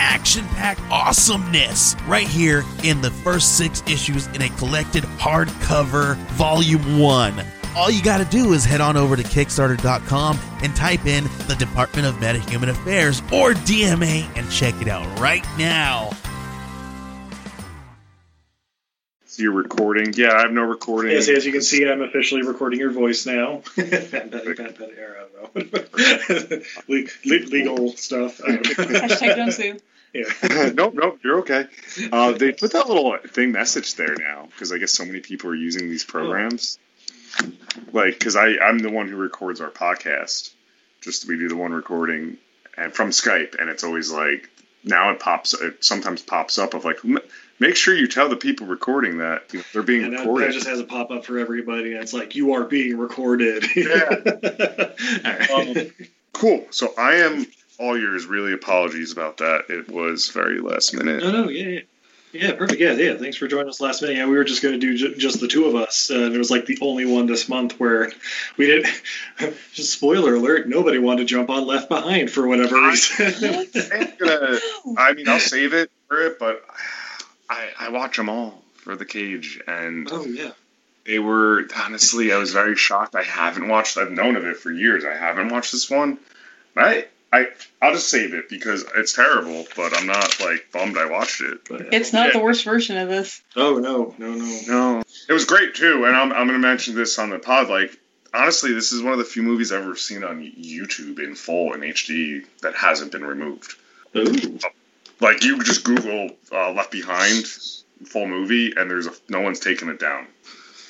action packed awesomeness right here in the first six issues in a collected hardcover volume one. All you got to do is head on over to Kickstarter.com and type in the Department of Metahuman Affairs or DMA and check it out right now. So you're recording. Yeah, I have no recording. Yes, as you can see, I'm officially recording your voice now. Legal stuff. I don't know. Hashtag don't sue. Yeah. nope, nope, you're okay. Uh, they put that little thing message there now because I guess so many people are using these programs. Like, because I I'm the one who records our podcast. Just we do the one recording and from Skype, and it's always like now it pops. It sometimes pops up of like. Make sure you tell the people recording that you know, they're being And that, recorded. that just has a pop up for everybody, and it's like, you are being recorded. Yeah. All right. Um, Cool. So I am all yours. Really, apologies about that. It was very last minute. no, no, yeah, yeah. Yeah, perfect. Yeah, yeah. Thanks for joining us last minute. Yeah, we were just going to do j- just the two of us, uh, and it was like the only one this month where we did. just spoiler alert: nobody wanted to jump on Left Behind for whatever reason. I'm gonna, I mean, I'll save it for it, but I, I watch them all for the cage, and oh yeah. they were honestly, I was very shocked. I haven't watched. I've known of it for years. I haven't watched this one. I, I, I'll just save it because it's terrible. But I'm not like bummed I watched it. But It's not Yeah. the worst version of this. Oh no, no, no. no, it was great too. And I'm, I'm gonna mention this on the pod. Like honestly, this is one of the few movies I've ever seen on YouTube in full in HD that hasn't been removed. Ooh. Like you just Google uh, Left Behind full movie, and there's a, no one's taken it down.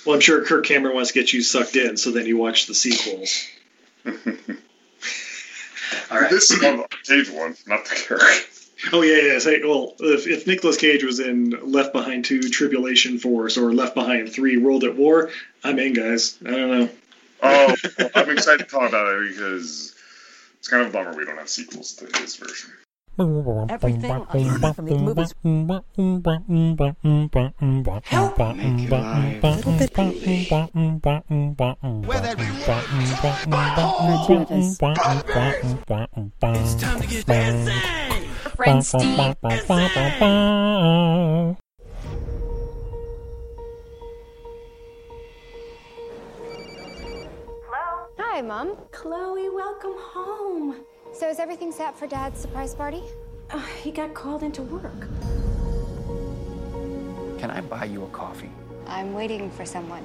Well, I'm sure Kirk Cameron wants to get you sucked in, so then you watch the sequels. All right. This is the Cage one, not the Kirk. Oh yeah, yeah. Say, well, if, if Nicolas Cage was in Left Behind Two, Tribulation Force, or Left Behind Three, World at War, I'm in, guys. I don't know. Oh, well, I'm excited to talk about it because it's kind of a bummer we don't have sequels to his version. Everything I learned from these movies help make your life a little bit Where that It's time to get dancing. Friend Steve. Hi, Mom. Chloe, welcome home. So is everything set for Dad's surprise party? Uh, he got called into work. Can I buy you a coffee? I'm waiting for someone.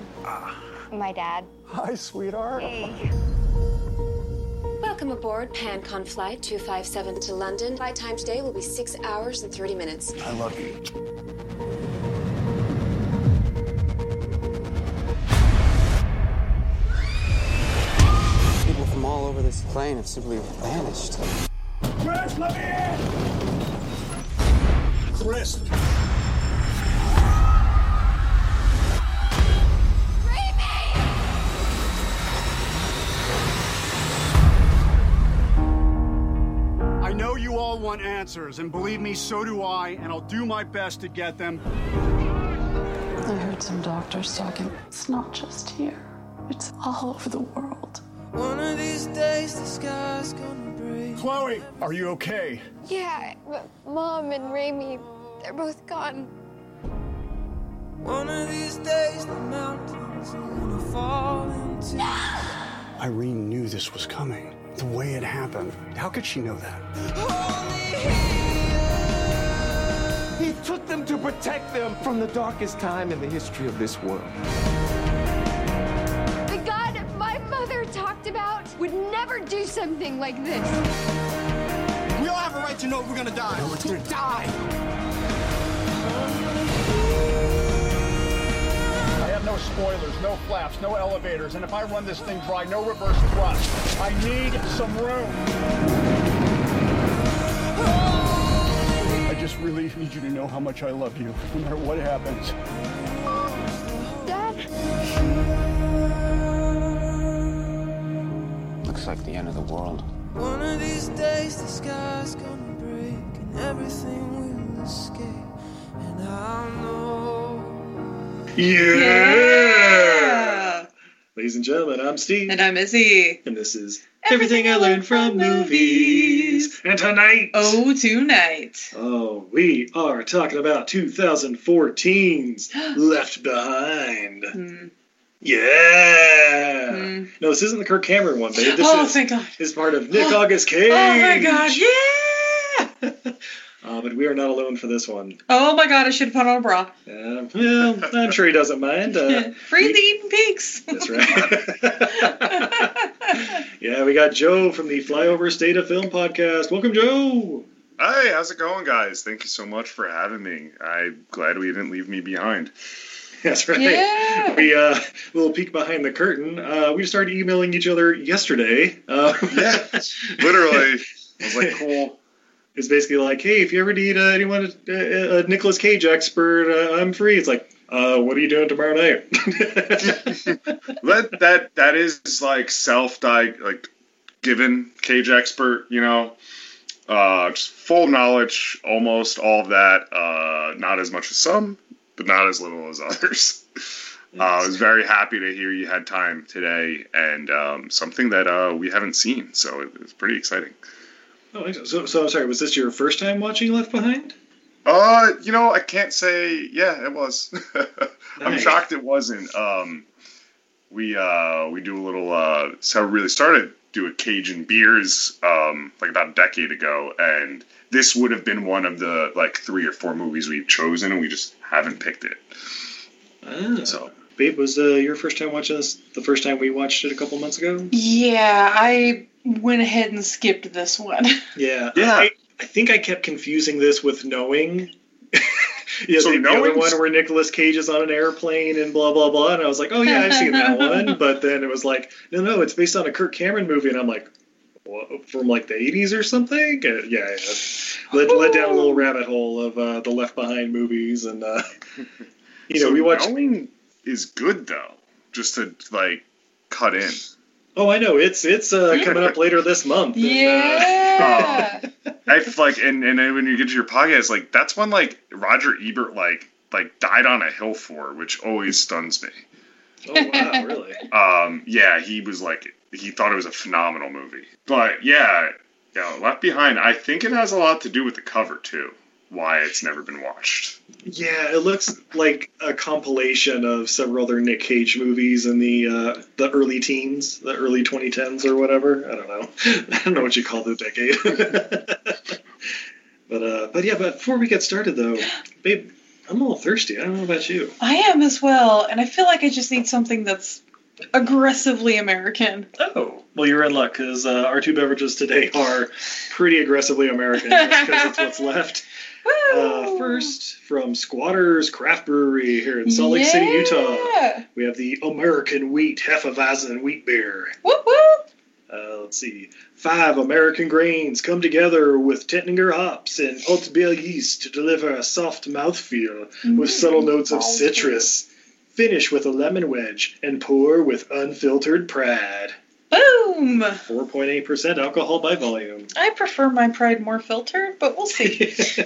My dad. Hi, sweetheart. Hey. Welcome aboard PanCon Flight 257 to London. Flight time today will be 6 hours and 30 minutes. I love you. All over this plane have simply vanished. Chris, let me in. Chris. I know you all want answers, and believe me, so do I, and I'll do my best to get them. I heard some doctors talking. It's not just here, it's all over the world. One of these days, the sky's gonna break. Chloe, are you okay? Yeah, but Mom and Raimi, they're both gone. One of these days, the mountains are gonna fall into. Irene knew this was coming. The way it happened. How could she know that? He took them to protect them from the darkest time in the history of this world. Would never do something like this. We all have a right to know if we're gonna die. we're gonna die. I have no spoilers, no flaps, no elevators, and if I run this thing dry, no reverse thrust. I need some room. Oh. I just just really need you to know how much I love you, no matter what happens. Looks like the end of the world. One of these days the sky's gonna break and everything will escape. And I know. Yeah! Ladies and gentlemen, I'm Steve. And I'm Izzy. And this is Everything, I Learned from Movies. And tonight. Oh, tonight. Oh, we are talking about 2014's Left Behind. Hmm. Yeah. No, this isn't the Kirk Cameron one, babe. This oh, is, thank God. is part of Nick August Cage. Oh my God, yeah! Uh, but we are not alone for this one. Oh my God, I should have put on a bra. Uh, well, I'm sure he doesn't mind. Uh, Free the eating pigs. That's right. yeah, we got Joe from the Flyover State of Film podcast. Welcome, Joe. Hey, how's it going, guys? Thank you so much for having me. I'm glad we didn't leave me behind. That's right. Yeah. We uh, a little peek behind the curtain. Uh, we started emailing each other yesterday. Uh, Yeah, literally. I was like, cool. it's basically like, hey, if you ever need uh, anyone, uh, a Nicolas Cage expert, uh, I'm free. It's like, uh, what are you doing tomorrow night? That that that is like self diag like given cage expert, you know. Uh, just full knowledge, almost all of that. Uh, not as much as some, but not as little as others. Uh, I was very happy to hear you had time today, and um, something that uh, we haven't seen, so it was pretty exciting. oh, so, so I'm sorry. Was this your first time watching Left Behind? Uh, you know, I can't say. Yeah, it was. I'm shocked it wasn't. Um, we uh we do a little. Uh, so we really started do a Cajun beers um like about a decade ago, and this would have been one of the like three or four movies we've chosen, and we just haven't picked it. Ah. So Babe, was uh, your first time watching this the first time we watched it a couple months ago? Yeah, I went ahead and skipped this one. Yeah. Yeah. I, I think I kept confusing this with Knowing. yeah, So the, the other one where Nicolas Cage is on an airplane and blah blah blah, and I was like, oh yeah, I've seen that one. But then it was like, no, no, it's based on a Kirk Cameron movie, and I'm like, what, from like the 80s or something? Uh, yeah, yeah. Led, led down a little rabbit hole of uh, the Left Behind movies, and uh, you know, so we watched. Knowing is good though, just to like cut in. Oh, I know it's it's uh, coming up later this month. and, uh, Yeah. I like, and and then when you get to your podcast, like that's when like Roger Ebert like like died on a hill for, which always stuns me. oh wow, really? Um, yeah, he was like he thought it was a phenomenal movie, but yeah, yeah, Left Behind. I think it has a lot to do with the cover too. Why it's never been watched. Yeah, it looks like a compilation of several other Nick Cage movies in the uh, the early teens, the early 2010s or whatever. I don't know. I don't know what you call the decade. but uh, but yeah, but before we get started though, babe, I'm a little thirsty. I don't know about you. I am as well, and I feel like I just need something that's aggressively American. Oh, well, you're in luck because uh, our two beverages today are pretty aggressively American because it's what's left. Uh, first, from Squatters Craft Brewery here in Salt Lake City, Utah, we have the American Wheat Hefeweizen Wheat Beer. Whoop whoop. Uh, let's see. Five American grains come together with Tettnanger hops and Altbier yeast to deliver a soft mouthfeel with subtle notes of citrus. Finish with a lemon wedge and pour with unfiltered pride. Boom. 4.8% alcohol by volume. I prefer my pride more filtered, but we'll see.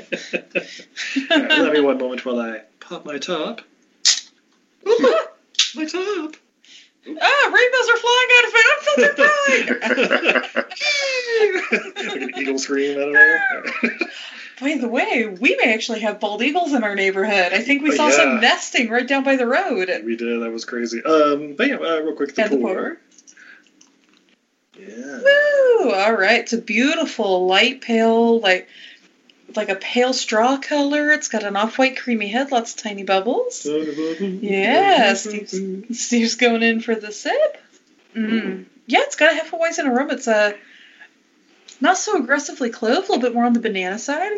Right, let me one moment while I pop my top. Ooh, my top. ah, rainbows are flying out of it. Unfiltered pride. like an eagle scream out of there. By the way, we may actually have bald eagles in our neighborhood. I think we Oh, saw yeah. some nesting right down by the road. we did. That was crazy. Um, but yeah, uh, real quick, the And the pour. pour. Yeah. Woo! All right, it's a beautiful light pale, like like a pale straw color. It's got an off-white creamy head, lots of tiny bubbles. Yeah, Steve's, Steve's going in for the sip. Mm. Yeah, it's got a Hefeweizen aroma. It's a not so aggressively clove, a little bit more on the banana side.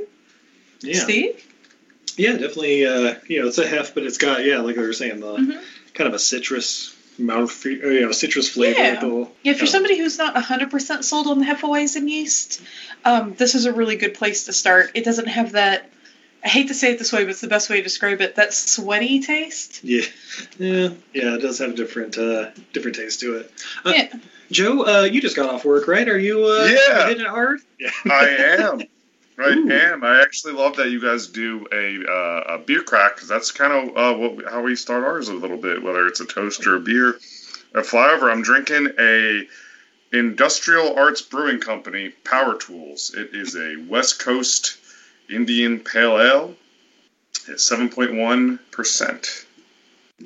Yeah. Steve? Yeah, definitely. Uh, you know, it's a hef, but it's got yeah, like we were saying, the Mhm. kind of a citrus mouth, you know, citrus flavor. Yeah. little- Yeah, if you're kind somebody who's not 100% sold on the Hefeweizen yeast, um, this is a really good place to start. It doesn't have that I hate to say it this way, but it's the best way to describe it. That sweaty taste. Yeah, yeah, yeah. It does have a different, uh, different taste to it. Uh, Yeah. Joe, uh, you just got off work, right? Are you uh, Yeah. hitting it hard? Yeah. I am. I am. I actually love that you guys do a, uh, a beer crack because that's kind of uh, what how we start ours a little bit. Whether it's a toast or a beer, at Flyover, I'm drinking a Industrial Arts Brewing Company Power Tools. It is a West Coast Indian Pale Ale. It's seven point one percent,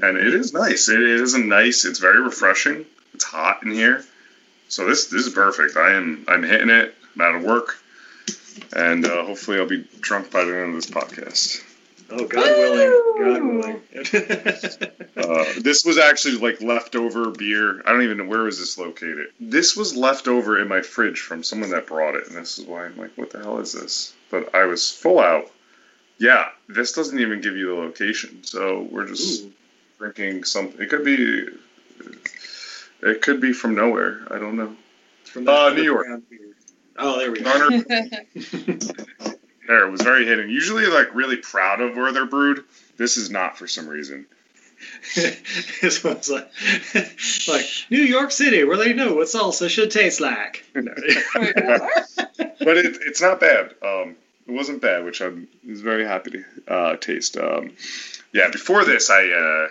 and it is nice. It is a nice. It's very refreshing. It's hot in here, so this this is perfect. I am I'm hitting it. I'm out of work, and uh, hopefully I'll be drunk by the end of this podcast. Oh, God willing. God willing. Uh, this was actually like leftover beer. I don't even know where was this located. This was leftover in my fridge from someone that brought it, and this is why I'm like, what the hell is this? But I was full out. Yeah, this doesn't even give you the location, so we're just drinking something. It could be, it could be from nowhere. I don't know. From uh, New York. Oh, there we go. Garner- There, it was very hidden. Usually, like really proud of where they're brewed. This is not for some reason. this one's like, like New York City, where they know what salsa should taste like. but it, it's not bad. Um, it wasn't bad, which I was very happy to uh, taste. Um, yeah, before this, I uh,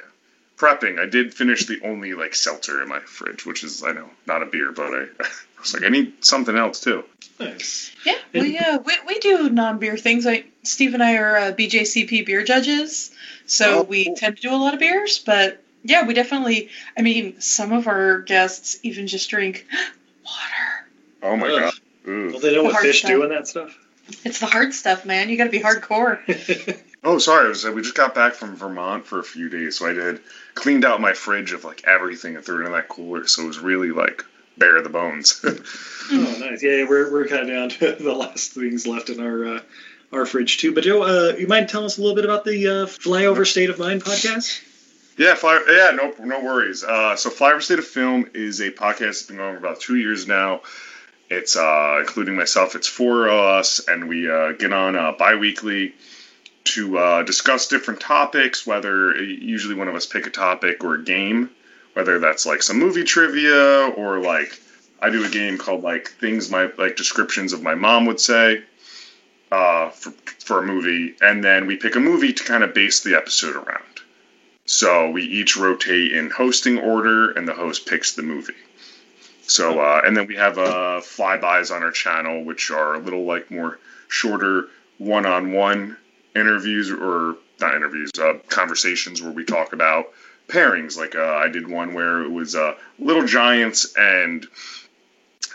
prepping. I did finish the only like seltzer in my fridge, which is I know not a beer, but I, I was like I need something else too. Nice. Yeah, we uh, we, we do non beer things. Like Steve and I are uh, BJCP beer judges, so Oh, we tend to do a lot of beers. But yeah, we definitely. I mean, some of our guests even just drink. Water. Oh my Ugh. god. Ooh. Well, they know The what fish stuff. do in that stuff. It's the hard stuff, man. You got to be hardcore. Oh, sorry. It was, we just got back from Vermont for a few days, so I did cleaned out my fridge of like everything and threw it in that cooler. So it was really like bare the bones. Oh, nice. Yeah, we're, we're kind of down to the last things left in our uh, our fridge too. But Joe, uh, you mind telling us a little bit about the uh, Flyover State of Mind podcast? Yeah, fly, yeah, no, no worries. Uh, so, Flyover State of Film is a podcast that's been going on for about two years now. It's uh, including myself. It's four of us, and we uh, get on uh, bi-weekly to uh, discuss different topics. Whether usually one of us pick a topic or a game, whether that's like some movie trivia or like I do a game called like things my like descriptions of my mom would say uh, for for a movie, and then we pick a movie to kind of base the episode around. So we each rotate in hosting order, and the host picks the movie. So uh, and then we have uh, flybys on our channel, which are a little like more shorter one-on-one interviews or not interviews, uh, conversations where we talk about pairings. Like uh, I did one where it was uh, Little Giants and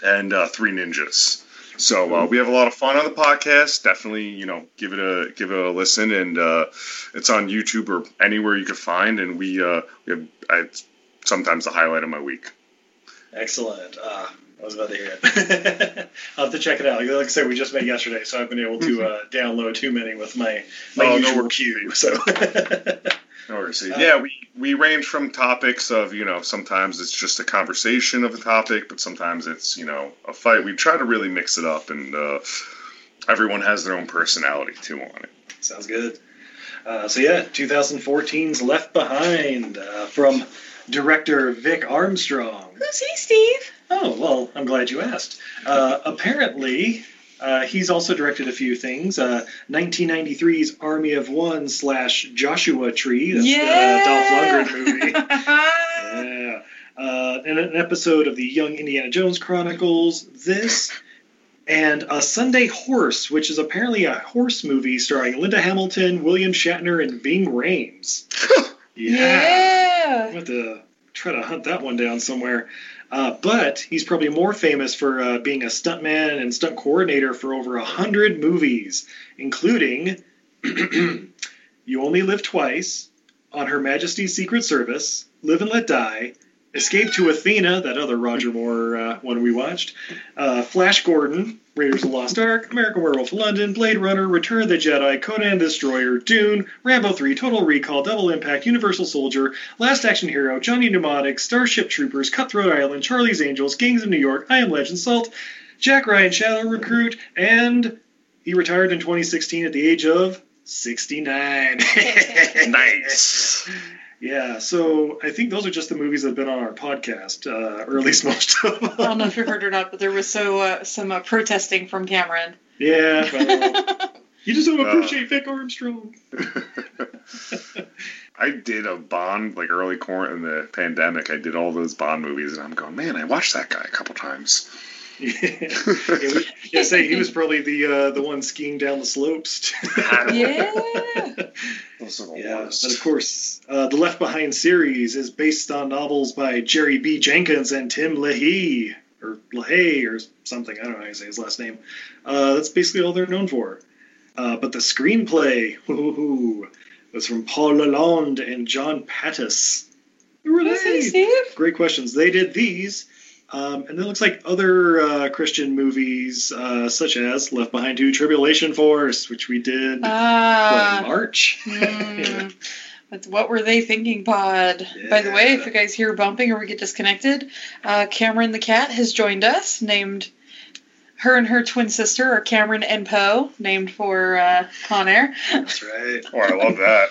and uh, Three Ninjas. So uh, we have a lot of fun on the podcast. Definitely, you know, give it a give it a listen, and uh, it's on YouTube or anywhere you can find. And we uh, we have I, it's sometimes the highlight of my week. Excellent. Uh, I was about to hear it. I'll have to check it out. Like I said, we just met yesterday, so I've been able to uh, download too many with my my Oh, no usual worries. queue. So No. Uh, yeah, we we range from topics of you know sometimes it's just a conversation of a topic, but sometimes it's you know a fight. We try to really mix it up, and uh, everyone has their own personality too on it. Sounds good. Uh, so yeah, 2014's Left Behind uh, from director Vic Armstrong. Who's he, Steve? Oh well, I'm glad you asked. Uh, apparently, uh, he's also directed a few things. Uh, 1993's Army of One slash Joshua Tree. That's Yeah. the uh, Dolph Lundgren movie. yeah. Uh, and an episode of the Young Indiana Jones Chronicles. This. And a Sunday Horse, which is apparently a horse movie starring Linda Hamilton, William Shatner, and Ving Rhames. Yeah. I'm going have to try to hunt that one down somewhere. Uh, but he's probably more famous for uh, being a stuntman and stunt coordinator for over a hundred movies, including You Only Live Twice, On Her Majesty's Secret Service, Live and Let Die, Escape to Athena, that other Roger Moore uh, one we watched, uh, Flash Gordon, Raiders of the Lost Ark, American Werewolf in London, Blade Runner, Return of the Jedi, Conan the Destroyer, Dune, Rambo 3, Total Recall, Double Impact, Universal Soldier, Last Action Hero, Johnny Mnemonic, Starship Troopers, Cutthroat Island, Charlie's Angels, Gangs of New York, I Am Legend, Salt, Jack Ryan, Shadow Recruit, and he retired in 2016 at the age of 69. nice. Yeah, so I think those are just the movies that have been on our podcast, uh, or at least most of them. I don't know if you heard or not, but there was so uh, some uh, protesting from Cameron. Yeah, well, you just don't Uh. appreciate Vic Armstrong. I did a Bond like early core in the pandemic. I did all those Bond movies, and I'm going, man, I watched that guy a couple times. yeah, we- yeah, say he was probably the uh, the one skiing down the slopes. Yeah. Those are the Yeah, worst. but of course, uh, the Left Behind series is based on novels by Jerry B. Jenkins and Tim LaHaye, or LaHaye, or something. I don't know how to say his last name. Uh, that's basically all they're known for. Uh, but the screenplay woo-hoo-hoo, was from Paul Lalonde and John Patus. Who were they? Great questions. They did these. Um, and it looks like other uh, Christian movies, uh, such as Left Behind 2 Tribulation Force, which we did what, Ah. in March. Hmm. But what were they thinking, Pod? By the way, if you guys hear bumping or we get disconnected, uh, Cameron the cat has joined us, named her and her twin sister are Cameron and Poe, named for uh, Con That's right. Oh, I love that.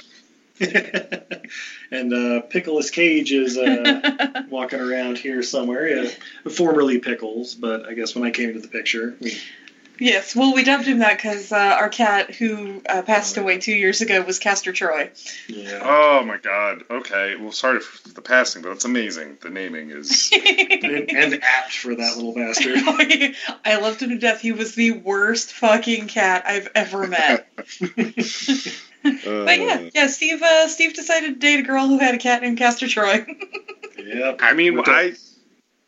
and uh, Pickles Cage is uh, walking around here somewhere. Yeah, formerly Pickles, but I guess when I came to the picture, we- Yes, well, we dubbed him that because uh, our cat, who uh, passed away two years ago, was Castor Troy. yeah. Oh my god. Okay. Well, sorry for the passing, but it's amazing. The naming is. and, and apt for that little bastard. I loved him to death. He was the worst fucking cat I've ever met. But yeah, yeah. Steve, uh, Steve decided to date a girl who had a cat named Castor Troy. Yep. I mean, I.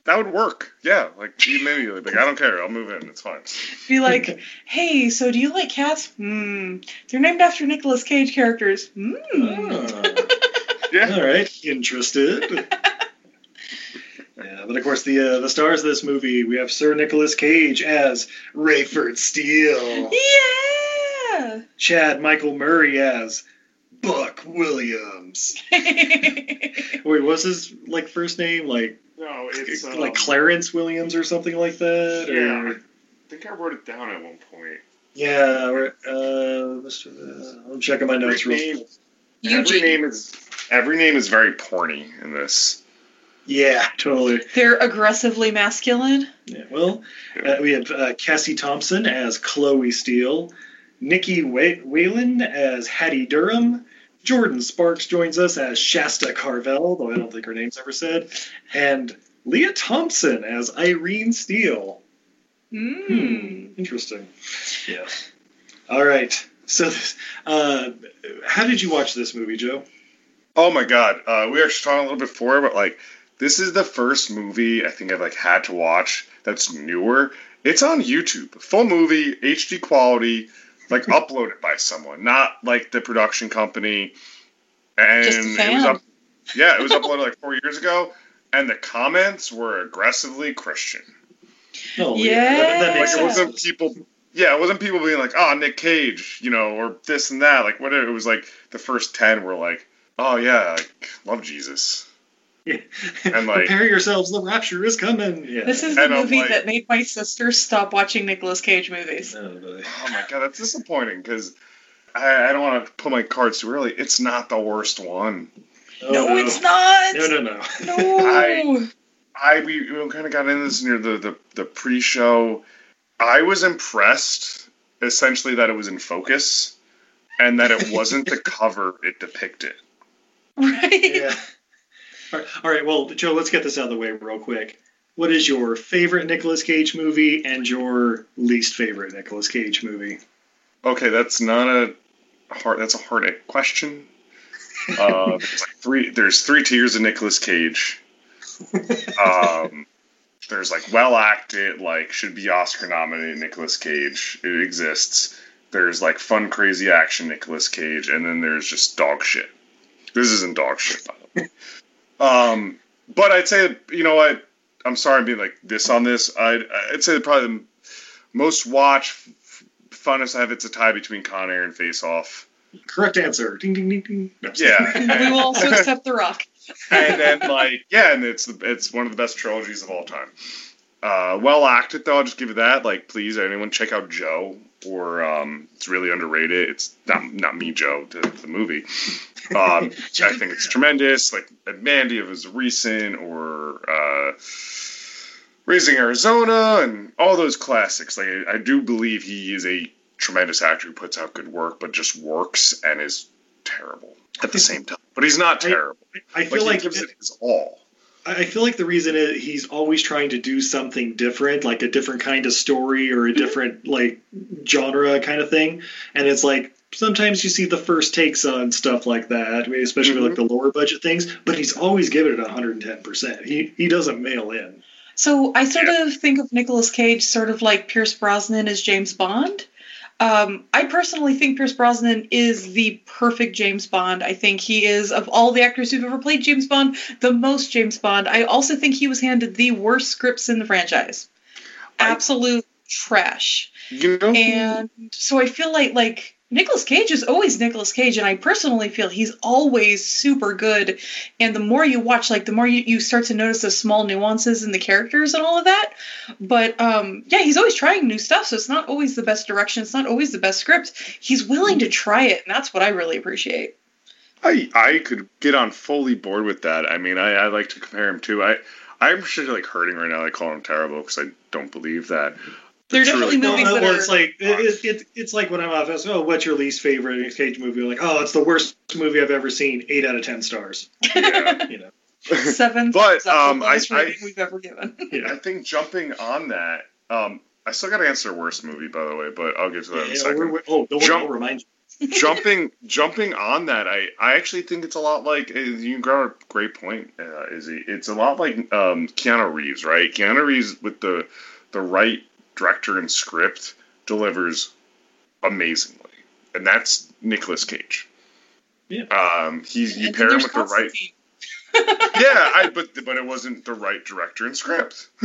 That would work. Yeah. Like, immediately. Like, I don't care. I'll move in. It's fine. Be like, hey, so do you like cats? Hmm. They're named after Nicolas Cage characters. Hmm. Yeah. All right, interested. yeah, but of course, the uh, the stars of this movie, we have Sir Nicolas Cage as Rayford Steele, Yeah. Chad Michael Murray as Buck Williams. Wait, what's his like first name? Like No, it's. um, like Clarence Williams or something like that? Yeah. Or, I think I wrote it down at one point. yeah. Or, uh, Mr. Uh, I'm checking my notes Every real name, quick. every name is every name is very porny in this. Yeah, totally. They're aggressively masculine. Yeah, well, uh, we have uh, Cassi Thomson as Chloe Steele, Nikki Wh- Whelan as Hattie Durham, Jordin Sparks joins us as Shasta Carvel, though I don't think her name's ever said, and Lea Thompson as Irene Steele. Hmm. Interesting. Yeah. All right. So, uh, how did you watch this movie, Joe? Oh my god, uh, we were actually talking a little bit before, but like this is the first movie I think I've like had to watch that's newer. It's on YouTube, full movie, HD quality, like uploaded by someone, not like the production company. And Just a it was up, yeah, it was uploaded like four years ago, and the comments were aggressively Christian. Oh, Yeah. That, that makes Like it wasn't people. Yeah, it wasn't people being like, "Oh, Nick Cage," you know, or this and that. Like whatever. It was like the first ten were like, "Oh yeah, like love Jesus." And like, Prepare yourselves, the rapture is coming. Yeah. This is the And movie like- that made my sister stop watching Nicolas Cage movies. Oh, oh my god, that's disappointing because I, I don't want to put my cards too early. It's not the worst one. Oh, no, it's not. No, no, no. No. I we, kind of got into this near the, the the pre-show. I was impressed, essentially, that it was in focus, and that it wasn't the cover it depicted. Right. Yeah. All right, well, Joe, let's get this out of the way real quick. What is your favorite Nicolas Cage movie and your least favorite Nicolas Cage movie? Okay, that's not a hard. That's a hard question. Uh, there's three. There's three tiers of Nicolas Cage. Um, there's like well acted, like should be Oscar nominated Nicolas Cage. It exists. There's like fun, crazy action Nicolas Cage, and then there's just dog shit. This isn't dog shit, by the way. Um, but I'd say you know what? I'm sorry I'm being like this on this. I'd I'd say probably the most watch funnest I have. It's a tie between Con Air and Face Off. Correct answer. Ding, ding, ding, ding. No. Yeah. we will also accept The Rock. and then like yeah, and it's the, it's one of the best trilogies of all time. Uh, well acted though. I'll just give you that. Like, please, anyone check out Joe, or um, it's really underrated. It's not not me, Joe, the, the movie. Um, I think it's tremendous. Like Mandy of his recent, or uh, Raising Arizona, and all those classics. Like, I, I do believe he is a tremendous actor who puts out good work, but just works and is terrible at the same time. But he's not terrible. I feel he like gives it his all. I feel like the reason is he's always trying to do something different, like a different kind of story or a mm-hmm. different like genre kind of thing. And it's like sometimes you see the first takes on stuff like that, especially like mm-hmm. the lower budget things. But he's always giving it 110. percent He he doesn't mail in. So I sort of think of Nicolas Cage sort of like Pierce Brosnan as James Bond. Um, I personally think Pierce Brosnan is the perfect James Bond. I think he is, of all the actors who've ever played James Bond, the most James Bond. I also think he was handed the worst scripts in the franchise. Absolute trash. You know, And so I feel like like Nicolas Cage is always Nicolas Cage, and I personally feel he's always super good. And the more you watch, like the more you, you start to notice the small nuances in the characters and all of that. But um, yeah, he's always trying new stuff, so it's not always the best direction. It's not always the best script. He's willing to try it, and that's what I really appreciate. I I could get on fully board with that. I mean, I, I like to compare him to I. I'm sure like hurting right now. I call him terrible because I don't believe that. There are definitely No, movies that or are. it's like it, it, it, it's like when I'm off. it's, Oh, what's your least favorite Nicolas Cage movie? Like, oh, it's the worst movie I've ever seen. Eight out of ten stars. Yeah. you know. Seven. But That's the um, I, lowest I we've ever given. I think jumping on that. Um, I still got to answer worst movie by the way, but I'll get to that in a second. we're- we're- oh, don't worry, Jump- I'll remind you. jumping jumping on that i i actually think it's a lot like uh, you got a great point uh, izzy it's a lot like um keanu reeves right keanu reeves with the the right director and script delivers amazingly and that's Nicolas cage Yeah. um he's you And pair him with the right yeah i but but it wasn't the right director and script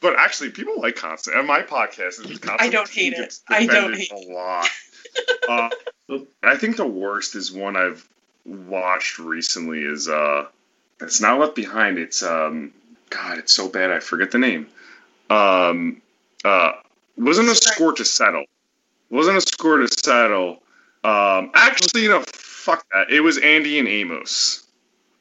But actually, people like Constant. And my podcast is Constant. I don't hate it. I don't defended hate a lot. uh, I think the worst is one I've watched recently. Is uh, it's not Left Behind. It's um, God, it's so bad. I forget the name. Um, uh, wasn't a score to settle. Wasn't a score to settle. Um, actually, you know, fuck that. It was Andy and Amos.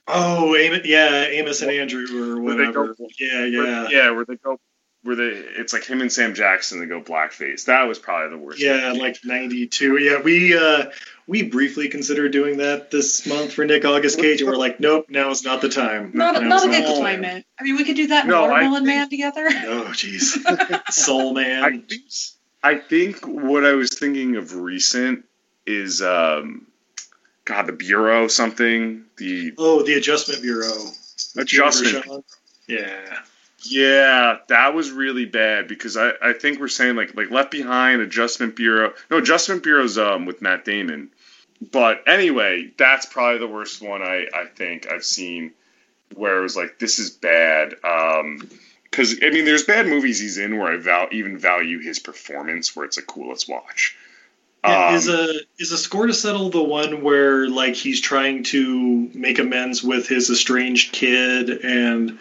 Oh, Amos, yeah, Amos and Andrew or Where they whatever. go- yeah, Where- yeah, yeah, where they go, where they, it's like him and Sam Jackson. They go blackface. That was probably the worst. yeah, like '92. Yeah, we uh, we briefly considered doing that this month for Nick August Cage, and we're like, nope, now is not the time. Not, Now not a good time, man. I mean, we could do that in No, I Watermelon think- Man together. Oh, jeez, Soul Man. I think, I think what I was thinking of recent is, um, God, the Bureau something. The Oh, the Adjustment Bureau. Adjustment. Yeah. yeah, that was really bad because I, I think we're saying like like Left Behind, Adjustment Bureau. No, Adjustment Bureau's um with Matt Damon. But anyway, that's probably the worst one I I think I've seen where it was like this is bad. Um, because I mean, there's bad movies he's in where I val- even value his performance, where it's a cool, let's watch. Yeah, Um, is a is a score to settle the one where like he's trying to make amends with his estranged kid and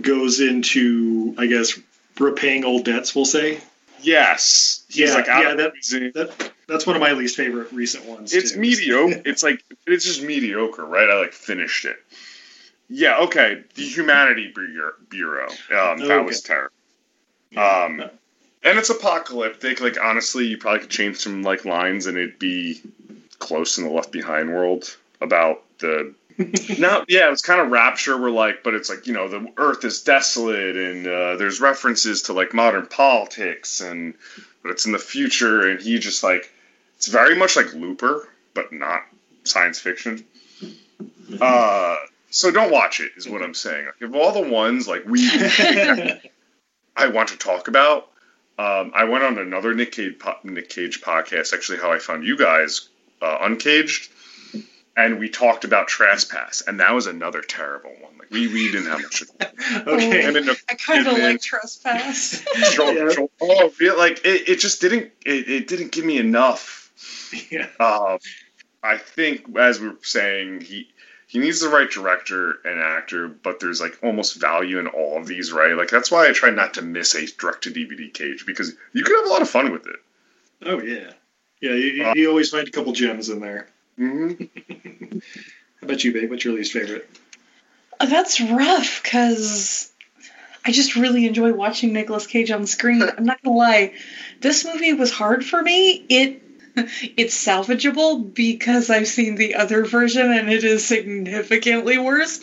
goes into I guess repaying old debts. We'll say. Yes, he's yeah, like out yeah. of That, that that's one of my least favorite recent ones. It's too. mediocre. it's like it's just mediocre, right? I like finished it. Yeah, okay. The Humanity Bureau. Um, that was terrible. Um, and it's apocalyptic. Like honestly, you probably could change some like lines, and it'd be close in the Left Behind world about the. now, yeah, it's kind of rapture. We're like, but it's like you know the Earth is desolate, and uh, there's references to like modern politics, and but it's in the future, and he just like it's very much like Looper, but not science fiction. Uh, so don't watch it, is what I'm saying. Of all the ones like we, I want to talk about, um, I went on another Nick Cage, po- Nick Cage podcast. Actually, how I found you guys, uh, Uncaged, and we talked about Trespass, and that was another terrible one. Like we, we didn't have much. To Okay. Him and the- I kind of like Trespass. Joel- Joel- oh, real- like it, it just didn't. It, it didn't give me enough. Yeah. Uh, I think, as we were saying, he he needs the right director and actor, but there's like almost value in all of these, right? Like that's why I try not to miss a direct to DVD cage because you can have a lot of fun with it. Oh yeah, yeah. You, uh, you always find a couple gems in there. Mm-hmm. How about you, babe? What's your least favorite? That's rough because I just really enjoy watching Nicolas Cage on screen. I'm not gonna lie, this movie was hard for me. It it's salvageable because I've seen the other version and it is significantly worse.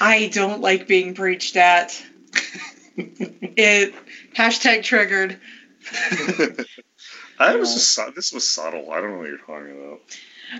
I don't like being preached at. it hashtag triggered. I was just this was subtle. I don't know what you're talking about.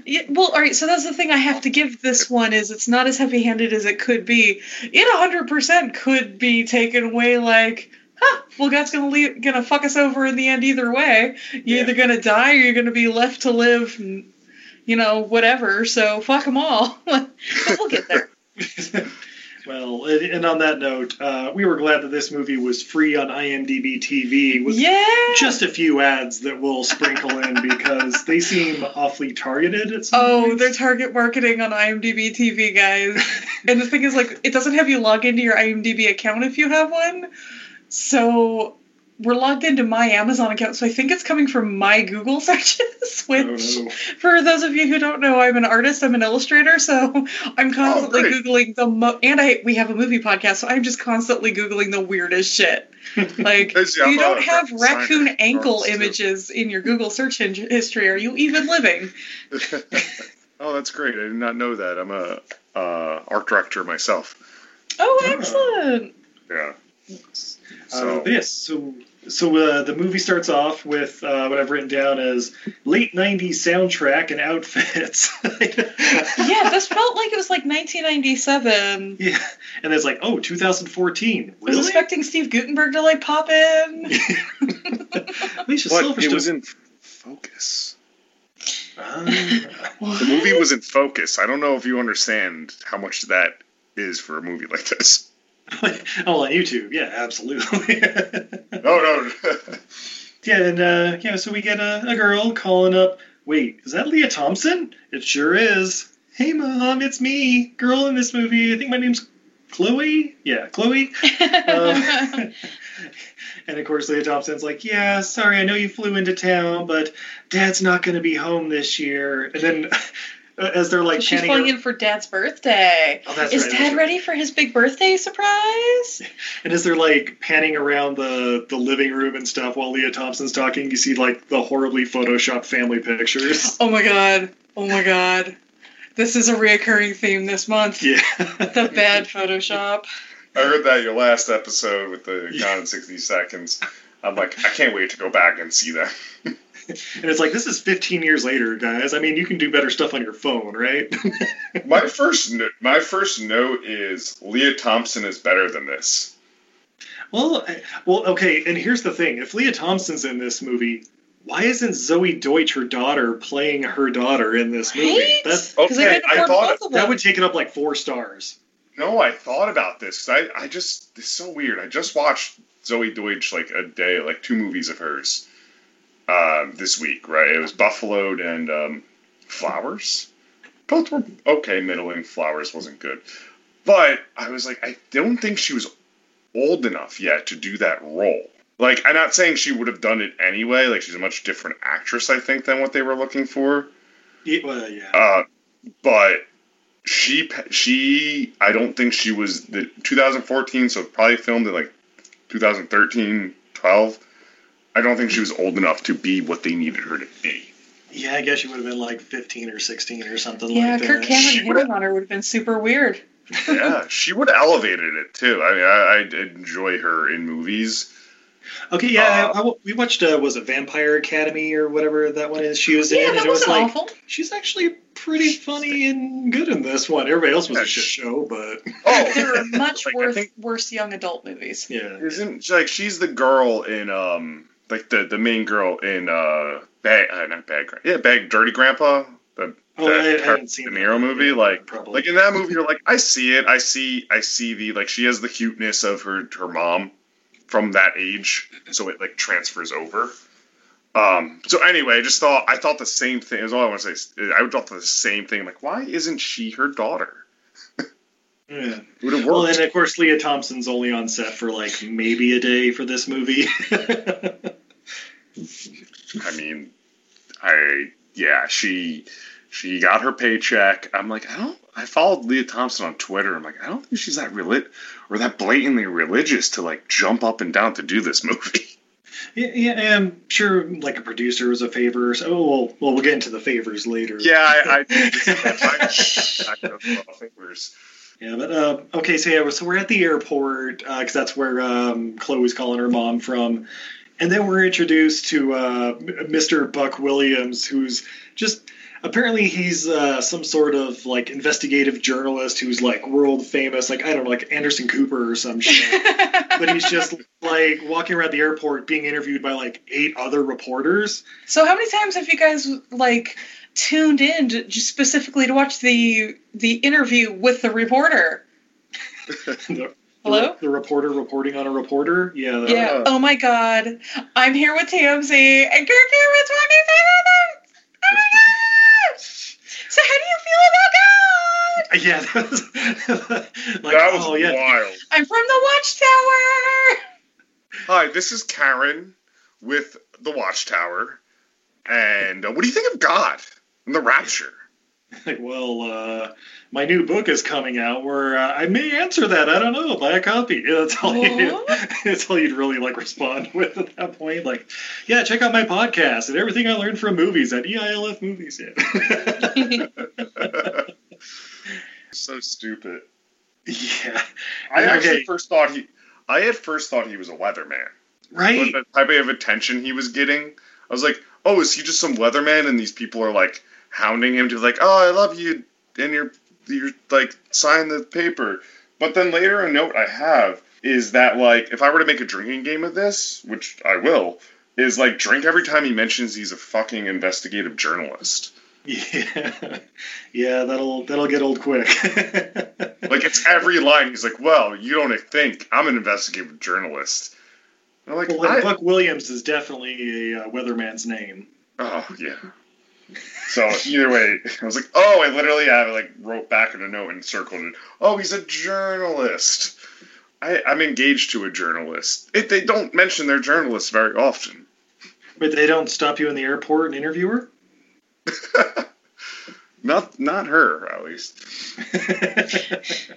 Yeah, well, all right. So that's the thing I have to give this one is it's not as heavy-handed as it could be. It 100% could be taken away like, huh, well, God's gonna leave, gonna fuck us over in the end either way. You're yeah. either gonna die or you're gonna be left to live, you know, whatever. So fuck them all. but we'll get there. Well, and on that note, uh, we were glad that this movie was free on IMDb TV with yeah. just a few ads that we'll sprinkle in because they seem awfully targeted. At oh, points. they're target marketing on IMDb TV, guys. and the thing is, like, it doesn't have you log into your IMDb account if you have one. So we're logged into my Amazon account, so I think it's coming from my Google searches. Which, oh, no. for those of you who don't know, I'm an artist. I'm an illustrator, so I'm constantly oh, googling the mo- and I we have a movie podcast, so I'm just constantly googling the weirdest shit. Like you don't have raccoon ankle images in your Google search history. Are you even living? oh, that's great! I did not know that. I'm a uh, art director myself. Oh, excellent! Yeah. So uh, yes, so so uh, the movie starts off with uh, what I've written down as late '90s soundtrack and outfits. yeah, this felt like it was like 1997. Yeah, and it's like, oh, 2014. Really? I was expecting Steve Guttenberg to like pop in. Alicia but it was in focus. Uh, the movie was in focus. I don't know if you understand how much that is for a movie like this. Oh, on YouTube, yeah, absolutely. no, no. yeah, and uh, yeah, so we get a, a girl calling up. Wait, is that Lea Thompson? It sure is. Hey, mom, it's me, girl in this movie. I think my name's Chloe. Yeah, Chloe. um, and of course, Lea Thompson's like, "Yeah, sorry, I know you flew into town, but Dad's not going to be home this year." And then Uh, as they're like she's flying in for dad's birthday. Oh, that's is right, dad right. ready for his big birthday surprise? And as they're like panning around the the living room and stuff while Lea thompson's talking you see like the horribly photoshopped family pictures. Oh my god. Oh my god. This is a reoccurring theme this month. Yeah. The bad photoshop. I heard that your last episode with the gone in 60 seconds. I'm like i can't wait to go back and see that and it's like this is 15 years later, guys. I mean, you can do better stuff on your phone, right? my first no- my first note is Lea Thompson is better than this. Well, well, okay. And here's the thing: if Lea Thompson's in this movie, why isn't Zoey Deutch, her daughter, playing her daughter in this movie? Right? That's okay. I thought that would take it up like four stars. No, I thought about this. I I just it's so weird. I just watched Zoey Deutch like a day, like two movies of hers um, this week, right? It was Buffaloed and um, Flowers. Both were okay, middling. Flowers wasn't good. But I was like, I don't think she was old enough yet to do that role. Like, I'm not saying she would have done it anyway. Like, she's a much different actress, I think, than what they were looking for. Yeah, well, yeah. Uh, but she, she, I don't think she was the 2014, so probably filmed in like 2013, 12. I don't think she was old enough to be what they needed her to be. Yeah, I guess she would have been like 15 or 16 or something yeah, like that. Yeah, Kirk Cameron hitting on her would have been super weird. yeah, she would have elevated it too. I mean, I, I enjoy her in movies. Okay, yeah, uh, I, I, we watched uh, was it Vampire Academy or whatever that one is. She was yeah, in, and it was like awful. she's actually pretty funny and good in this one. Everybody else was yeah, a shit show, but oh, there are much like, worse, think, worse young adult movies. Yeah, isn't like she's the girl in um like the the main girl in uh bag uh, not bad yeah bag dirty grandpa the oh, I, I haven't seen De Niro movie yeah, like probably. like in that movie you're like I see it I see I see the like she has the cuteness of her her mom from that age so it like transfers over um so anyway I just thought I thought the same thing is all I want to say I thought the same thing like why isn't she her daughter Yeah. Would have worked. Well, and of course, Lea Thompson's only on set for like maybe a day for this movie. I mean, I yeah, she she got her paycheck. I'm like, I don't. I followed Lea Thompson on Twitter. I'm like, I don't think she's that relig or that blatantly religious to like jump up and down to do this movie. yeah, yeah, I'm sure like a producer was a favor. So, oh, well, well, we'll get into the favors later. Yeah, I, I, I, I know favors. Yeah, but uh, okay, so yeah, so we're at the airport because that's where um, Chloe's calling her mom from, and then we're introduced to uh, Mr. Buck Williams, who's just apparently he's uh, some sort of like investigative journalist who's like world famous, like I don't know, like Anderson Cooper or some shit. but he's just like walking around the airport being interviewed by like eight other reporters. So how many times have you guys like tuned in to, just specifically to watch the the interview with the reporter? the, Hello? The, the reporter reporting on a reporter. Yeah. that- Yeah. Oh my God. I'm here with Tamsy and Kirk here with Twenty Seven. Oh my gosh. So how do you feel about God? Yeah, that was, like, that was oh, yeah. wild. I'm from the Watchtower. Hi, this is Karen with the Watchtower, and uh, what do you think of God and the Rapture? Like, well, uh, my new book is coming out where uh, I may answer that. I don't know. Buy a copy. Yeah, that's all. You, that's all you'd really like respond with at that point. Like, yeah, check out my podcast and everything I learned from movies at EILF Movies. Yeah. So stupid. yeah. I Okay. actually first thought he. I at first thought he was a weatherman. Right. But the type of attention he was getting, I was like, oh, is he just some weatherman? And these people are like hounding him to like, oh, I love you, and you're you're like sign the paper. But then later a note I have is that like if I were to make a drinking game of this, which I will, is like drink every time he mentions he's a fucking investigative journalist. Yeah. Yeah, that'll that'll get old quick. Like it's every line. He's like, well, you don't think I'm an investigative journalist. And I'm like, well, I- Buck Williams is definitely a uh, weatherman's name. Oh yeah. So either way, I was like, oh, I literally have like wrote back in a note and circled it. Oh, he's a journalist. I, I'm engaged to a journalist. It, they don't mention their journalists very often. But they don't stop you in the airport and interview her? Not not her, at least.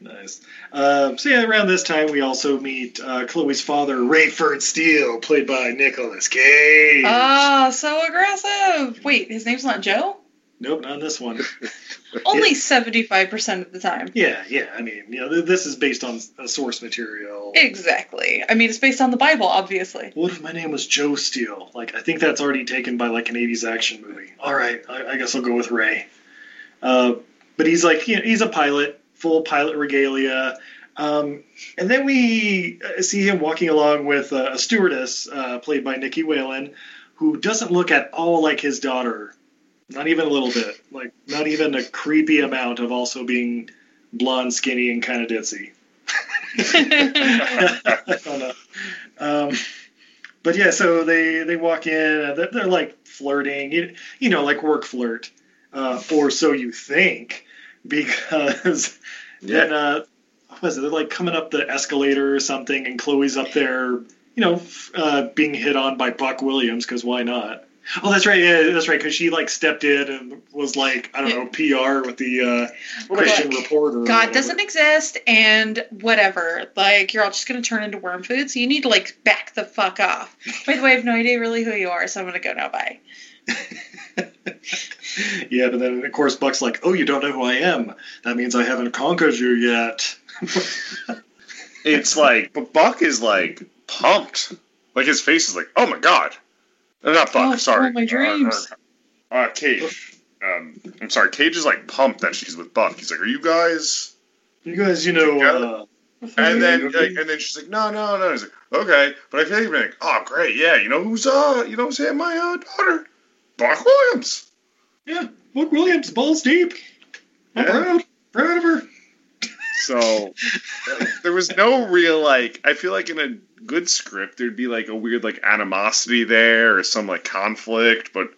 Nice. Um, so yeah, around this time we also meet uh, Chloe's father, Rayford Steele, played by Nicolas Cage. Ah, so aggressive. Wait, his name's not Joe? Nope, not this one. Only seventy-five percent of the time. yeah, yeah. I mean, you know, th- this is based on uh, source material. Exactly. I mean, it's based on the Bible, obviously. What if my name was Joe Steele? Like, I think that's already taken by like an '80s action movie. All right, I, I guess I'll go with Ray. Uh, but he's like, you know, he's a pilot, full pilot regalia. Um, and then we uh, see him walking along with uh, a stewardess, uh, played by Nicky Whelan, who doesn't look at all like his daughter, not even a little bit, like not even a creepy amount of also being blonde, skinny, and kind of ditzy. I don't know. Um, but yeah, so they they walk in, they're, they're like flirting, you, you know, like work flirt, uh, or so you think, because then uh, what was it? They're like coming up the escalator or something, and Chloe's up there, you know, uh, being hit on by Buck Williams because why not? Oh, that's right. Yeah, that's right. Because she like stepped in and was like, I don't know, PR with the uh, Christian Look, reporter. God doesn't exist, and whatever. Like, you're all just gonna turn into worm food, so you need to like back the fuck off. By the way, I have no idea really who you are, so I'm gonna go now. Bye. Yeah, but then of course Buck's like, "Oh, you don't know who I am? That means I haven't conquered you yet." It's like, but Buck is like pumped. Like his face is like, oh my god. Not Buck, Oh, sorry. oh, my dreams. Uh, uh, uh, Cage. Um, I'm sorry. Cage is like pumped that she's with Buck. He's like, are you guys? You guys, you know, uh, And then, like, and then she's like, no, no, no. He's like, okay, but I feel like, you'd like, oh, great, yeah. You know who's uh, you know who's hitting my uh, daughter? Buck Williams. yeah, Buck Williams, balls deep. I'm Yeah. proud, proud of her. So there was no real like. I feel like in a good script there'd be like a weird like animosity there or some like conflict, but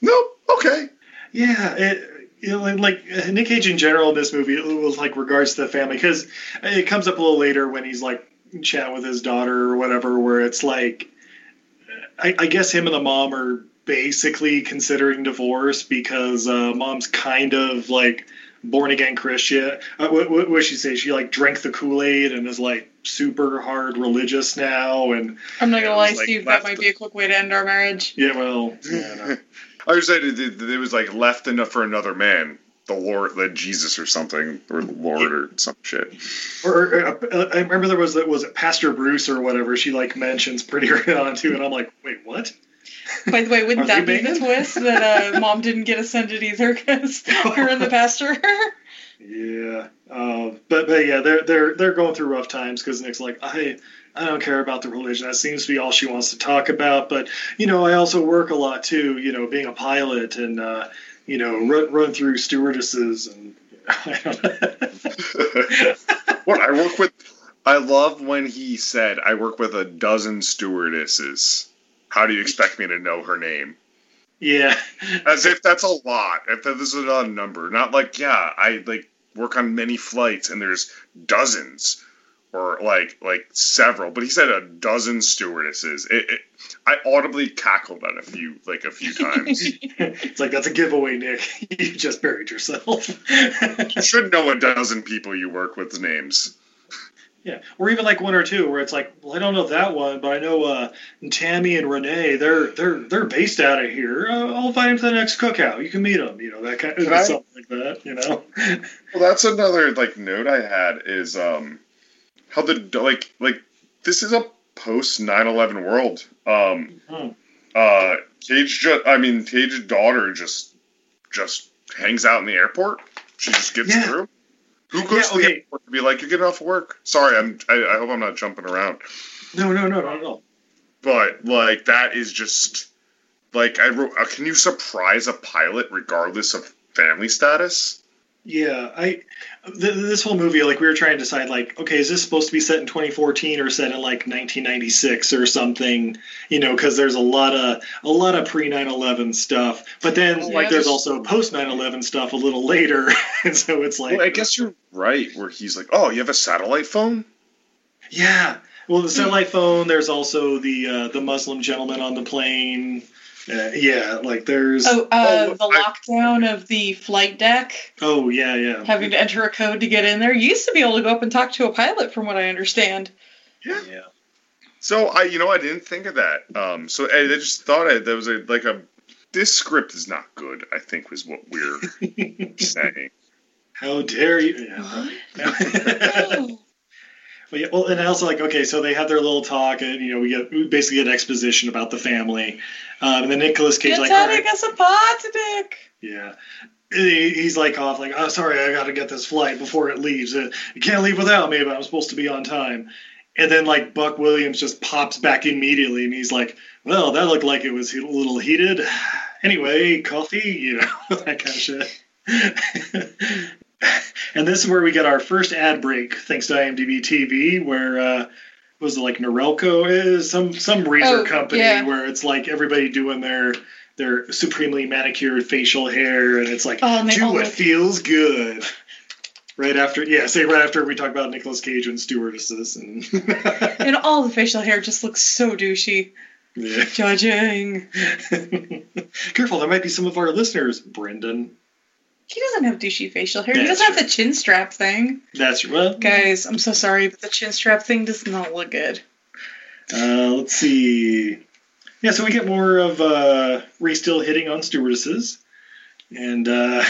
no, okay. Yeah, it, like, Nick Cage in general in this movie with like regards to the family because it comes up a little later when he's like chatting with his daughter or whatever, where it's like, I, I guess him and the mom are basically considering divorce because uh, mom's kind of like born again Christian. Uh, what, what, what she say? She like drank the Kool Aid and is like super hard religious now. And I'm not gonna lie, like Steve. That left might be a quick way to end our marriage. yeah, well, yeah, no. I was saying it, it, it was like left enough for another man, the Lord, the Jesus or something, or the Lord or some shit. or, or uh, I remember there was that was it Pastor Bruce or whatever. She like mentions pretty early on too, and I'm like, wait, what? By the way, wouldn't that they be the twist that uh, mom didn't get ascended either because her and the pastor? Yeah, uh, but but yeah, they're they're they're going through rough times because Nick's like, I I don't care about the religion. That seems to be all she wants to talk about. But you know, I also work a lot too. You know, being a pilot and uh, you know run, run through stewardesses and I don't know. what I work with, I love when he said, "I work with a dozen stewardesses." How do you expect me to know her name? yeah, As if that's a lot. If that this is not a number, not like yeah, I like work on many flights and there's dozens or like like several. But he said a dozen stewardesses. It, it, I audibly cackled at a few like a few times. it's like that's a giveaway, Nick. You just buried yourself. you should know a dozen people you work with's names. Yeah, or even like one or two where it's like, well, I don't know that one, but I know uh, Tammy and Renee. They're they're they're based out of here. Uh, I'll invite them to the next cookout. You can meet them. You know that kind of I- something like that. You know. Well, that's another like note I had is um how the like like this is a post 9/11 world. Um Hmm. uh Cage just I mean Cage's daughter just just hangs out in the airport. She just gets Yeah. through. Who goes Yeah, to the okay. airport to be like, you're getting off work? Sorry, I'm I, I hope I'm not jumping around. No, no, no, not at all. But like that is just like I wrote uh, can you surprise a pilot regardless of family status? Yeah, I this whole movie, like we were trying to decide, like, okay, is this supposed to be set in 2014 or set in like 1996 or something? You know, because there's a lot of a lot of pre 9/11 stuff, but then Yeah, like there's just- also post 9/11 stuff a little later, and so it's like, well, I guess you're right where he's like, "Oh, you have a satellite phone?" yeah. Well, the satellite phone. There's also the uh, the Muslim gentleman on the plane. Uh, yeah, like there's. Oh, uh, Oh, the lockdown of the flight deck, oh yeah, yeah. having to enter a code to get in there. You used to be able to go up and talk to a pilot, from what I understand. Yeah. yeah. So I, you know, I didn't think of that. Um, so I, I just thought I, there was a like a this script is not good. I think was what we're saying. How dare you? Yeah, Well, yeah, well, and also like okay, so they have their little talk, and you know we get we basically get an exposition about the family, um, and then Nicolas Cage You're like, telling us apart, Dick. yeah, he's like off like, oh sorry, I got to get this flight before it leaves. It can't leave without me, but I'm supposed to be on time. And then like Buck Williams just pops back immediately, and he's like, well, that looked like it was a little heated. Anyway, coffee, you know that kind of shit. and this is where we get our first ad break, thanks to IMDb TV, where uh, was it like Norelco is some some razor Oh, company yeah. where it's like everybody doing their their supremely manicured facial hair, and it's like Oh, do what look- feels good. Right after, yeah, say right after we talk about Nicolas Cage and stewardesses, and And all the facial hair just looks so douchey. yeah. Judging. careful, there might be some of our listeners, Brendan. He doesn't have douchey facial hair. he doesn't have the chin strap thing. That's well, Guys, I'm so sorry, but the chin strap thing does not look good. Uh, let's see. Yeah, so we get more of uh, Ray still hitting on stewardesses, and uh,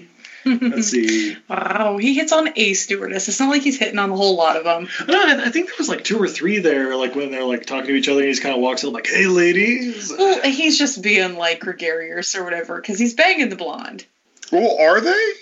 let's see. Wow, he hits on a stewardess. It's not like he's hitting on a whole lot of them. No, I, I think there was like two or three there, like when they're like talking to each other, and he just kind of walks up like, "Hey, ladies." Well, he's just being like gregarious or whatever because he's banging the blonde. Well, are they?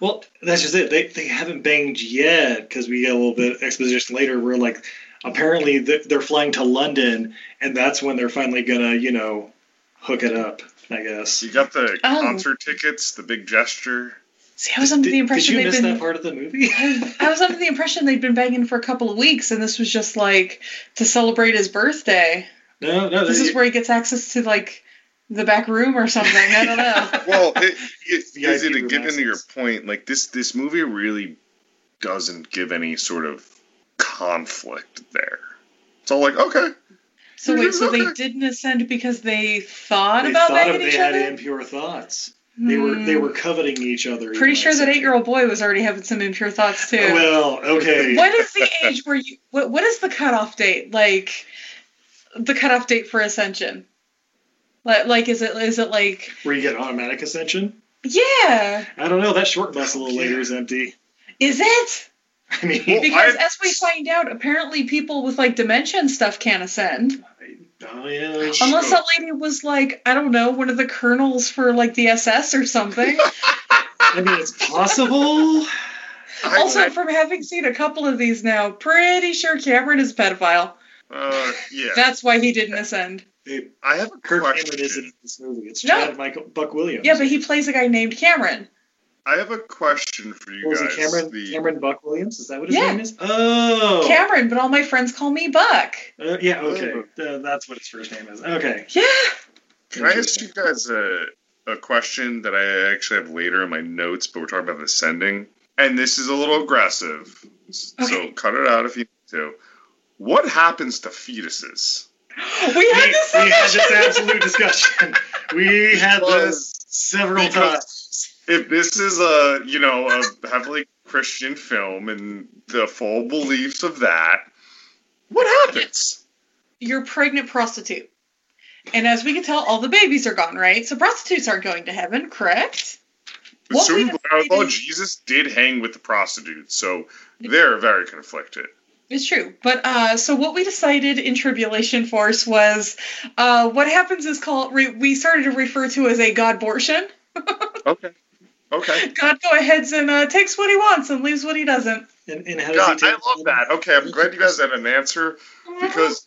Well, that's just it. They they haven't banged yet because we get a little bit of exposition later where like apparently they're flying to London, and that's when they're finally gonna you know hook it up. I guess. You got the Oh. concert tickets, the big gesture. See, I was under the Did impression you they'd miss been. that part of the movie? I was under the impression they'd been banging for a couple of weeks, and this was just like to celebrate his birthday. no, no. This they- is where he gets access to like the back room or something. I don't know. well, it, it, The is IP it to room get into your point? Like this, this movie really doesn't give any sort of conflict there. It's all like, okay, So wait, so they didn't ascend because they thought They about thought banging of, they each had other? impure thoughts. They were they were hmm. coveting each other. Pretty sure that eight-year-old boy was already having some impure thoughts too. Well, okay. what is the age where you? What, what is the cutoff date? Like the cutoff date for ascension? Like, like is it is it like Where you get automatic ascension? yeah? I don't know. That short bus a little later is empty. Is it? I mean, Because as we find out, apparently people with like dementia and stuff can't ascend. oh yeah. Unless that lady was like, I don't know, one of the colonels for like the SS or something. I mean, it's possible. also, from having seen a couple of these now, pretty sure Cameron is a pedophile. uh, yeah. That's why he didn't ascend. I have a Kirk question. Cameron is in this movie. It's No. Chad Michael Buck Williams. Yeah, but he plays a guy named Cameron. I have a question for you was guys. it Cameron The- Cameron Buck Williams? Is that what his Yeah. name is? Oh, Cameron, but all my friends call me Buck. Uh, yeah. Okay, Uh, that's what his first name is. Okay. Yeah. Can I ask you guys a, a question that I actually have later in my notes, but we're talking about ascending? And this is a little aggressive, so cut it out if you need to. What happens to fetuses? We had this We had this absolute discussion. We had this several times. If this is a you know a heavily Christian film and the full beliefs of that, what happens? You're a pregnant prostitute. And as we can tell, all the babies are gone, right? So prostitutes aren't going to heaven, correct? What we Assume, although oh, Jesus did hang with the prostitutes, so they're very conflicted. It's true. But uh, so what we decided in Tribulation Force was uh, what happens is called, re- we started to refer to as a Godbortion. Okay. Okay. God go ahead and uh, takes what he wants and leaves what he doesn't. And, and how does God, he I love that. Okay, I'm glad you guys had an answer because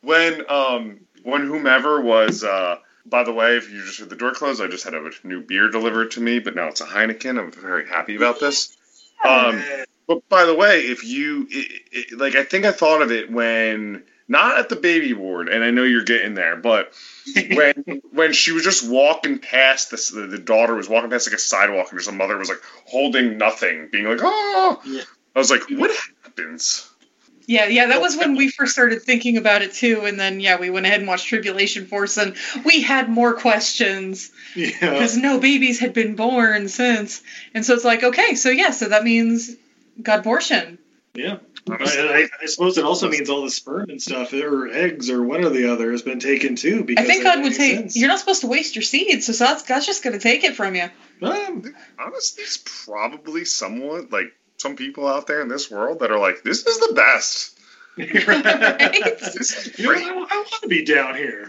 when um when whomever was uh by the way, if you just heard the door close, I just had a new beer delivered to me, but now it's a Heineken. I'm very happy about this. Um, but by the way, if you it, it, like, I think I thought of it when not at the baby ward, and I know you're getting there, but when when she was just walking past this, the, the daughter was walking past like a sidewalk, and just a mother was like holding nothing, being like, "Oh," yeah. I was like, "What happens?" Yeah, yeah, that was when we first started thinking about it too. And then, yeah, we went ahead and watched Tribulation Force and we had more questions Yeah. because no babies had been born since. And so it's like, okay, so yeah, so that means Godbortion. Yeah. I, I, I suppose it also means all the sperm and stuff, or eggs, or one or the other, has been taken too. Because I think God would makes take. sense. You're not supposed to waste your seeds, so God's, God's just going to take it from you. Um, Honestly, it's probably somewhat like some people out there in this world that are like, "This is the best." This is You know. I, I want to be down here.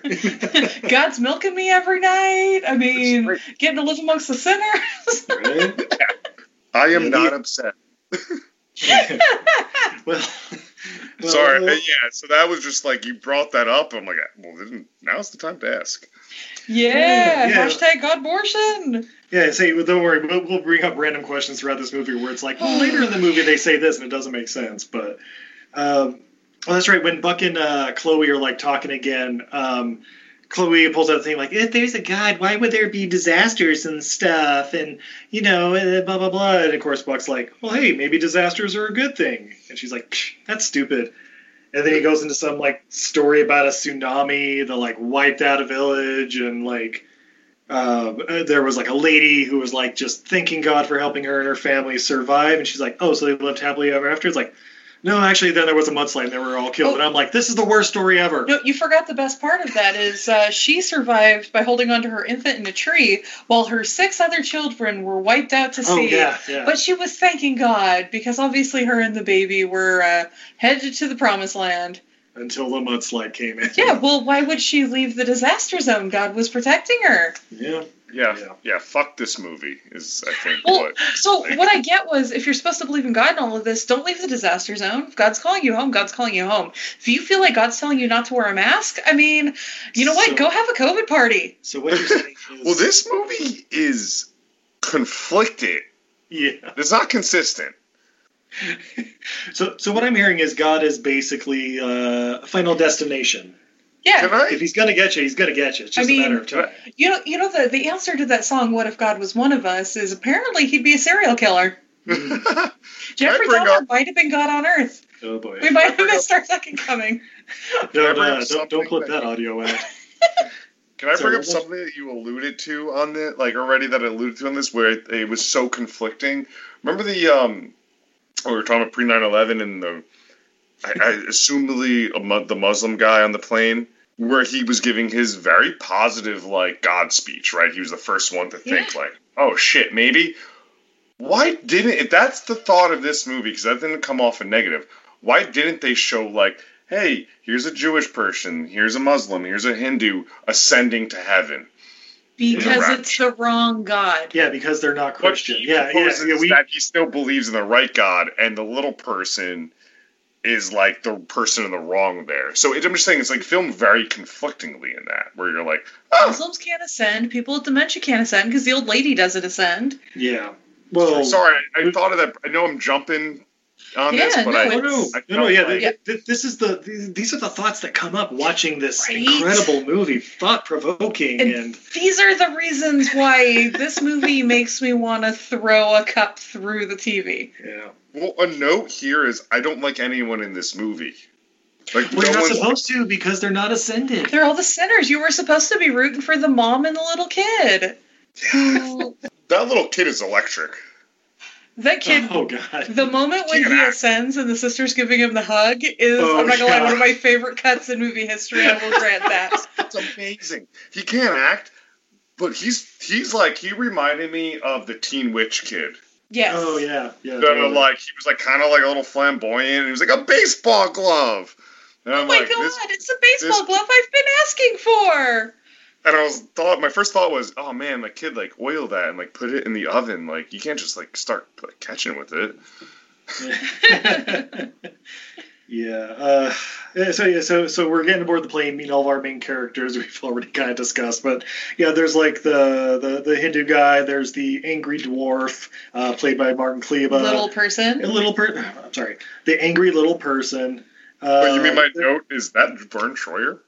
God's milking me every night. I mean, getting to live amongst the sinners. Right? I am not upset. well, Sorry, well, yeah. So that was just like you brought that up. I'm like, well, then now's the time to ask. yeah, Yeah. hashtag Godbortion. Yeah, say, well, don't worry. We'll, we'll bring up random questions throughout this movie where it's like, well, later in the movie they say this and it doesn't make sense. But, um, oh, that's right. When Buck and uh, Chloe are like talking again, um, Chloe pulls out the thing like, if there's a God, why would there be disasters and stuff? And, you know, uh, blah, blah, blah. And of course, Buck's like, well, hey, maybe disasters are a good thing. And she's like, that's stupid. And then he goes into some like story about a tsunami that like wiped out a village and like um, uh, there was like a lady who was like just thanking God for helping her and her family survive, and she's like, "Oh, so they lived happily ever after." It's like, no, actually, then there was a mudslide and they were all killed. And I'm like, this is the worst story ever. No, you forgot the best part of that is uh, she survived by holding onto her infant in a tree while her six other children were wiped out to Oh, sea. yeah, yeah. But she was thanking God because obviously her and the baby were uh, headed to the promised land. Until the mudslide came in. Yeah, well, why would she leave the disaster zone? God was protecting her. Yeah. Yeah, yeah. Fuck this movie is I think Well, what. so what I get was if you're supposed to believe in God and all of this, don't leave the disaster zone. If God's calling you home, God's calling you home. If you feel like God's telling you not to wear a mask, I mean, you know what? Go have a COVID party. So what you're saying is, Well, this movie is conflicted. yeah. It's not consistent. So, so what I'm hearing is God is basically uh, final destination. Yeah. If he's gonna get you, he's gonna get you. It's I just mean- a matter of time. You know, you know the the answer to that song "What if God was one of us" is apparently he'd be a serial killer. Jeffrey bring Dahmer might have been God on Earth. Oh boy. We might have missed our second coming. Don't, bring uh, don't, don't clip that- that audio out. Can I So bring up something that you alluded to on the like already that I alluded to on this where it, it was so conflicting? Remember the um, we were talking about pre 9/11 and the I, I assumedly a, mu- the Muslim guy on the plane where he was giving his very positive like God speech, right? He was the first one to think like, oh shit, maybe. Why didn't if that's the thought of this movie because that didn't come off a negative? Why didn't they show like, hey, here's a Jewish person, here's a Muslim, here's a Hindu ascending to heaven? Because it's the wrong God. Yeah, because they're not But Christian. Yeah, yeah, yeah. We, that he still believes in the right God, and the little person is like the person in the wrong there. So it, I'm just saying it's like filmed very conflictingly in that, where you're like, oh, Muslims can't ascend. People with dementia can't ascend because the old lady doesn't ascend. yeah. Well, sorry, I, I thought of that. I know I'm jumping on this, Yeah, but no, I, Oh, no, I no, no, felt yeah, like- th- th- This is the these- these are the thoughts that come up watching this Right. incredible movie, thought provoking, And- and These are the reasons why this movie makes me want to throw a cup through the TV. yeah. Well, a note here is I don't like anyone in this movie. Like Well, no you're not supposed to because they're not ascended. They're all the sinners. You were supposed to be rooting for the mom and the little kid. Who- that little kid is electric. That kid. Oh God. The moment when he ascends and the sister's giving him the hug is, Oh, I'm not gonna lie, one of my favorite cuts in movie history. I will grant that. It's amazing. He can't act, but he's he's like he reminded me of the Teen Witch kid. Yes. Oh yeah, yeah. That totally. like he was like kind of like a little flamboyant. And he was like a baseball glove. And oh I'm Oh my like, god, this, it's a baseball this- glove I've been asking for. And I was thought my first thought was, oh man, the kid like oil that and like put it in the oven. Like you can't just like start like, catching with it. Yeah. Uh, yeah, so yeah, so so we're getting aboard the plane, meeting all of our main characters we've already kind of discussed, but yeah, there's like the the, the Hindu guy, there's the angry dwarf, uh, played by Martin Klebba, Little person. a little per, I'm sorry, the angry little person. But Uh, you mean my note is that Verne Troyer?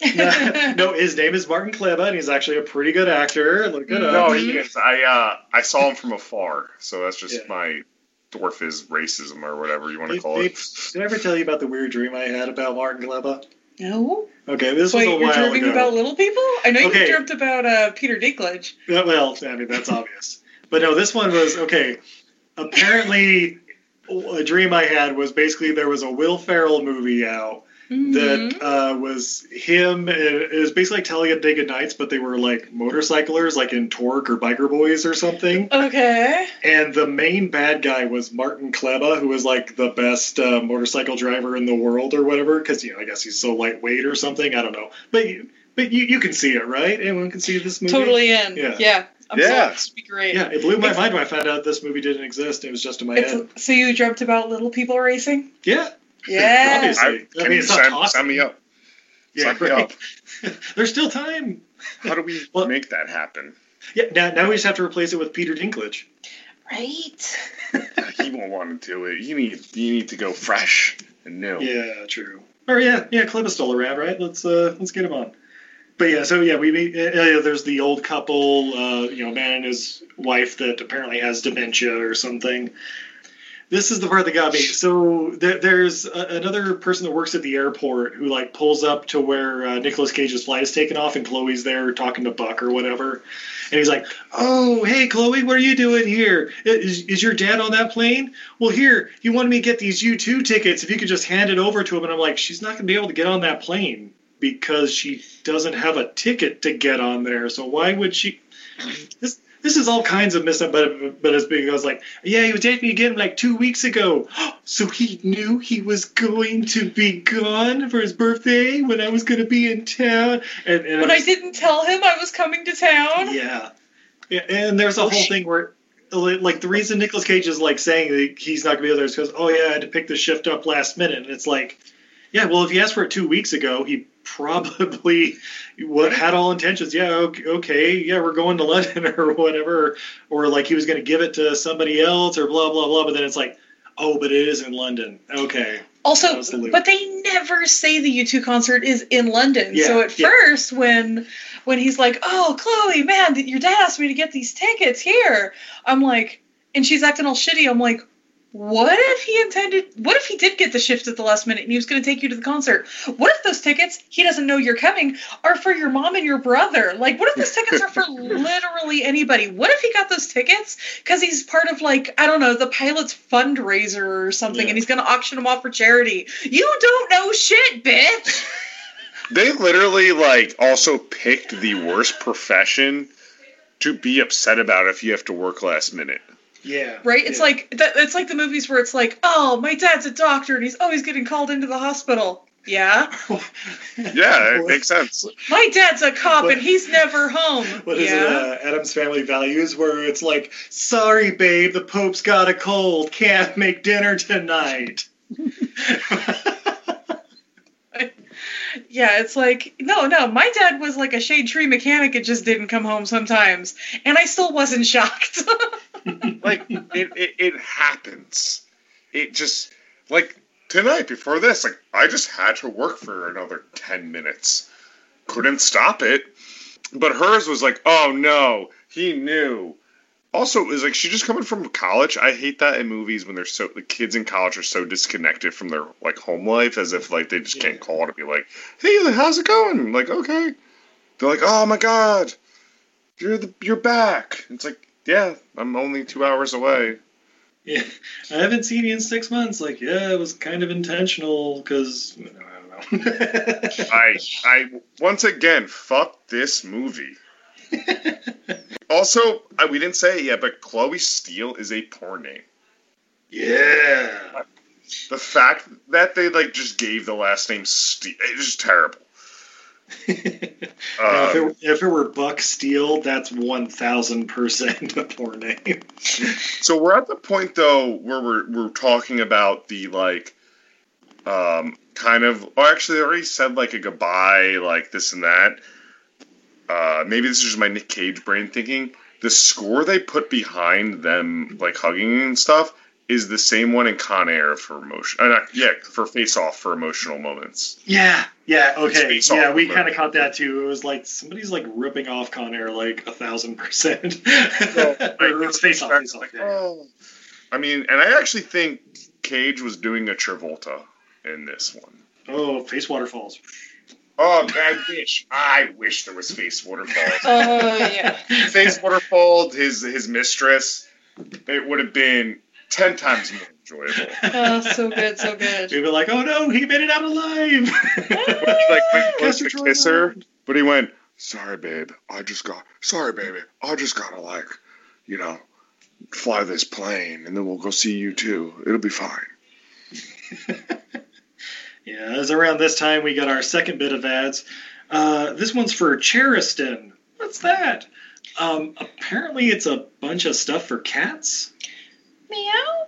no, his name is Martin Klebba, and he's actually a pretty good actor. Look it up. No, he is. I uh I saw him from afar, so that's just Yeah. my dwarfism racism or whatever you want to call did, it. did I ever tell you about the weird dream I had about Martin Klebba? No. Okay, this Wait, was a you're while dreaming ago. about little people? I know Okay. you dreamt about uh, Peter Dinklage. Yeah, Well, I mean that's obvious, but no, this one was okay. Apparently, a dream I had was basically there was a Will Ferrell movie out Mm-hmm. that uh, was him. It was basically like Talladega Nights, but they were like motorcyclers, like in Torque or Biker Boys or something. Okay. And the main bad guy was Martin Klebba, who was like the best uh, motorcycle driver in the world or whatever, because you know I guess he's so lightweight or something. I don't know, but you, but you, you can see it, right? Anyone can see this movie. Totally in. Yeah. Yeah. I'm Yeah. sorry. This would be great. Yeah, it blew my It's- mind when I found out this movie didn't exist. It was just in my head. So you dreamt about little people racing? Yeah, Yeah. Obviously. I, I can mean, you it's sign, awesome. sign me up? yeah, Sign me up. There's still time. How do we Well- make that happen? Yeah, now, now we just have to replace it with Peter Dinklage. Right. he won't want to do it. You need you need to go fresh and new. Yeah, true. Or yeah, yeah, Clip is still around, right? Let's uh, let's get him on. But yeah, so yeah, we meet. Uh, yeah, there's the old couple, uh, you know, man and his wife that apparently has dementia or something. This is the part that got me. So there, there's a, another person that works at the airport who like pulls up to where uh, Nicolas Cage's flight is taken off, and Chloe's there talking to Buck or whatever, and he's like, "Oh, hey, Chloe, what are you doing here? Is, is your dad on that plane? Well, here, he wanted me to get these U2 tickets. If you could just hand it over to him." And I'm like, "She's not going to be able to get on that plane because she doesn't have a ticket to get on there. So why would she?" This this is all kinds of missed up, but but it's because like, yeah, he was dating me again like two weeks ago. So he knew he was going to be gone for his birthday when I was going to be in town. And, and When I I didn't tell him I was coming to town. yeah. Yeah, and there's a Oh, whole thing where, like, the reason Nicolas Cage is like saying that he's not gonna be there is because, oh yeah, I had to pick the shift up last minute, and it's like, yeah, well, if he asked for it two weeks ago, he probably what had all intentions. Yeah, okay, okay, yeah, we're going to London or whatever, or like he was gonna give it to somebody else or blah blah blah. But then it's like, oh, but it is in London. Okay, Also, the but they never say the U2 concert is in London. Yeah, so at yeah. first, when when he's like, "Oh, Chloe, man, your dad asked me to get these tickets here," I'm like, and she's acting all shitty. I'm like, what if he intended? What if he did get the shift at the last minute and he was going to take you to the concert? What if those tickets he doesn't know you're coming are for your mom and your brother? Like, what if those tickets are for literally anybody? What if he got those tickets because he's part of like I don't know the pilot's fundraiser or something, Yeah. and he's going to auction them off for charity? You don't know shit, bitch. They literally like also picked the worst profession to be upset about if you have to work last minute. Yeah. Right? It's like that, it's like the movies where it's like, oh, my dad's a doctor and he's always getting called into the hospital. Yeah, Yeah, it makes sense. my dad's a cop and he's never home. What is yeah. it? Uh, Addams Family Values, where it's like, sorry, babe, the Pope's got a cold, can't make dinner tonight. Yeah, it's like no, no. My dad was like a shade tree mechanic. It just didn't come home sometimes, and I still wasn't shocked. Like it, it, it happens. It just like tonight before this, like I just had to work for another ten minutes. Couldn't stop it. But hers was like, oh no, he knew. Also, it was like she just coming from college. I hate that in movies when they're so the kids in college are so disconnected from their like home life, as if like they just can't call to be like, "Hey, how's it going?" I'm like, okay. They're like, "Oh my god, you're the you're back." It's like, yeah, I'm only two hours away. Yeah, I haven't seen you in six months. Like, yeah, it was kind of intentional because I don't know. I I once again fuck this movie. also, I, we didn't say it yet, but Chloe Steele is a porn name. yeah. The fact that they like just gave the last name Steele is just terrible. Now, if, it, if it were Buck Steele, that's one thousand percent a poor name. so we're at the point though where we're we're talking about the like um kind of or actually they already said like a goodbye like this and that uh maybe this is just my nick cage brain thinking the score they put behind them like hugging and stuff is the same one in con air for emotion uh, yeah for face off for emotional moments Yeah, yeah, okay, yeah. We kind of caught that too. It was like somebody's like ripping off Con Air like a thousand percent. or it's face off, face off. yeah. i mean and i actually think cage was doing a travolta in this one Oh, face waterfalls. Oh, I wish. I wish there was face waterfalls. Oh yeah. face waterfall, his his mistress. It would have been ten times more enjoyable. Oh, so good, so good. You'd be like, oh no, he made it out alive. like went close Cast to your kiss joy her, but he went, "Sorry, babe. I just got. Sorry, baby. I just gotta like, you know, fly this plane, and then we'll go see you too. It'll be fine." Yeah, it was around this time we got our second bit of ads. Uh, this one's for Cheristin. What's that? Um, apparently, it's a bunch of stuff for cats. Meow.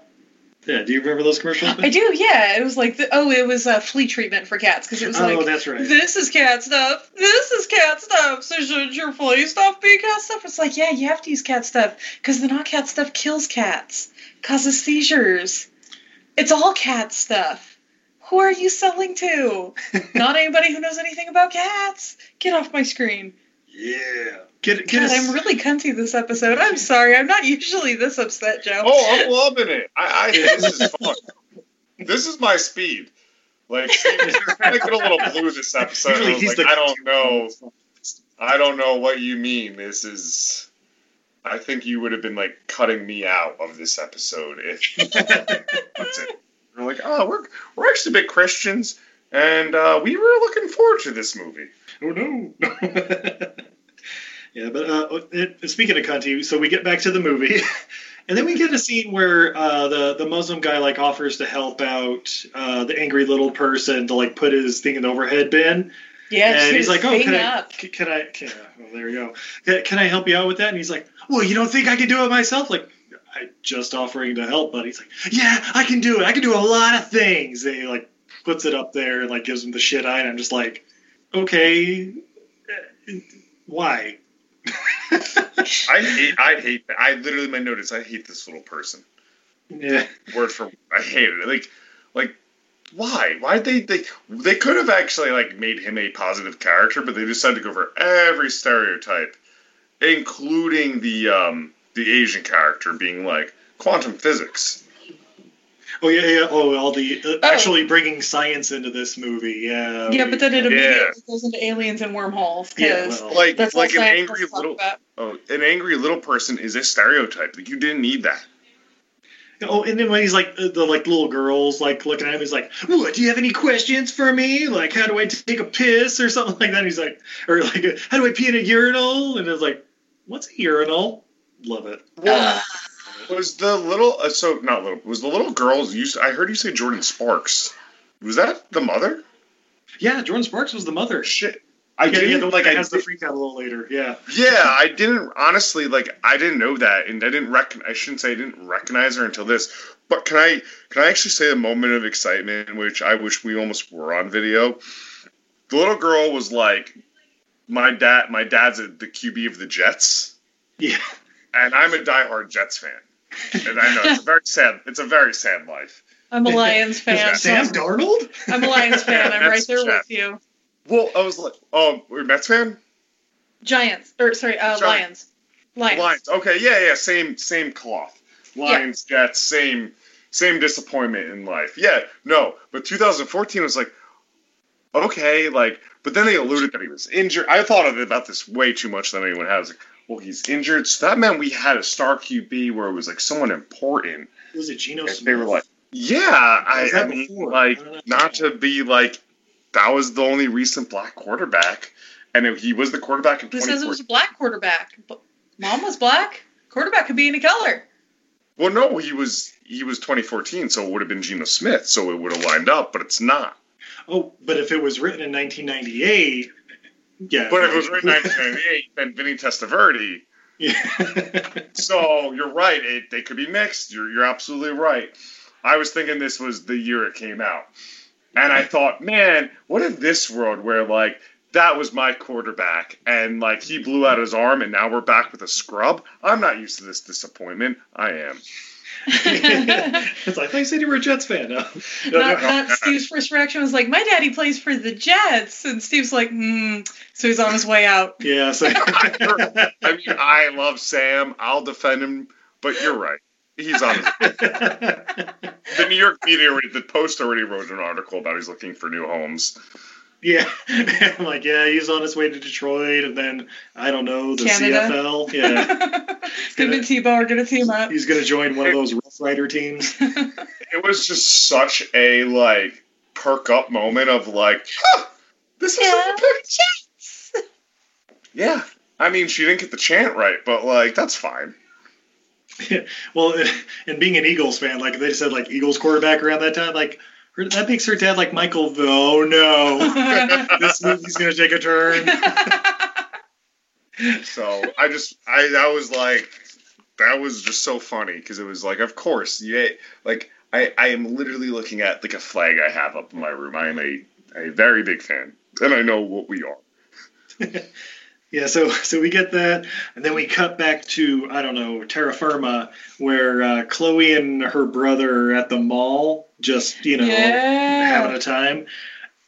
Yeah, do you remember those commercials? I do, yeah. It was like, the, oh, it was uh, flea treatment for cats because it was Oh, like, that's right. this is cat stuff, this is cat stuff. So should your flea stuff be cat stuff? It's like, yeah, you have to use cat stuff because the not cat stuff kills cats, causes seizures. It's all cat stuff. Who are you selling to? not anybody who knows anything about cats. Get off my screen. Yeah. Get, get God, a- I'm really cunty this episode. I'm sorry. I'm not usually this upset, Joe. Oh, I'm loving it. I, I this is fun. This is my speed. Like, Steven's trying to get a little blue this episode. Usually I like, the- I don't know. I don't know what you mean. This is. I think you would have been like cutting me out of this episode if that's it. We're like, oh, we're we're actually big Christians, and uh, we were looking forward to this movie. Oh no. yeah, but uh, it, speaking of cunty, so we get back to the movie, and then we get a scene where uh, the the Muslim guy like offers to help out uh, the angry little person to like put his thing in the overhead bin. Yeah, and he's like, "Oh, hang can I, up. c- can I? Can, well, there we go. Can, can I help you out with that?" And he's like, "Well, you don't think I can do it myself?" Like, I just offering to help, but he's like, "Yeah, I can do it. I can do a lot of things." And he like puts it up there and like gives him the shit eye, and I'm just like, "Okay, why?" I hate. I hate. I literally my notice. I hate this little person. Yeah. Word for. I hate it. Like, like why? Why'd they they they could have actually like made him a positive character, but they decided to go for every stereotype, including the um the Asian character being like quantum physics. Oh yeah, yeah. Oh, all the uh, actually bringing science into this movie. Yeah. Yeah, but then it immediately Yeah. goes into aliens and wormholes Yeah, because well, Like that's like an angry little oh an angry little person is a stereotype. Like you didn't need that. Oh, and then when he's like the, the like little girls like looking at him, he's like, "What? Do you have any questions for me? Like, how do I take a piss or something like that?" And he's like, or like, "How do I pee in a urinal?" And it's like, "What's a urinal?" Love it. Well, was the little uh, so not little was the little girls used? I heard you say Jordin Sparks. Was that the mother? Yeah, Jordin Sparks was the mother. Shit, I yeah, didn't yeah, the like. I has the freak out a little later. Yeah. Yeah, I didn't honestly like. I didn't know that, and I didn't recognize. I shouldn't say I didn't recognize her until this. But can I can I actually say a moment of excitement, which I wish we almost were on video? The little girl was like, "My dad, my dad's a, the QB of the Jets, Yeah. and I'm a diehard Jets fan." And I know it's a very sad. It's a very sad life. I'm a Lions fan. Sam so Darnold? I'm a Lions fan. I'm right there Jeff. with you. Well, I was like, "Oh, we're a Mets fan." Giants, or sorry, uh, Sorry. Lions. Lions. Lions. Okay, yeah, yeah, same same cloth. Lions, Jets, same same disappointment in life. Yeah, no, but 2014 was like, okay, like, but then they alluded that he was injured. I thought of about this way too much than anyone has. Like, well, he's injured, so that meant we had a star QB where it was like someone important. Was it Geno And Smith? they were like, yeah, I, Was that I mean, before? like, I don't to be like, that was the only recent black quarterback, and it, he was the quarterback in Who says it was a black quarterback? But Mom was black. Quarterback could be any color. Well, no, he was he was 2014, so it would have been Geno Smith, so it would have lined up, but it's not. Oh, but if it was written in 1998, yeah. But if it was written in 1998, then Vinny Testaverde. Yeah. So you're right; it, they could be mixed. You're you're absolutely right. I was thinking this was the year it came out, and I thought, man, what if this world where like that was my quarterback, and like he blew out his arm, and now we're back with a scrub. I'm not used to this disappointment. I am. it's like I said you were a Jets fan. No. Not, not Steve's first reaction was like, "My daddy plays for the Jets," and Steve's like, "Hmm." So he's on his way out. Yeah. So I mean, I love Sam. I'll defend him, but you're right. He's on his. the New York media, the Post already wrote an article about he's looking for new homes. Yeah, I'm like, yeah, he's on his way to Detroit, and then I don't know the Canada. CFL. Yeah, Him and Tebow are gonna team up. he's gonna join one of those Rough Rider teams. It was just such a like perk up moment of like, huh, this is Yeah. yeah. I mean, she didn't get the chant right, but like that's fine. well, and being an Eagles fan, like they said, like Eagles quarterback around that time, like her, that makes her dad like Michael. Oh no, this movie's gonna take a turn. So I just I that was like that was just so funny because it was like of course yeah like I I am literally looking at like a flag I have up in my room. I am a a very big fan and I know what we are. Yeah, so so we get that, and then we cut back to I don't know terra firma, where uh, Chloe and her brother are at the mall, just you know Yeah. having a time.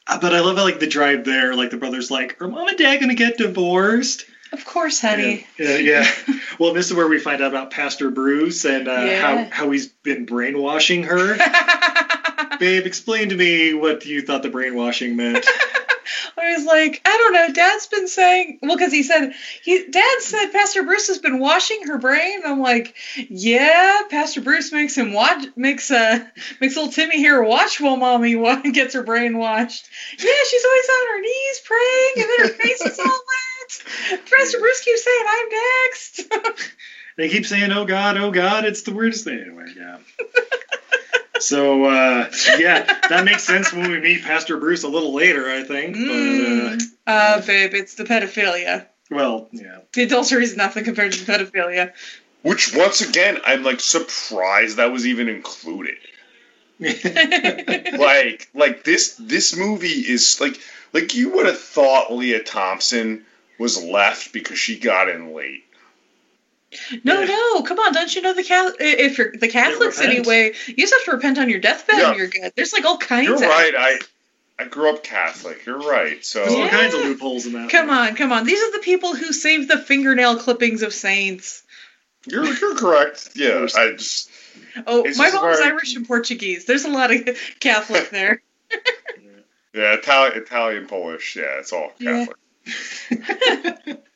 Uh, but I love how like the drive there, like the brother's like, "Are mom and dad gonna get divorced?" Of course, honey. Yeah, yeah. well, this is where we find out about Pastor Bruce and uh, Yeah. how how he's been brainwashing her. Babe, explain to me what you thought the brainwashing meant. I was like, I don't know. Dad's been saying, well, because he said, he, Dad said Pastor Bruce has been washing her brain. I'm like, yeah, Pastor Bruce makes him watch, makes uh, makes little Timmy here watch while mommy gets her brain washed. Yeah, she's always on her knees praying, and then her face is all wet. Pastor Bruce keeps saying, I'm next. They keep saying, "Oh God, oh God," it's the weirdest thing. Anyway, yeah. So uh, yeah, that makes sense when we meet Pastor Bruce a little later, I think. Mm. uh, babe, it's the pedophilia. Well, yeah. The adultery is nothing compared to the pedophilia. Which once again I'm like surprised that was even included. like like this this movie is like like you would have thought Lea Thompson was left because she got in late. No, no, come on! Don't you know the Catholic? If you're the Catholics repent. anyway, you just have to repent on your deathbed Yeah. and you're good. There's like all kinds. You're of right. I I grew up Catholic. You're right. So There's all kinds of loopholes in that. Come on, come on! These are the people who save the fingernail clippings of saints. you're you're correct. Yeah. I just Oh, my mom was Irish and Portuguese. There's a lot of Catholic there. yeah Italian Italian Polish. Yeah, it's all Yeah. Catholic.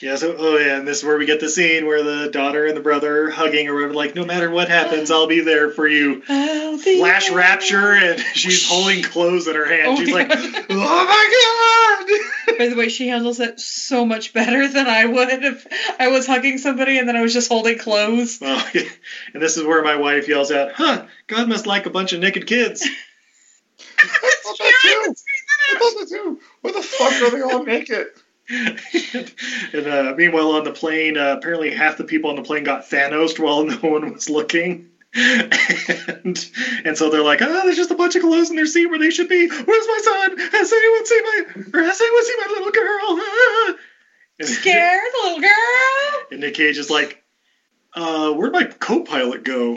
Yeah, so oh yeah, and this is where we get the scene where the daughter and the brother are hugging or whatever, like no matter what happens, I'll be there for you. Flash rapture, and she's holding clothes in her hand. Oh, she's yeah. like, oh my god! By the way, she handles it so much better than I would if I was hugging somebody and then I was just holding clothes. Oh, yeah. And this is where my wife yells out, "Huh? God must like a bunch of naked kids." I thought that too. I thought that too. What the fuck are they all naked? and uh, meanwhile, on the plane, uh, apparently half the people on the plane got Thanos while no one was looking. and and so they're like, oh, there's just a bunch of clothes in their seat where they should be. Where's my son? Has anyone seen my or has anyone seen my little girl? Ah. And, Scared the little girl. and Nick Cage is like, uh, where'd my co-pilot go?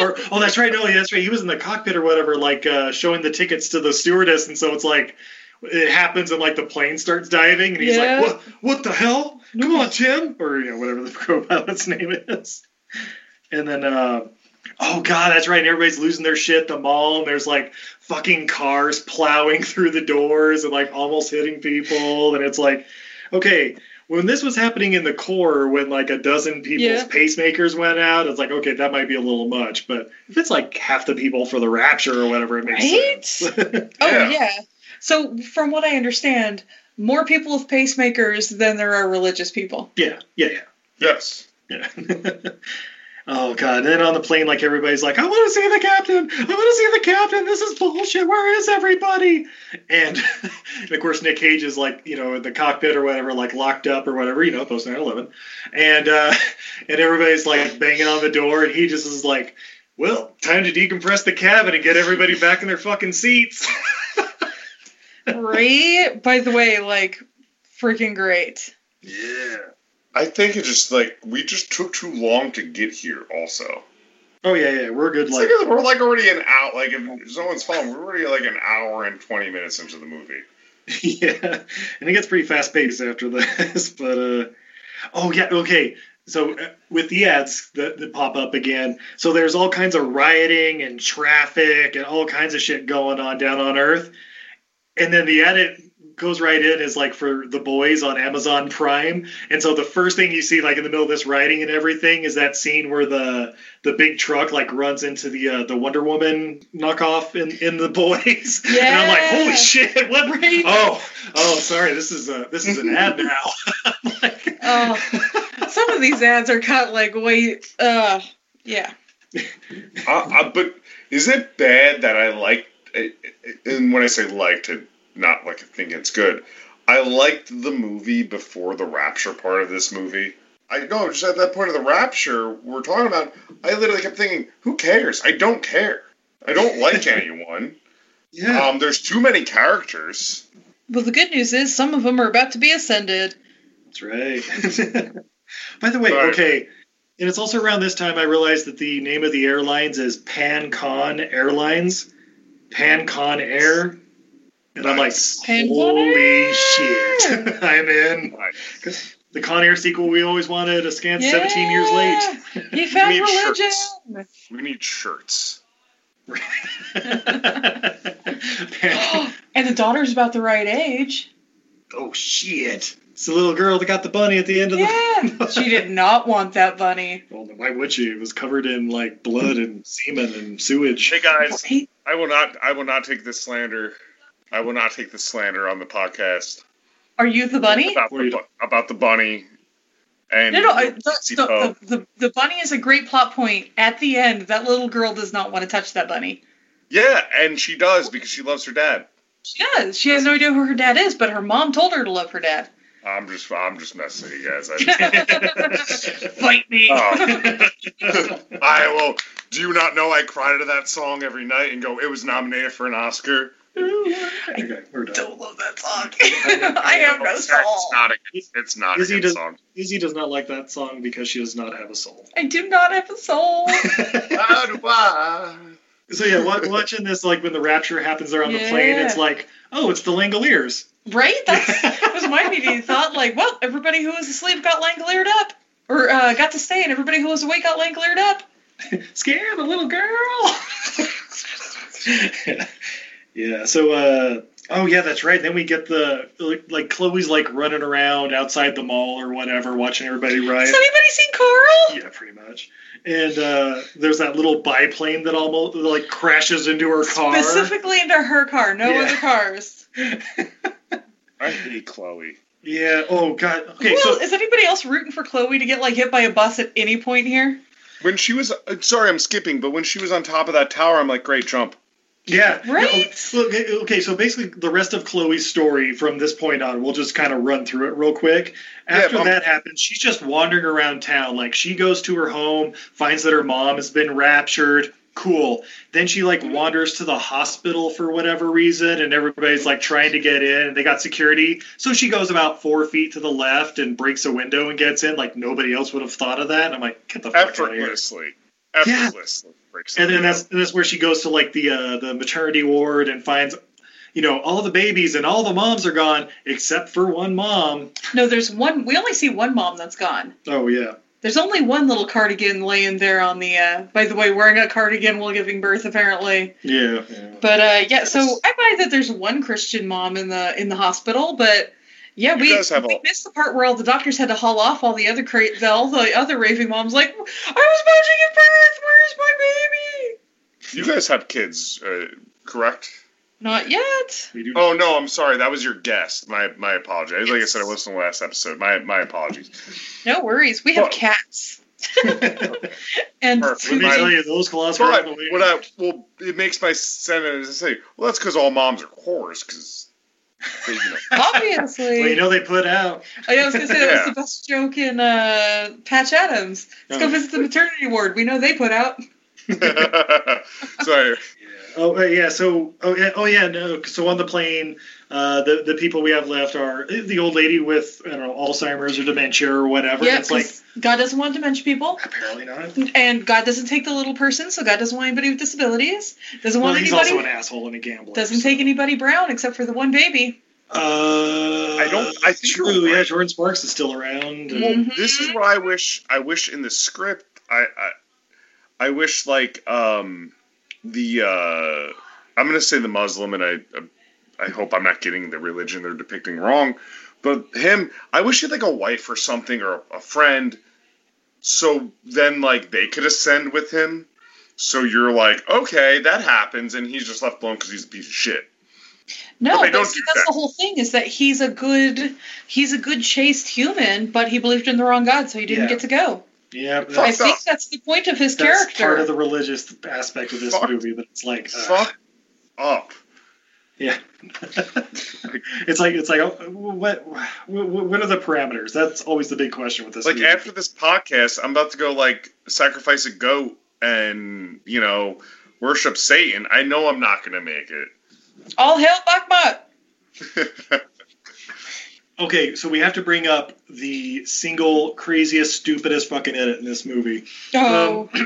or oh, that's right. No, that's right. He was in the cockpit or whatever, like uh, showing the tickets to the stewardess, and so it's like it happens and like the plane starts diving, and he's Yeah. like, what? What the hell? Come on, Tim, or you know whatever the co-pilot's name is. And then, uh, oh god, that's right. And everybody's losing their shit. The mall, and there's like fucking cars plowing through the doors and like almost hitting people, and it's like, okay. When this was happening in the core, when like a dozen people's Yeah. pacemakers went out, it's like, okay, that might be a little much. But if it's like half the people for the rapture or whatever, it makes Right? sense. Oh Yeah. yeah. So from what I understand, more people with pacemakers than there are religious people. yeah, yeah, yeah. Yes. Yeah. oh god! And then on the plane, like everybody's like, "I want to see the captain. I want to see the captain. This is bullshit. Where is everybody?" And, and of course, Nick Cage is like, you know, in the cockpit or whatever, like locked up or whatever, you know, post 9/11, and uh, and everybody's like banging on the door, and he just is like, "Well, time to decompress the cabin and get everybody back in their fucking seats." Right? By the way, like freaking great. yeah. I think it just like we just took too long to get here. Also, Oh yeah, yeah. We're good. it's Like, like we're like already an hour. Like if someone's phone, we're already like an hour and twenty minutes into the movie. yeah, and it gets pretty fast paced after this. But uh, oh yeah, okay. So uh, with the ads that, that pop up again, so there's all kinds of rioting and traffic and all kinds of shit going on down on Earth, and then the edit goes right in is like for the boys on Amazon Prime, and so the first thing you see like in the middle of this writing and everything is that scene where the the big truck like runs into the uh, the Wonder Woman knockoff in in the boys, Yeah. and I'm like, holy shit, what? Right. Oh, oh, sorry. This is a this is an ad now. Oh, some of these ads are cut like way. Uh, yeah. I, I, but is it bad that I like? And when I say liked, it not like I think it's good. I liked the movie before the rapture part of this movie. I know just at that point of the rapture we're talking about. I literally kept thinking, who cares? I don't care. I don't like anyone. Yeah. Um, there's too many characters. Well, the good news is some of them are about to be ascended. That's right. By the way, Right. okay. And it's also around this time I realized that the name of the airlines is PanCon Airlines, PanCon Air. And I'm like, PanCon holy Air! shit. I'm in. Nice. The Con Air sequel we always wanted, a scant 17 years late. He found need religion. shirts. We need shirts. And the daughter's about the right age. oh, shit. It's the little girl that got the bunny at the end of the. Yeah. she did not want that bunny. Well, why would she? It was covered in like blood and semen and sewage. Hey guys, He- I will not. I will not take this slander. I will not take this slander on the podcast Are you the bunny? about the, about the bunny. And No, no. The, the, the, the, the bunny is a great plot point. At the end, that little girl does not want to touch that bunny. Yeah, and she does because she loves her dad. She does. She has no idea who her dad is, but her mom told her to love her dad. I'm just, I'm just messing with you guys. I, Fight me. Oh. I will. Do you not know I cry to that song every night and go, "It was nominated for an Oscar." Okay. Don't love that song. I have no soul. It's not a good, it's not a good does, song. Izzy does not like that song because she does not have a soul. I do not have a soul. How do I? So yeah, watching this like when the rapture happens there on the plane, it's like, oh, it's the Langoliers. Right? That's, that was my immediate thought. Like, well, everybody who was asleep got langolired up. Or uh, got to stay, and everybody who was awake got langolired up. Scare the little girl. yeah. So, uh, oh yeah, that's right. Then we get the like, like Chloe's like running around outside the mall or whatever, watching everybody ride. Has anybody seen Carl? Yeah, pretty much. And uh, there's that little biplane that almost like crashes into her car. Specifically into her car, no Yeah. other cars. I hate Chloe. Yeah. Oh god. Okay. well, so is anybody else rooting for Chloe to get like hit by a bus at any point here? When she was, uh, sorry, I'm skipping, but when she was on top of that tower, I'm like, great jump. Yeah. Right? No, okay, okay, so basically, the rest of Chloe's story from this point on, we'll just kind of run through it real quick. After but I'm- that happens, she's just wandering around town. Like, she goes to her home, finds that her mom has been raptured. Cool. Then she, like, wanders to the hospital for whatever reason, and everybody's, like, trying to get in, and they got security. So she goes about four feet to the left and breaks a window and gets in. Like, nobody else would have thought of that. And I'm like, get the fuck out of here. Effortlessly. Effortlessly. breaks the And then that's and that's where she goes to like the uh, the maternity ward and finds, you know, all the babies and all the moms are gone except for one mom. No, there's one. We only see one mom that's gone. Oh yeah. There's only one little cardigan laying there on the. Uh, by the way, wearing a cardigan while giving birth, apparently. Yeah. But uh, yeah, so I buy that there's one Christian mom in the in the hospital, but yeah, we, we a- missed the part where all the doctors had to haul off all the other cra- the, all the other raving moms. Like, I was about to give birth. Where's my baby? You guys have kids, uh, correct? Not yet. We do. Oh no, I'm sorry. That was your guest. My my apologies. Like I said, I listened to the last episode. My my apologies. No worries. We have Well- cats. and Perfect. Let me My- tell you, those claws But are what I well, it makes my sense to say, well, that's because all moms are whores. Because you know, obviously. Well, you know they put out. I was gonna say that was the best joke in uh, Patch Adams. Let's go Oh. visit the maternity ward. We know they put out. so Oh uh, yeah. So oh yeah. Oh yeah. No. So on the plane, uh, the the people we have left are the old lady with I don't know Alzheimer's or dementia or whatever. Yeah, it's like 'cause God doesn't want dementia people, apparently not. and God doesn't take the little person, so God doesn't want anybody with disabilities. Doesn't Well, want he's anybody. also an asshole and a gambler. doesn't take anybody brown except for the one baby. Uh, I don't- I think true. you're Yeah. Jordin Sparks is still around. and- well, Mm-hmm. this is what I wish. I wish in the script, I I, I wish like um the uh I'm gonna say the Muslim, and I I hope I'm not getting the religion they're depicting wrong, but him, I wish he had like a wife or something or a friend, so then like they could ascend with him. So you're like, okay, that happens, and he's just left alone because he's a piece of shit. No, But but see, do that's that. the whole thing is that he's a good, he's a good chaste human, but he believed in the wrong God, so he didn't Yeah. get to go. Yeah, I that's, think that's the point of his that's character. part of the religious aspect of this Fuck. movie. But it's like, uh, Fuck up. yeah, it's like it's like oh, what, what what are the parameters? That's always the big question with this. like movie. after this podcast, I'm about to go like sacrifice a goat and you know worship Satan. I know I'm not gonna make it. All hail Baphomet. Okay, so we have to bring up the single craziest, stupidest fucking edit in this movie. Oh,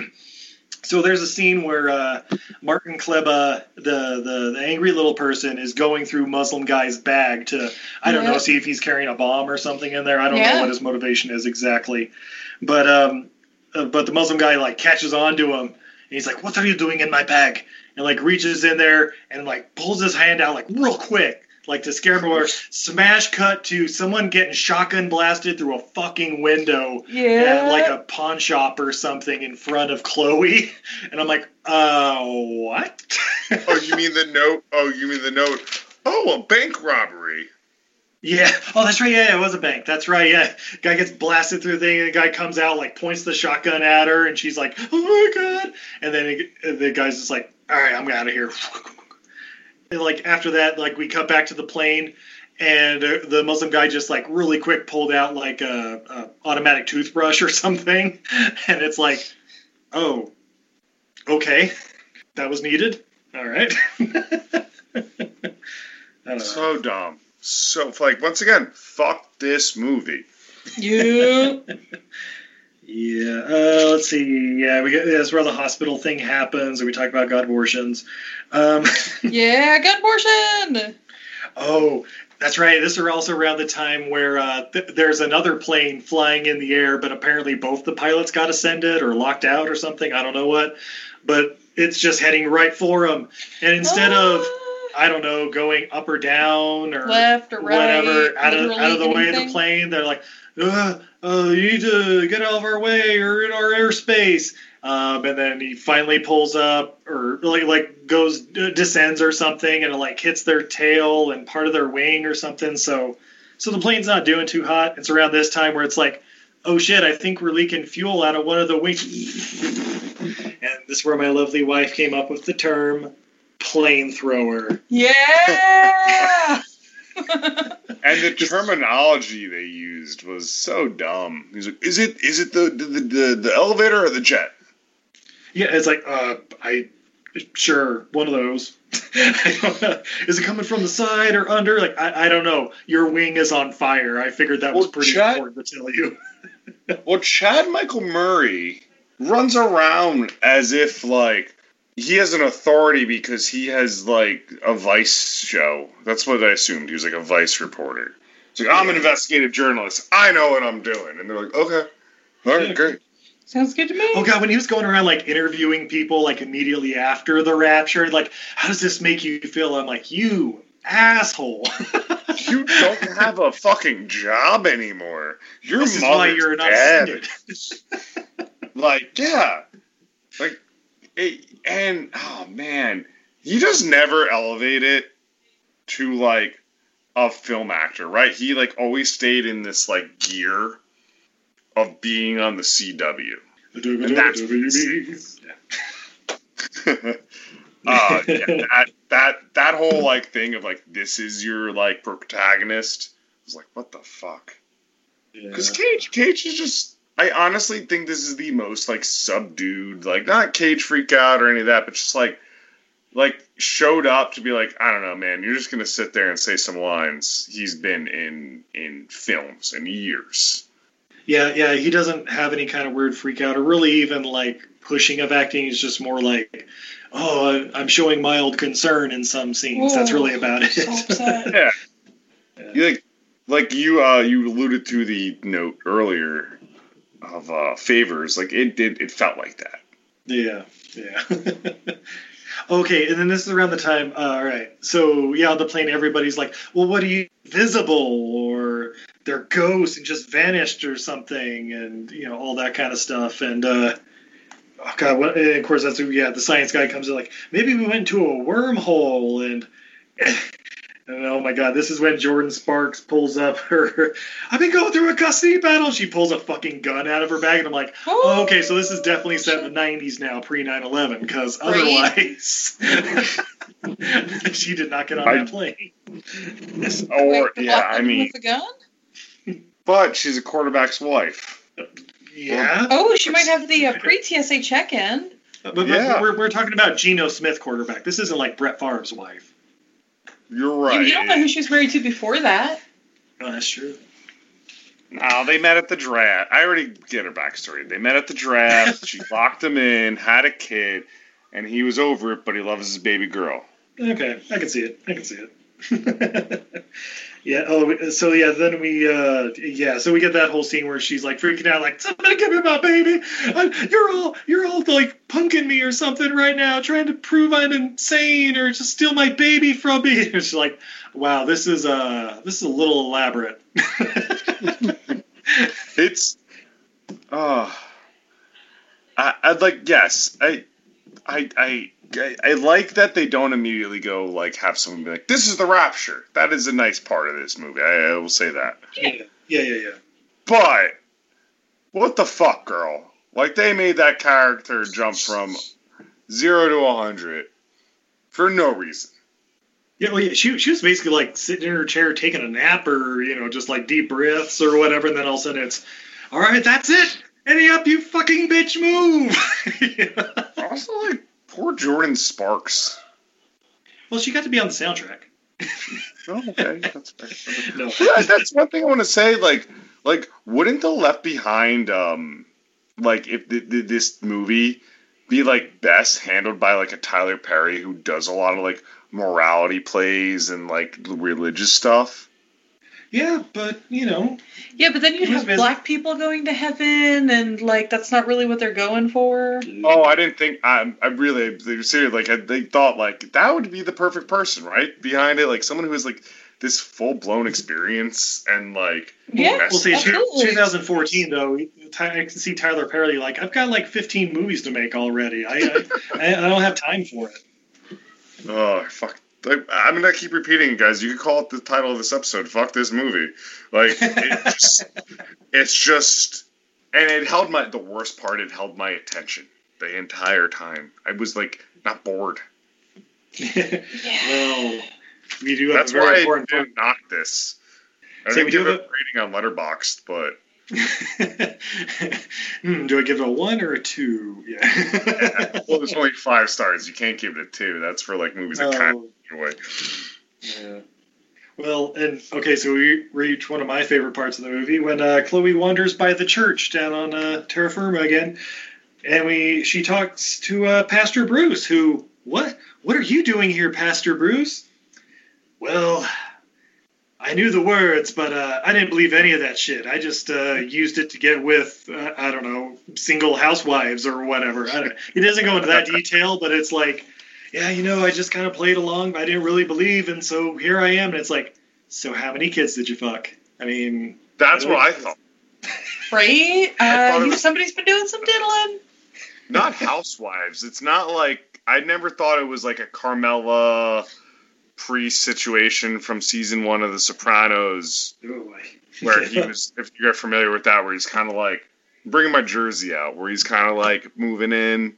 So there's a scene where uh, Martin Klebba, the, the the angry little person, is going through Muslim guy's bag to I don't know see if he's carrying a bomb or something in there. I don't Yeah. know what his motivation is exactly, but um, uh, but the Muslim guy like catches on to him and he's like, "What are you doing in my bag?" and like reaches in there and like pulls his hand out like real quick. Like to scare him. Smash cut to someone getting shotgun blasted through a fucking window yeah. at like a pawn shop or something in front of Chloe, and I'm like, uh, what? oh, you mean the note? Oh, you mean the note? Oh, a bank robbery. yeah. Oh, that's right. Yeah, it was a bank. That's right. Yeah. Guy gets blasted through the thing, and the guy comes out like points the shotgun at her, and she's like, oh my god. And then it, the guy's just like, all right, I'm out of here. And like after that, like we cut back to the plane. And uh, the Muslim guy just like really quick pulled out like a, a automatic toothbrush or something, and it's like, oh, okay, that was needed. All right. so dumb. So like once again, fuck this movie. Yeah. Yeah. Uh, let's see. Yeah, we get that's where the hospital thing happens, and we talk about god abortions. Um, yeah, good abortion. oh, that's right. This is also around the time where uh, th- there's another plane flying in the air, but apparently both the pilots got ascended or locked out or something. I don't know what, but it's just heading right for them. And instead of I don't know, going up or down or Left or right, whatever out of out of the way of the plane, they're like, uh, you need to get out of our way or in our airspace. Um, and then he finally pulls up or like like goes descends or something and it like hits their tail and part of their wing or something. So so the plane's not doing too hot. It's around this time where it's like, oh shit, I think we're leaking fuel out of one of the wings. and this is where my lovely wife came up with the term plane thrower. Yeah. And the terminology they used was so dumb. He's like, "Is it is it the the, the, the elevator or the jet?" Yeah, it's like, uh, I sure one of those. I don't know. Is it coming from the side or under? Like, I, I don't know. Your wing is on fire. I figured that was pretty Chad- important to tell you. Well, Chad Michael Murray runs around as if like he has an authority because he has like a Vice show. That's what I assumed. He was like a Vice reporter. It's like I'm an investigative journalist. I know what I'm doing, and they're like, okay, all right, great. Sounds good to me. Oh god, when he was going around like interviewing people like immediately after the rapture, like, how does this make you feel? I'm like, you asshole. You don't have a fucking job anymore. Your this is mother's why you're not dead. Like, yeah. Like, it, and, oh man, he just never elevated it to, like, a film actor, right? He, like, always stayed in this, like, gear of being on the CW. And that's uh, yeah, that, that, that whole, like, thing of, like, this is your, like, protagonist. I was like, what the fuck? Because Cage, Cage is just. I honestly think this is the most like subdued, like not Cage freak out or any of that, but just like, like showed up to be like, I don't know, man. You're just gonna sit there and say some lines. He's been in in films in years. Yeah, yeah, he doesn't have any kind of weird freak out or really even like pushing of acting. He's just more like, oh, I'm showing mild concern in some scenes. That's really about it. yeah. You like, like you uh you alluded to the note earlier of uh favors. Like it did. It felt like that. Yeah, yeah. okay, and then this is around the time. Uh, all right, so yeah, on the plane, everybody's like, "Well, what are you visible?" or "They're ghosts and just vanished" or something, and you know all that kind of stuff. And uh, oh god, what, and of course that's yeah. The science guy comes in like, maybe we went to a wormhole, and and oh my god, this is when Jordin Sparks pulls up her. I've been going through a custody battle. She pulls a fucking gun out of her bag, and I'm like, oh, okay, so this is definitely set in the 90s now, pre 9 11, because otherwise, she did not get on I- that plane. Or yeah, I mean, With a gun? but she's a quarterback's wife. Yeah. Oh, she might have the uh, pre TSA check in. But, but Yeah. we're, we're talking about Geno Smith, quarterback. This isn't like Brett Favre's wife. You're right. You don't know who she was married to before that. Oh, that's true. No, they met at the draft. I already get her backstory. They met at the draft. she locked him in, had a kid, and he was over it, but he loves his baby girl. Okay, I can see it. I can see it. yeah. Oh, so yeah. Then we, uh, yeah. So we get that whole scene where she's like freaking out, like somebody give me my baby. I, you're all, you're all like punking me or something right now, trying to prove I'm insane or just steal my baby from me. And she's like, wow, this is uh, this is a little elaborate. It's, oh, I, I'd like yes, I, I, I, I, I like that they don't immediately go like have someone be like, "This is the rapture." That is a nice part of this movie. I, I will say that. Yeah. Yeah. Yeah. Yeah. But what the fuck, girl? Like they made that character jump from zero to a hundred for no reason. Yeah, well, yeah, she, she was basically like sitting in her chair taking a nap or, you know, just like deep breaths or whatever. And then all of a sudden it's, all right, that's it. Any up, you fucking bitch, move. Also, like poor Jordin Sparks. Well, she got to be on the soundtrack. Oh, okay, that's fair. No. Yeah, that's one thing I want to say. Like, like, wouldn't the Left Behind, um, like, if th- th- this movie be like best handled by like a Tyler Perry who does a lot of like morality plays and like religious stuff? Yeah, but you know, Yeah, but then you'd He was have busy. black people going to heaven, and like that's not really what they're going for. Oh, I didn't think. I, I really, they were serious. Like, I, they thought like that would be the perfect person, right? Behind it, like someone who has like this full blown experience and like Yeah, We'll see. Absolutely. 2014 though, I can see Tyler Perry like I've got like 15 movies to make already. I I, I I don't have time for it. Oh fuck! Like, I'm gonna keep repeating guys. You could call it the title of this episode. Fuck this movie. Like it just, it's just, and it held my. The worst part, it held my attention the entire time. I was like not bored. Well, we do have That's a very why I important didn't knock this. I So didn't we give do it a rating on Letterboxd, but Hmm, do I give it a one or a two? Yeah. well, there's only five stars. You can't give it a two. That's for like movies that kind of Oh. Away. Yeah. Well, and okay, so we reach one of my favorite parts of the movie when uh, Chloe wanders by the church down on uh, Terra Firma again, and we she talks to uh, Pastor Bruce, who what what are you doing here, Pastor Bruce? Well, I knew the words, but uh, I didn't believe any of that shit. I just uh, used it to get with uh, I don't know single housewives or whatever. I don't, he doesn't go into that detail, but it's like yeah, you know, I just kind of played along. but I didn't really believe, and so here I am. And it's like, so how many kids did you fuck? I mean, That's what I thought. Right? I thought Uh, was- somebody's been doing some diddling. Not housewives. It's not like I never thought it was like a Carmela priest situation from season one of The Sopranos, Oh, boy. where he was. If you're familiar with that, where he's kind of like bringing my jersey out, where he's kind of like moving in,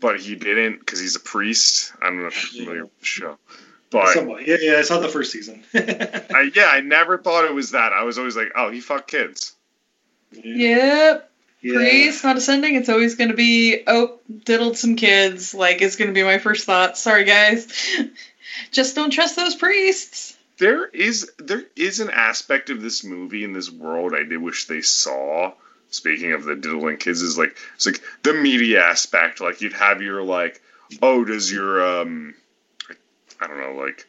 but he didn't because he's a priest. I don't know if you're familiar with the show, but Somewhat. Yeah, yeah, I saw the first season. I, yeah, I never thought it was that. I was always like, oh, he fucked kids. Yep. Yeah. Priest, not ascending. It's always going to be, oh, diddled some kids. Like, it's going to be my first thought. Sorry, guys. Just don't trust those priests. there is there is an aspect of this movie in this world I did wish they saw. Speaking of the diddling kids, is like it's like the media aspect. Like you'd have your like, oh, does your um, I don't know, like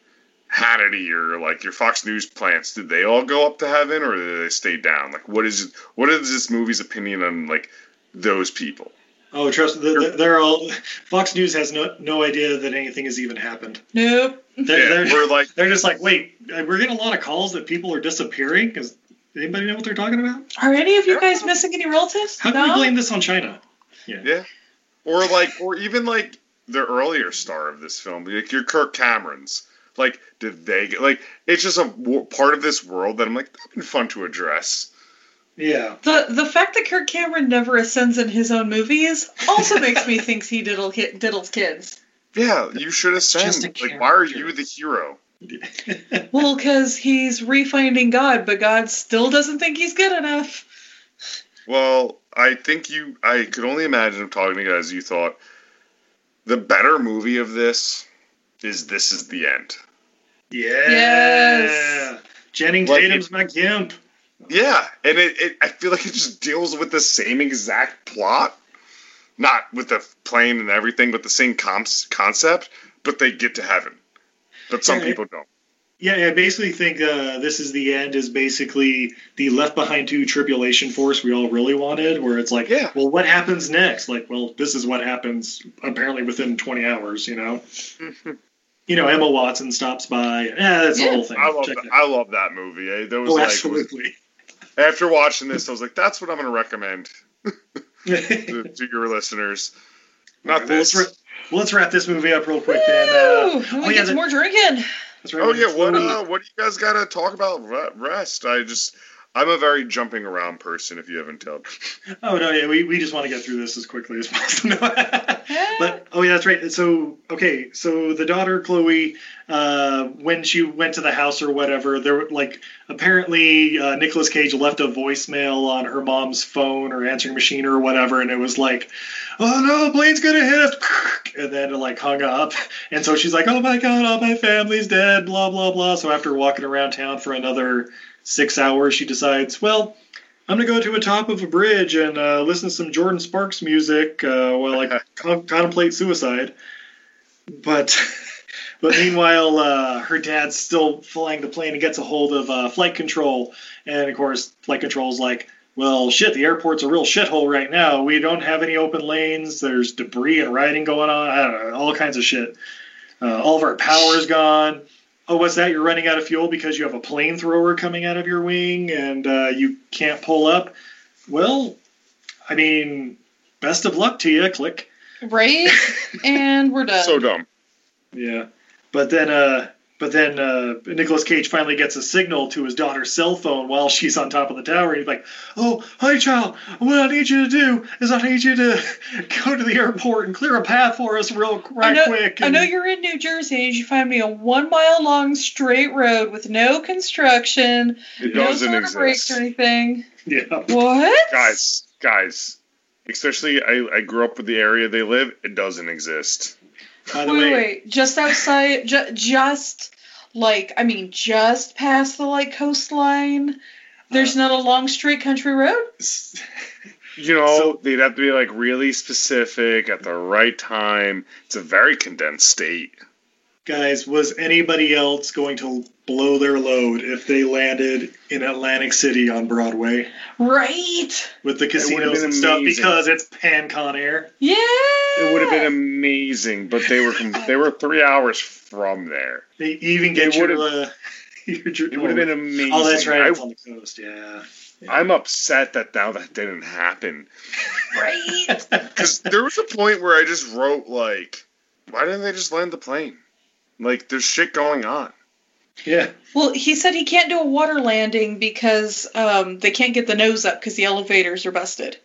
Hannity or like your Fox News plants, did they all go up to heaven or did they stay down? Like, what is what is this movie's opinion on like those people? Oh, trust they're, they're all. Fox News has no no idea that anything has even happened. Nope. They're, Yeah, they're, we're like- they're just like, wait, uh, we're getting a lot of calls that people are disappearing. Because anybody know what they're talking about? Are any of you guys missing any relatives? How can we blame this on China? Yeah. Yeah. Or like, or even like the earlier star of this film, like your Kirk Camerons. Like, did they get like? It's just a w- part of this world that I'm like, that'd been fun to address. Yeah. The the fact that Kirk Cameron never ascends in his own movies also makes me think he diddle ki- diddles kids. Yeah, you should ascend. Just Like, why are you the hero? Well, because he's refinding God, but God still doesn't think he's good enough. Well, I think you. I could only imagine him talking to you guys. You thought the better movie of this is This Is the End. Yeah. Yes. Channing Like Tatum's McGimp. Yeah, and it, it I feel like it just deals with the same exact plot, not with the plane and everything, but the same comps, concept. But they get to heaven, but some Yeah, people don't. Yeah, I basically think uh, this is the end is basically the Left Behind 2 tribulation force we all really wanted, where it's like, Yeah. well, what happens next? Like, well, this is what happens apparently within 20 hours, you know? you know, Emma Watson stops by. Yeah, that's the whole thing. I love that, I love that movie. Eh? That was Oh, like absolutely. after watching this, I was like, that's what I'm going to recommend to, to your listeners. Not Well, let's, this. Ra- well, let's wrap this movie up real quick then. Uh, we oh, get yeah, some the- more drinking. right. Oh yeah, what uh, what do you guys got to talk about? Rest. I just I'm a very jumping around person. If you haven't told. Oh no, yeah, we, we just want to get through this as quickly as possible. but oh yeah, that's right. So okay, so the daughter Chloe, uh, when she went to the house or whatever, there were like apparently uh, Nicolas Cage left a voicemail on her mom's phone or answering machine or whatever, and it was like, oh no, plane's gonna hit us. and then like hung up. And so she's like, "Oh my god, all my family's dead." Blah blah blah. So after walking around town for another six hours, she decides, "Well, I'm gonna go to the top of a bridge and uh, listen to some Jordin Sparks music uh, while I con- contemplate suicide." But but meanwhile, uh, her dad's still flying the plane and gets a hold of uh, flight control, and of course, flight control's like, "Well, shit, the airport's a real shithole right now. We don't have any open lanes. There's debris and rioting going on. I don't know, all kinds of shit. Uh, all of our power's gone." Oh, what's that? You're running out of fuel because you have a plane thrower coming out of your wing and uh, you can't pull up. Well, I mean, best of luck to you. Click. Right? and we're done. So dumb. Yeah, but then, uh, but then uh, Nicolas Cage finally gets a signal to his daughter's cell phone while she's on top of the tower. And he's like, "Oh, hi, child. What I need you to do is I need you to go to the airport and clear a path for us real right I know, quick." I know you're in New Jersey. and You find me a one mile long straight road with no construction, It no doesn't sort of breaks or anything. Yeah. What? Guys, guys, especially I, I grew up with the area they live. It doesn't exist. By the wait, way, wait, just outside, ju- just like I mean, just past the like coastline. There's uh, not a long straight country road. You know, they'd have to be like really specific at the right time. It's a very condensed state. Guys, was anybody else going to blow their load if they landed in Atlantic City on Broadway Right. with the would've casinos and stuff amazing. because it's PanCon Air? Yeah. It would have been amazing, but they were from, they were three hours from there. They even get It your, would've- uh, your dr- It would have been amazing. Oh, that's right. I- It's on the coast. Yeah. I'm upset that now that didn't happen. Right. Because there was a point where I just wrote like, why didn't they just land the plane? Like, there's shit going on. Yeah. Well, he said he can't do a water landing because um, they can't get the nose up because the elevators are busted.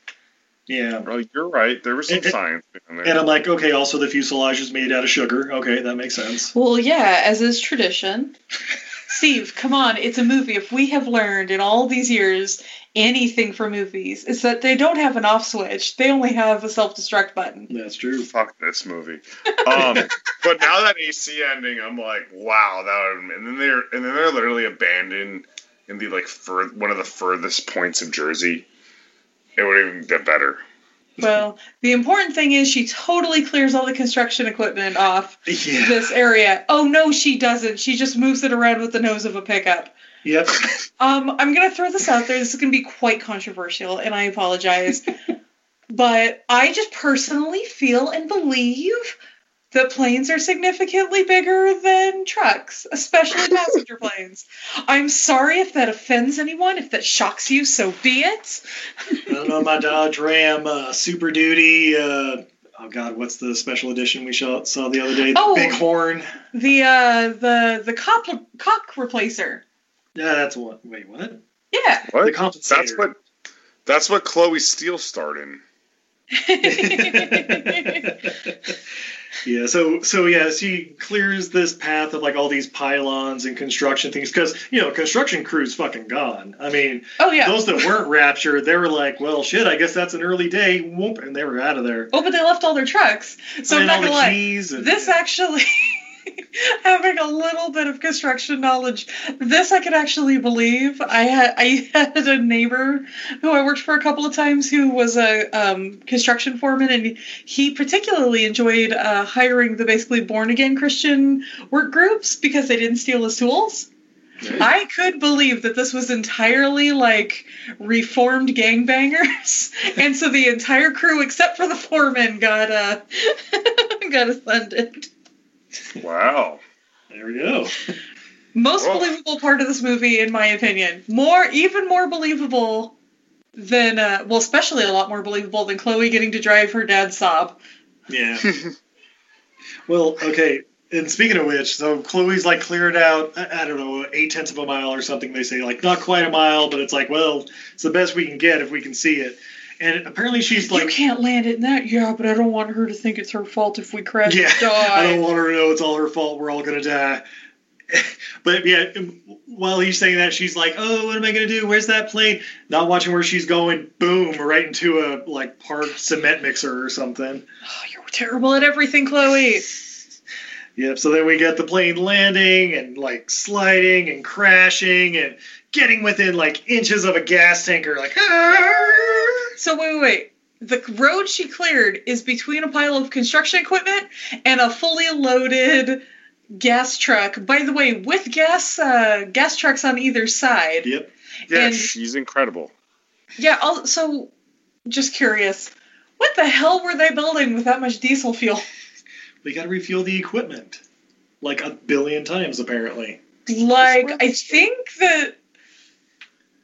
Yeah. Well, you're right. There was some And- and- science in there. And I'm like, okay, also the fuselage is made out of sugar. Okay, that makes sense. Well, yeah, as is tradition. Steve, come on, it's a movie. If we have learned in all these years anything for movies, is that they don't have an off switch. They only have a self destruct button. That's true. Fuck this movie. Um, but now that AC ending, I'm like, wow, that would. And then they're and then they're literally abandoned in the like fur, one of the furthest points of Jersey. It would even get better. Well, the important thing is she totally clears all the construction equipment off Yeah. this area. Oh no, she doesn't. She just moves it around with the nose of a pickup. Yep. Um, I'm gonna throw this out there. This is gonna be quite controversial, and I apologize. but I just personally feel and believe that planes are significantly bigger than trucks, especially passenger planes. I'm sorry if that offends anyone. If that shocks you, so be it. I don't know my Dodge Ram uh, Super Duty. Uh, oh God, what's the special edition we saw, saw the other day? The Oh. Big Horn. The uh, the the cock cock replacer. Yeah, that's what. Wait, what? Yeah. What? The compensator. That's what. That's what Chloe Steele starred in. Yeah, so so yeah, she clears this path of like all these pylons and construction things because you know construction crew's fucking gone. I mean, Oh yeah. those that weren't raptured, they were like, well, shit, I guess that's an early day, whoop, and they were out of there. Oh, but they left all their trucks. So I'm not gonna lie. keys and- This actually, having a little bit of construction knowledge, this I could actually believe. I had I had a neighbor who I worked for a couple of times who was a um, construction foreman, and he particularly enjoyed uh, hiring the basically born again Christian work groups because they didn't steal his tools. I could believe that this was entirely like reformed gangbangers, and so the entire crew, except for the foreman, got uh got ascended. Wow. There we go. Most Whoa. believable part of this movie, in my opinion, more even more believable than uh, well, especially a lot more believable than Chloe getting to drive her dad's sob. Yeah. well, okay. And speaking of which, so Chloe's like cleared out, I I don't know, eight tenths of a mile or something. They say like not quite a mile, but it's like, well, it's the best we can get if we can see it. And apparently she's like, you can't land it in that. Yeah, but I don't want her to think it's her fault if we crash yeah, I don't want her to know it's all her fault. We're all gonna die. but yeah, um, while he's saying that, she's like, "Oh, what am I gonna do? Where's that plane?" Not watching where she's going. Boom! Right into a like parked cement mixer or something. Oh, you're terrible at everything, Chloe. Yep. So then we get the plane landing and like sliding and crashing and getting within like inches of a gas tanker. Like, So wait, wait, wait. The road she cleared is between a pile of construction equipment and a fully loaded gas truck. By the way, with gas uh, gas trucks on either side. Yep. Yeah, And- she's incredible. Yeah. Also, just curious, what the hell were they building with that much diesel fuel? we got to refuel the equipment like a billion times apparently. Like, I think that.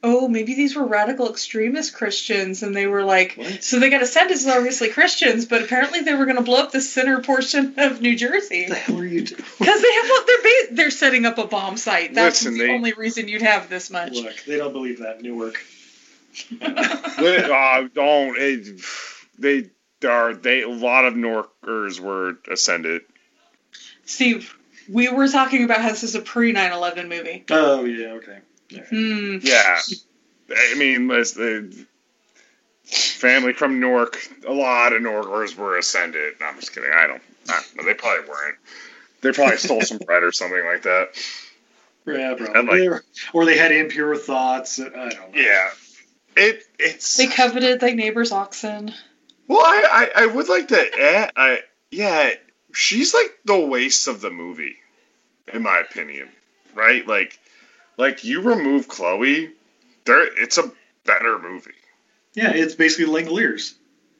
Oh, maybe these were radical extremist Christians, and they were like, so they got ascended as obviously Christians, but apparently they were going to blow up the center portion of New Jersey. the hell are you doing? Because they have they're ba- they're setting up a bomb site. That's Listen, the they- only reason you'd have this much. Look, they don't believe that in Newark. Li- uh, don't it, they are they a lot of Norkers were ascended. Steve, we were talking about how this is a pre 9/11 movie. Oh yeah, okay. Hmm. Yeah, I mean, listen, the family from Newark, a lot of Norkers were ascended. No, I'm just kidding. I don't. I don't know. They probably weren't. They probably stole some bread or something like that. Yeah, probably. And, like- They were- or they had impure thoughts. I don't know. Yeah, it it's. They coveted their neighbor's oxen. Well, I, I, I would like to add, I, yeah, she's like the waste of the movie, in my opinion, right? Like, like you remove Chloe, there, it's a better movie. Yeah, it's basically Langoliers.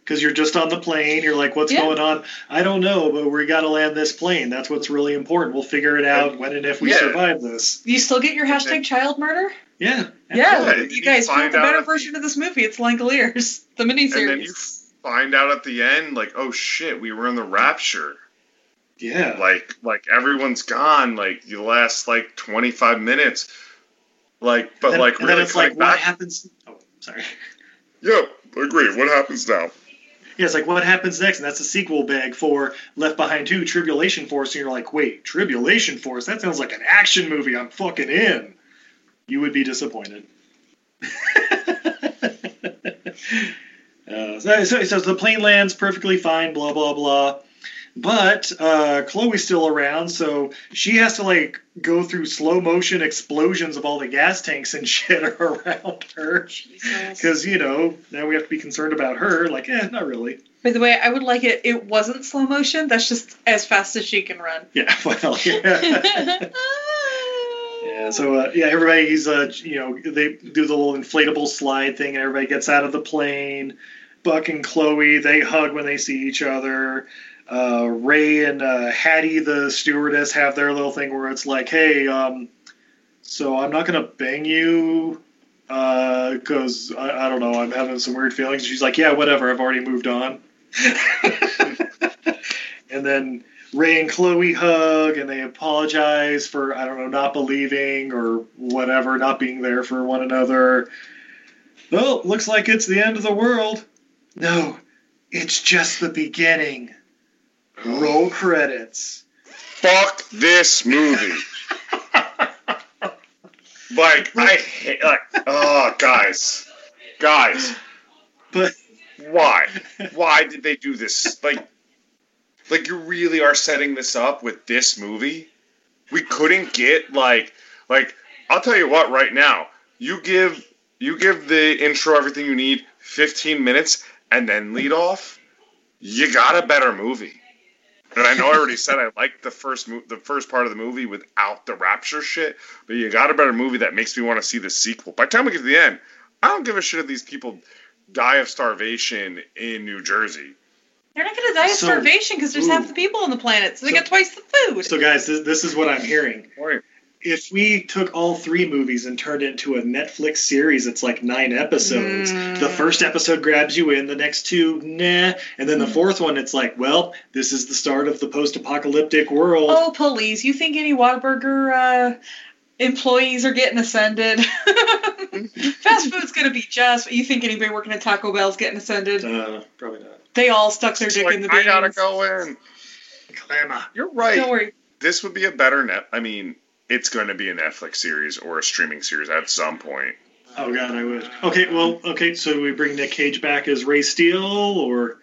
Because you're just on the plane, you're like, what's Yeah. going on? I don't know, but we got to land this plane. That's what's really important. We'll figure it out when and if we Yeah. survive this. You still get your hashtag child murder? Yeah. Yeah, absolutely. you guys Find want the better at the- version of this movie? It's Langoliers, the And then you miniseries. Find out at the end, like, oh shit, we were in the rapture. Yeah. Like, like everyone's gone. Like the last like twenty five minutes. Like, but then, like really it's like, coming what happens? Oh, sorry. Yo, agree. What happens now? Yeah, it's like, what happens next? And that's a sequel bag for Left Behind 2, Tribulation Force. And you're like, wait, Tribulation Force? That sounds like an action movie. I'm fucking in. You would be disappointed. Uh, so, so, so the plane lands perfectly fine, blah, blah, blah. But uh, Chloe's still around, so she has to like go through slow motion explosions of all the gas tanks and shit around her. Because you know now we have to be concerned about her. Like, eh, not really. By the way, I would like it. It wasn't slow motion. That's just as fast as she can run. Yeah, well, yeah. yeah. So uh, yeah, everybody's uh, you know they do the little inflatable slide thing, and everybody gets out of the plane. Buck and Chloe they hug when they see each other. Uh, Ray and uh, Hattie, the stewardess, have their little thing where it's like, hey, um, so I'm not gonna bang you because I, I don't know, I'm having some weird feelings. She's like, yeah, whatever, I've already moved on. and then Ray and Chloe hug and they apologize for I don't know not believing or whatever, not being there for one another. Well, looks like it's the end of the world. No, it's just the beginning. Roll oh. credits. Fuck this movie. like I hate like oh guys. Guys. But why? Why did they do this? Like like you really are setting this up with this movie? We couldn't get like like I'll tell you what right now. You give you give the intro everything you need 15 minutes and then lead off. You got a better movie. And I know I already said I liked the first mo- the first part of the movie without the rapture shit, but you got a better movie that makes me want to see the sequel. By the time we get to the end, I don't give a shit if these people die of starvation in New Jersey. They're not going to die of So- starvation because there's Ooh. half the people on the planet, so they So- got twice the food. So, guys, this, this is what I'm hearing. If we took all three movies and turned it into a Netflix series, it's like nine episodes. Mm. The first episode grabs you in, the next two, nah. And then the fourth one, it's like, well, this is the start of the post apocalyptic world. Oh, please. You think any Whataburger uh, employees are getting ascended? Fast food's going to be just. You think anybody working at Taco Bell's getting ascended? Uh, probably not. They all stuck their dick in the I beans. gotta go in. Clamor. You're right. Don't worry. This would be a better net. I mean, it's going to be a Netflix series or a streaming series at some point. Oh god, I would. Okay, well, okay, so do we bring Nick Cage back as Ray Steele, or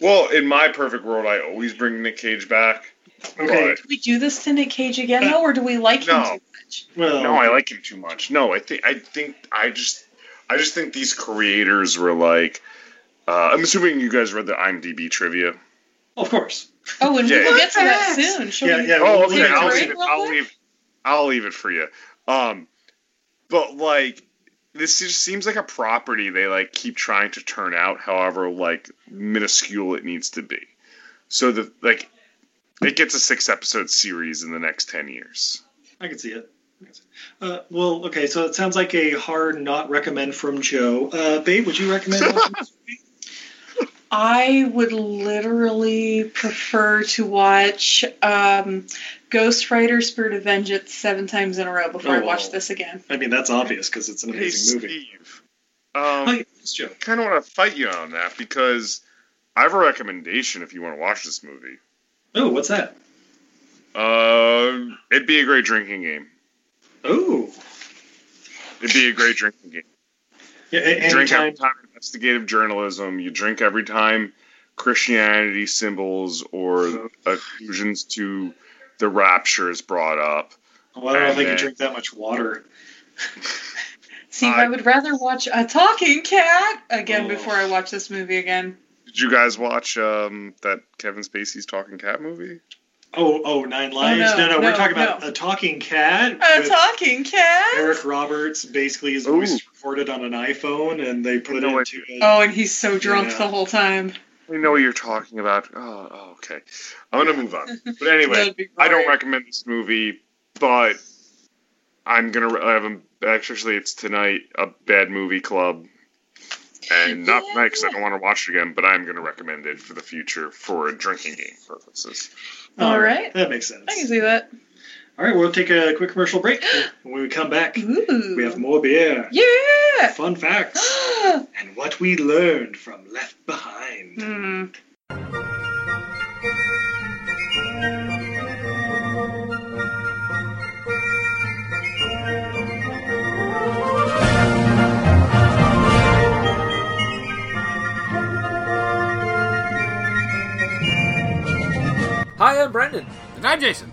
Well, in my perfect world, I always bring Nick Cage back. Okay. Do we do this to Nick Cage again though, or do we like him No. too much? well, no, I like him too much. No, I think I think I just I just think these creators were like. Uh, I'm assuming you guys read the IMDb trivia. of course. Oh, and Yeah. we'll get to that soon. Shall Yeah, we? yeah. Oh, okay. I'll leave it. it. I'll leave. I'll leave it for you. Um, but like, this just seems like a property they like keep trying to turn out, however like minuscule it needs to be. So the like, it gets a six episode series in the next ten years. I can see it. I can see it. Uh, well, okay, so it sounds like a hard not recommend from Joe. Uh, babe, would you recommend watching this movie? I would literally prefer to watch um, Ghost Rider: Spirit of Vengeance seven times in a row before I Oh, watch wow. this again. I mean, that's obvious because it's an Hey, amazing movie. Steve. Um, Hi, it's Joe. kind of want to fight you on that because I have a recommendation if you want to watch this movie. Oh, what's that? Uh, it'd be a great drinking game. Oh, It'd be a great drinking game. yeah, a- drink every anytime. time investigative journalism. You drink every time Christianity symbols or allusions to the rapture is brought up. Well, I don't know if I and can drink that much water. See, I- I would rather watch a talking cat again Oh. before I watch this movie again. Did you guys watch um, that Kevin Spacey's Talking Cat movie? Oh, oh, Nine Lives. no, no, no, we're no, talking about a talking cat. A talking cat? Eric Roberts basically is Ooh. Voice is recorded on an iPhone, and they put it No into. A, Oh, and he's so drunk Yeah. the whole time. I know what you're talking about. Oh, oh, okay. I'm gonna move on. But anyway, I don't recommend this movie, but I'm gonna I have a, actually it's tonight a bad movie club, and not tonight because I don't want to watch it again. But I'm gonna recommend it for the future for a drinking game purposes. All right. that makes sense. I can see that. All right, we'll take a quick commercial break. when we come back, Ooh. we have more beer, Yeah. fun facts, and what we learned from Left Behind. Hmm. Hi, I'm Brendan. And I'm Jason.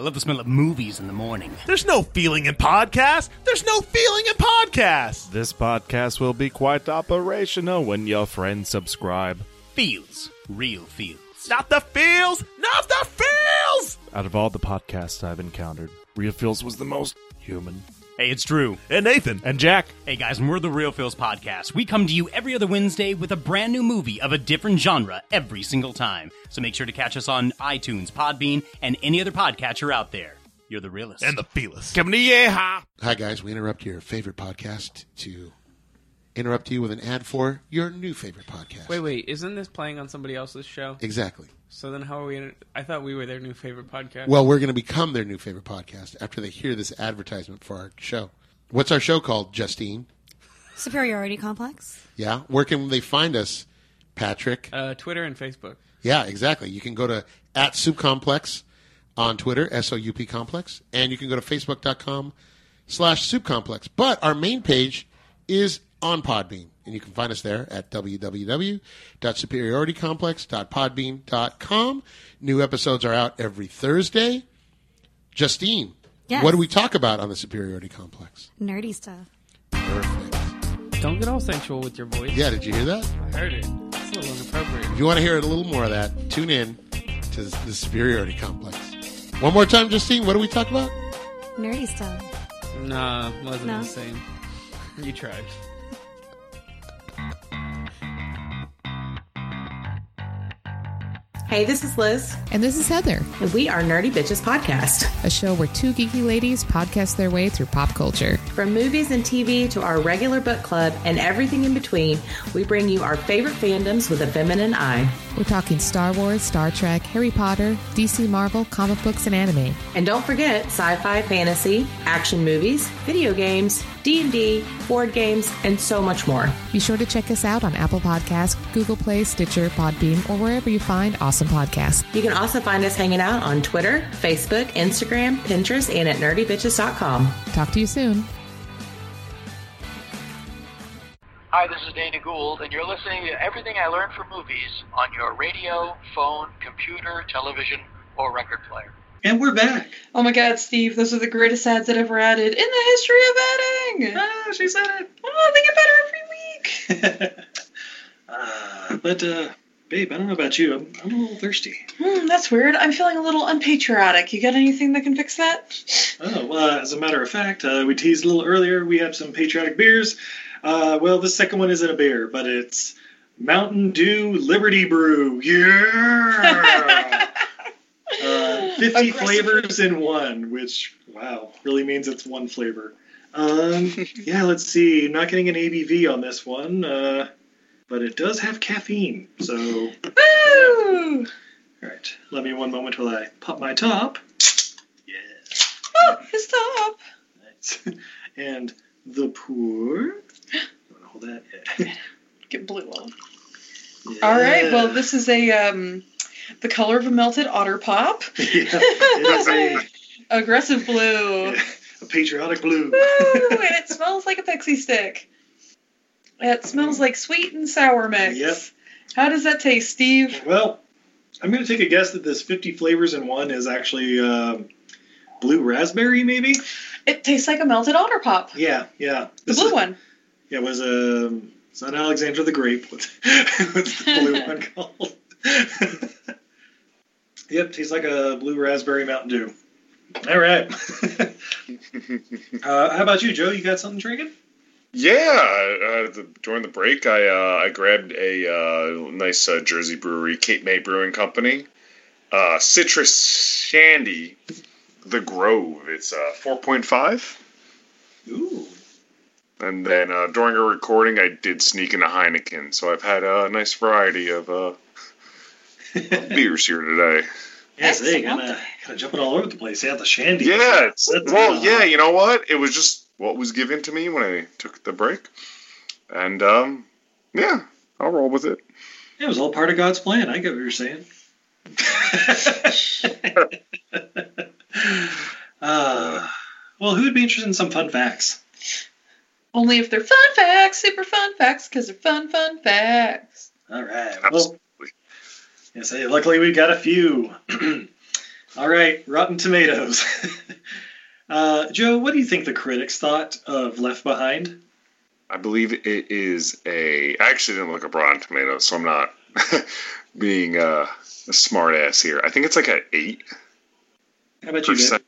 I love the smell of movies in the morning. There's no feeling in podcasts. There's no feeling in podcasts. This podcast will be quite operational when your friends subscribe. Feels. Real feels. Not the feels. Not the feels. Out of all the podcasts I've encountered, Real Feels was the most human. Hey, it's Drew. And Nathan. And Jack. Hey guys, and we're the Real Feels Podcast. We come to you every other Wednesday with a brand new movie of a different genre every single time. So make sure to catch us on iTunes, Podbean, and any other podcatcher out there. You're the realest. And the feelers. Coming to Yeehaw! Hi, guys. We interrupt your favorite podcast to interrupt you with an ad for your new favorite podcast. Wait, wait, isn't this playing on somebody else's show? Exactly. So then how are we? In, I thought we were their new favorite podcast. Well, we're going to become their new favorite podcast after they hear this advertisement for our show. What's our show called, Justine? Superiority complex. Yeah. Where can they find us, Patrick? uh, Twitter and Facebook. Yeah, exactly. You can go to at Soup Complex on Twitter, S O U P Complex, and you can go to Facebook.com slash Soup Complex. But our main page is on Podbean, and you can find us there at www.superioritycomplex.podbean.com. New episodes are out every Thursday. Justine, Yes. what do we talk about on the Superiority Complex? Nerdy stuff. Don't get all sensual with your voice. Yeah, did you hear that? I heard it. It's a little inappropriate. If you want to hear a little more of that, tune in to the Superiority Complex. One more time, Justine, what do we talk about? Nerdy stuff. Nah, wasn't No. the same. You tried. Hey, this is Liz. And this is Heather. And we are Nerdy Bitches Podcast, a show where two geeky ladies podcast their way through pop culture. From movies and TV to our regular book club and everything in between, we bring you our favorite fandoms with a feminine eye. We're talking Star Wars, Star Trek, Harry Potter, DC Marvel, comic books, and anime. And don't forget sci-fi, fantasy, action movies, video games, D&D, board games, and so much more. Be sure to check us out on Apple Podcasts, Google Play, Stitcher, Podbean, or wherever you find awesome podcasts. You can also find us hanging out on Twitter, Facebook, Instagram, Pinterest, and at nerdybitches.com. Talk to you soon. Hi, this is Dana Gould, and you're listening to Everything I Learned from Movies on your radio, phone, computer, television, or record player. And we're back. Oh my god, Steve, those are the greatest ads that ever added in the history of adding. Ah, she said it. Oh, they get better every week. uh, but, uh, babe, I don't know about you. I'm, I'm a little thirsty. Hmm, that's weird. I'm feeling a little unpatriotic. You got anything that can fix that? Oh, well, uh, as a matter of fact, uh, we teased a little earlier. We have some patriotic beers. Uh, well, the second one isn't a beer, but it's Mountain Dew Liberty Brew. Yeah! uh, 50 flavors in one, which, wow, really means it's one flavor. Um, yeah, let's see. Not getting an ABV on this one, uh, but it does have caffeine, so. Woo! All right, let me one moment while I pop my top. Oh, his top. Nice. and the pour. Don't that yet. Get blue on. All right. Well, this is a um, the color of a melted otter pop. yeah, a, Aggressive blue. a patriotic blue. Woo, and it smells like a pixie stick. It smells like sweet and sour mix. Yep. How does that taste, Steve? Well, I'm going to take a guess that this 50 flavors in one is actually um blue raspberry, maybe. It tastes like a melted otter pop. Yeah, yeah. The blue one. Yeah, it was um, it's not Alexander the Grape. What's, what's the blue one called? yep, tastes like a blue raspberry Mountain Dew. All right. uh, how about you, Joe? You got something drinking? Yeah, uh, the, during the break, I uh, I grabbed a uh, nice uh, Jersey brewery, Cape May Brewing Company, uh, Citrus Shandy, The Grove. It's uh, four point five. Ooh. And then uh, during a recording, I did sneak in a Heineken, so I've had a nice variety of uh, of beers here today. Yes, they kind of kind of jumping all over the place. Yeah, the shandy. Yeah, it's, well, uh, yeah. You know what? It was just what was given to me when I took the break, and um, yeah, I'll roll with it. It was all part of God's plan. I get what you're saying. uh, well, who would be interested in some fun facts? Only if they're fun facts, super fun facts, because they're fun, fun facts. All right. Well, yes, hey, luckily we've got a few. All right, Rotten Tomatoes. uh, Joe, what do you think the critics thought of Left Behind? I believe it is a. I actually didn't look up Rotten Tomatoes, so I'm not being uh, a smart ass here. I think it's like an eight How about you, Ben?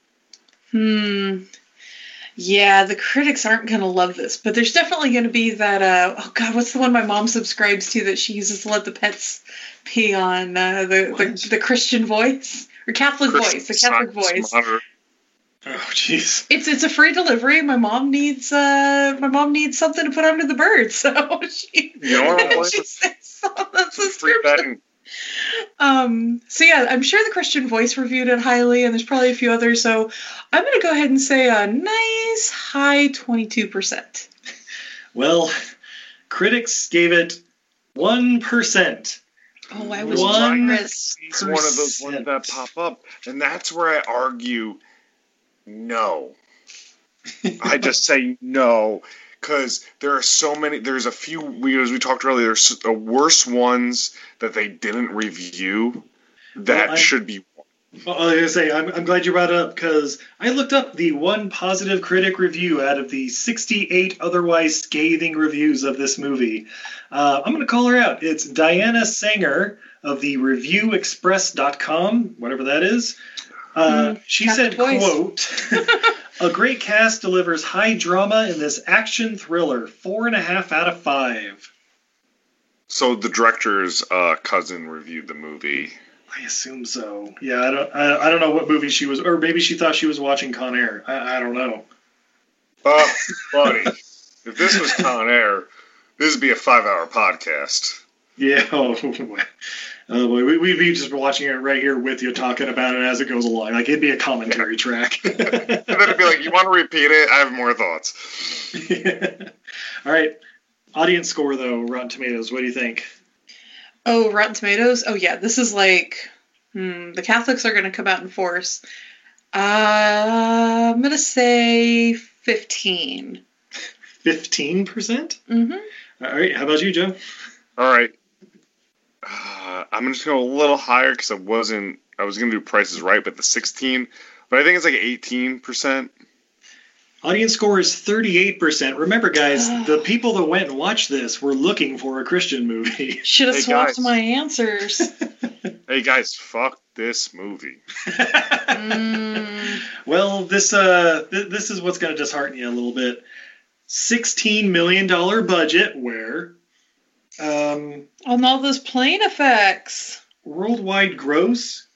Hmm. Yeah, the critics aren't going to love this, but there's definitely going to be that. Uh, oh God, what's the one my mom subscribes to that she uses to let the pets pee on? Uh, the, the the Christian voice or Catholic voice, the Catholic voice. Monitor. Oh, jeez. It's it's a free delivery. My mom needs uh my mom needs something to put under the bird, so she You know what? I'm she says on the Free betting. Um, so yeah, I'm sure the Christian Voice reviewed it highly, and there's probably a few others. So I'm gonna go ahead and say a nice high 22 percent. Well, critics gave it 1%. Oh, I was One. It's one of those ones that pop up, and that's where I argue no. I just say no because there are so many. There's a few we as we talked earlier. There's uh, worse ones that they didn't review that Well, I- should be. Well, I was gonna say, I'm, I'm glad you brought it up because I looked up the one positive critic review out of the 68 otherwise scathing reviews of this movie. Uh, I'm going to call her out. It's Diana Sanger of the ReviewExpress.com, whatever that is. Uh, she said, "quote A great cast delivers high drama in this action thriller. Four and a half out of five. So the director's uh, cousin reviewed the movie. I assume so. Yeah, I don't. I, I don't know what movie she was, or maybe she thought she was watching Con Air. I, I don't know. Oh, buddy, if this was Con Air, this would be a five-hour podcast. Yeah. Oh boy. Oh boy. We, we'd be just watching it right here with you, talking about it as it goes along. Like it'd be a commentary track. And then it'd be like, "You want to repeat it? I have more thoughts." All right. Audience score though, Rotten Tomatoes. What do you think? Oh, Rotten Tomatoes. Oh yeah, this is like hmm, the Catholics are going to come out in force. Uh, I'm going to say fifteen. Fifteen percent. Mm-hmm. All right. How about you, Joe? All right. Uh, I'm just going to go a little higher because I wasn't. I was going to do prices right, but the 16. But I think it's like 18 percent. Audience score is 38%. Remember, guys, the people that went and watched this were looking for a Christian movie. Should have Hey, swapped guys. my answers. Hey guys, fuck this movie. Mm, Well, this uh, th- this is what's going to dishearten you a little bit. Sixteen million dollar budget, where um, on all those plane effects. worldwide gross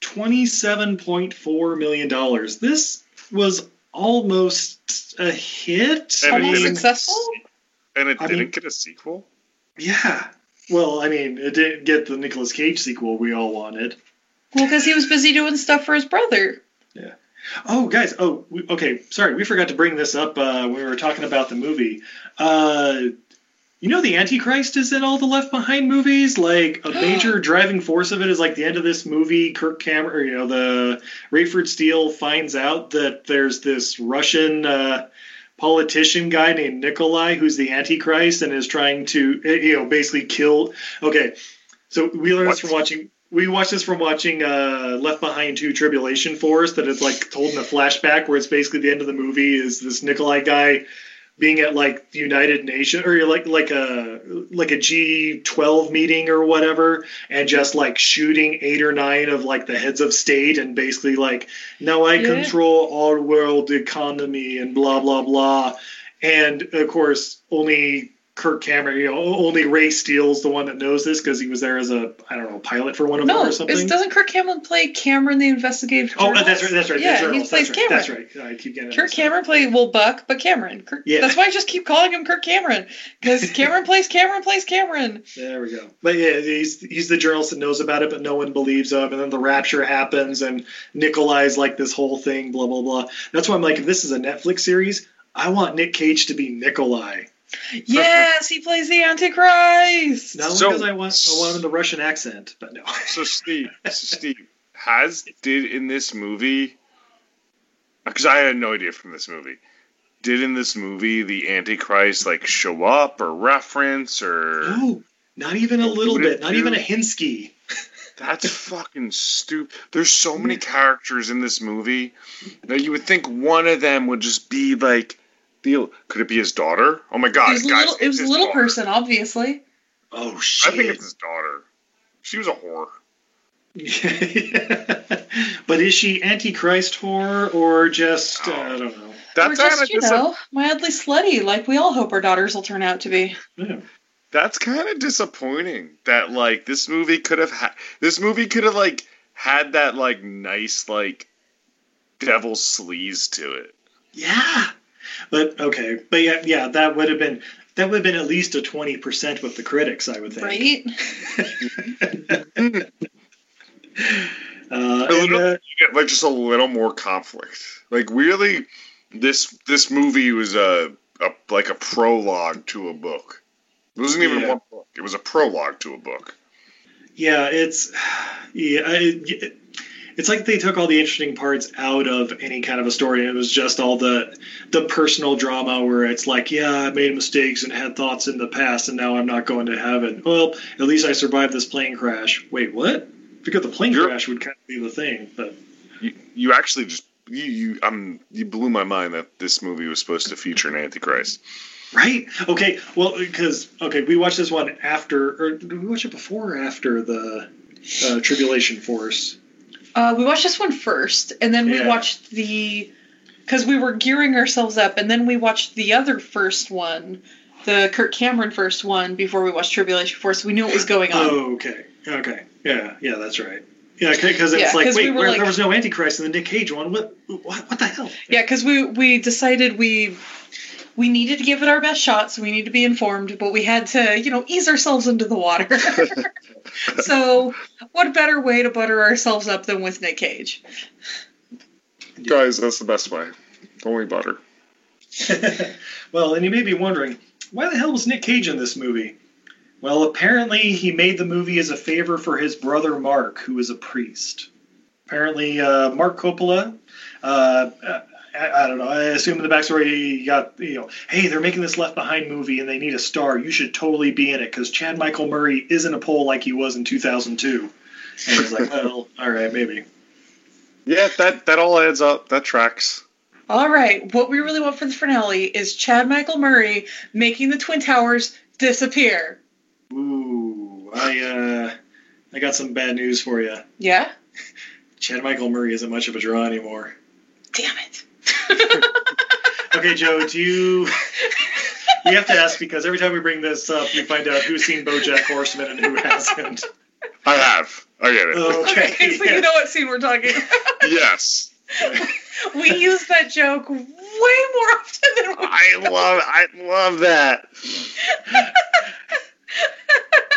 twenty seven point four million dollars. This was almost a hit. And it Almost didn't- successful. And it I didn't mean- get a sequel. Yeah. Well, I mean, it didn't get the Nicolas Cage sequel we all wanted. Well, because he was busy doing stuff for his brother. Yeah. Oh, guys. Oh, we, okay. Sorry, we forgot to bring this up uh, when we were talking about the movie. Uh, you know, the Antichrist is in all the Left Behind movies. Like a major driving force of it is like the end of this movie. Kirk Cameron, or, you know, the Rayford Steele finds out that there's this Russian uh, politician guy named Nikolai who's the Antichrist and is trying to, eh, you know, basically kill. Okay, so we learned this from watching. We watched this from watching uh, Left Behind 2 Tribulation Force that it's like told in a flashback where it's basically the end of the movie is this Nikolai guy being at like the United Nations or like like a like a G12 meeting or whatever and just like shooting eight or nine of like the heads of state and basically like now I Yeah. control all world economy and blah blah blah and of course only Kirk Cameron you know only Ray Steele's the one that knows this because he was there as a I don't know pilot for one of them No, or is, something doesn't Kirk Cameron play Cameron the investigative? Oh, uh, journalist? that's right. That's right. Yeah, he plays that's right, Cameron. That's right. I keep getting it Kirk. Cameron played well Buck, but Cameron. Kirk, Yeah. That's why I just keep calling him Kirk Cameron because Cameron plays Cameron plays Cameron. There we go. But yeah, he's he's the journalist that knows about it, but no one believes him. And then the rapture happens, and Nikolai's like this whole thing, blah blah blah. That's why I'm like, if this is a Netflix series, I want Nick Cage to be Nikolai. Yes, he plays the Antichrist. Not only So- because I want I want him the Russian accent, but no. So Steve, so Steve has did in this movie because I had no idea from this movie. Did in this movie the Antichrist like show up or reference or No, not even a little bit. Not even a Hinsky. that's fucking stupid. There's so many characters in this movie that you would think one of them would just be like the could it be his daughter? Oh my god, it was a guys! little, it was a little daughter. person, obviously. Oh shit! I think it's his daughter. She was a whore. but is she Antichrist whore or just uh, I don't know? or That's just, kind of you know, mildly slutty, like we all hope our daughters will turn out to be. That's kind of disappointing. That like this movie could have had this movie could have like had that like nice like devil sleaze to it. Yeah, but okay, but yeah, yeah, that would have been that would have been at least a twenty percent with the critics, I would think. Right? Uh, A and, uh, you get like just a little more conflict. Like really, this this movie was a, a like a prologue to a book. It wasn't even Yeah. one book. It was a prologue to a book. yeah, it's yeah, I- it's like they took all the interesting parts out of any kind of a story, and it was just all the the personal drama where it's like, yeah, I made mistakes and had thoughts in the past, and now I'm not going to heaven. Well, at least I survived this plane crash. Wait, what? Because the plane crash would kind of be the thing, but You you actually just you you um you blew my mind that this movie was supposed to feature an antichrist. Right. Okay. Well, because okay, we watched this one after, or did we watch it before or after the uh, Tribulation Force? Uh, we watched this one first, and then we watched the because we were gearing ourselves up, and then we watched the other first one, the Kirk Cameron first one, before we watched Tribulation Force. We knew what was going on. Oh, okay. Okay. Yeah. Yeah. That's right. Yeah, because it's Yeah, like, wait, we where, like- there was no Antichrist in the Nick Cage one. What? What, what the hell? Yeah, because we we decided we we needed to give it our best shot, so we need to be informed, but we had to you know ease ourselves into the water. so what better way to butter ourselves up than with Nick Cage? Guys, that's the best way. Only butter. Well, and you may be wondering, why the hell was Nick Cage in this movie? Well, apparently he made the movie as a favor for his brother Mark, who is a priest. Apparently, uh, Marc Coppola, uh, I, I don't know, I assume in the backstory he got, you know, hey, they're making this Left Behind movie and they need a star. You should totally be in it because Chad Michael Murray isn't a pole like he was in 2002. And he's like, well, all right, maybe. Yeah, that that all adds up. That tracks. All right, what we really want for the finale is Chad Michael Murray making the Twin Towers disappear. Ooh, I, uh, I got some bad news for you. Yeah? Chad Michael Murray isn't much of a draw anymore. Damn it. Okay, Joe, do you. We have to ask because every time we bring this up, we find out who's seen Bojack Horseman and who hasn't. I have. I get it. Okay. Okay, so you know what scene we're talking about. Yes. we use that joke way more often than we I love I love that.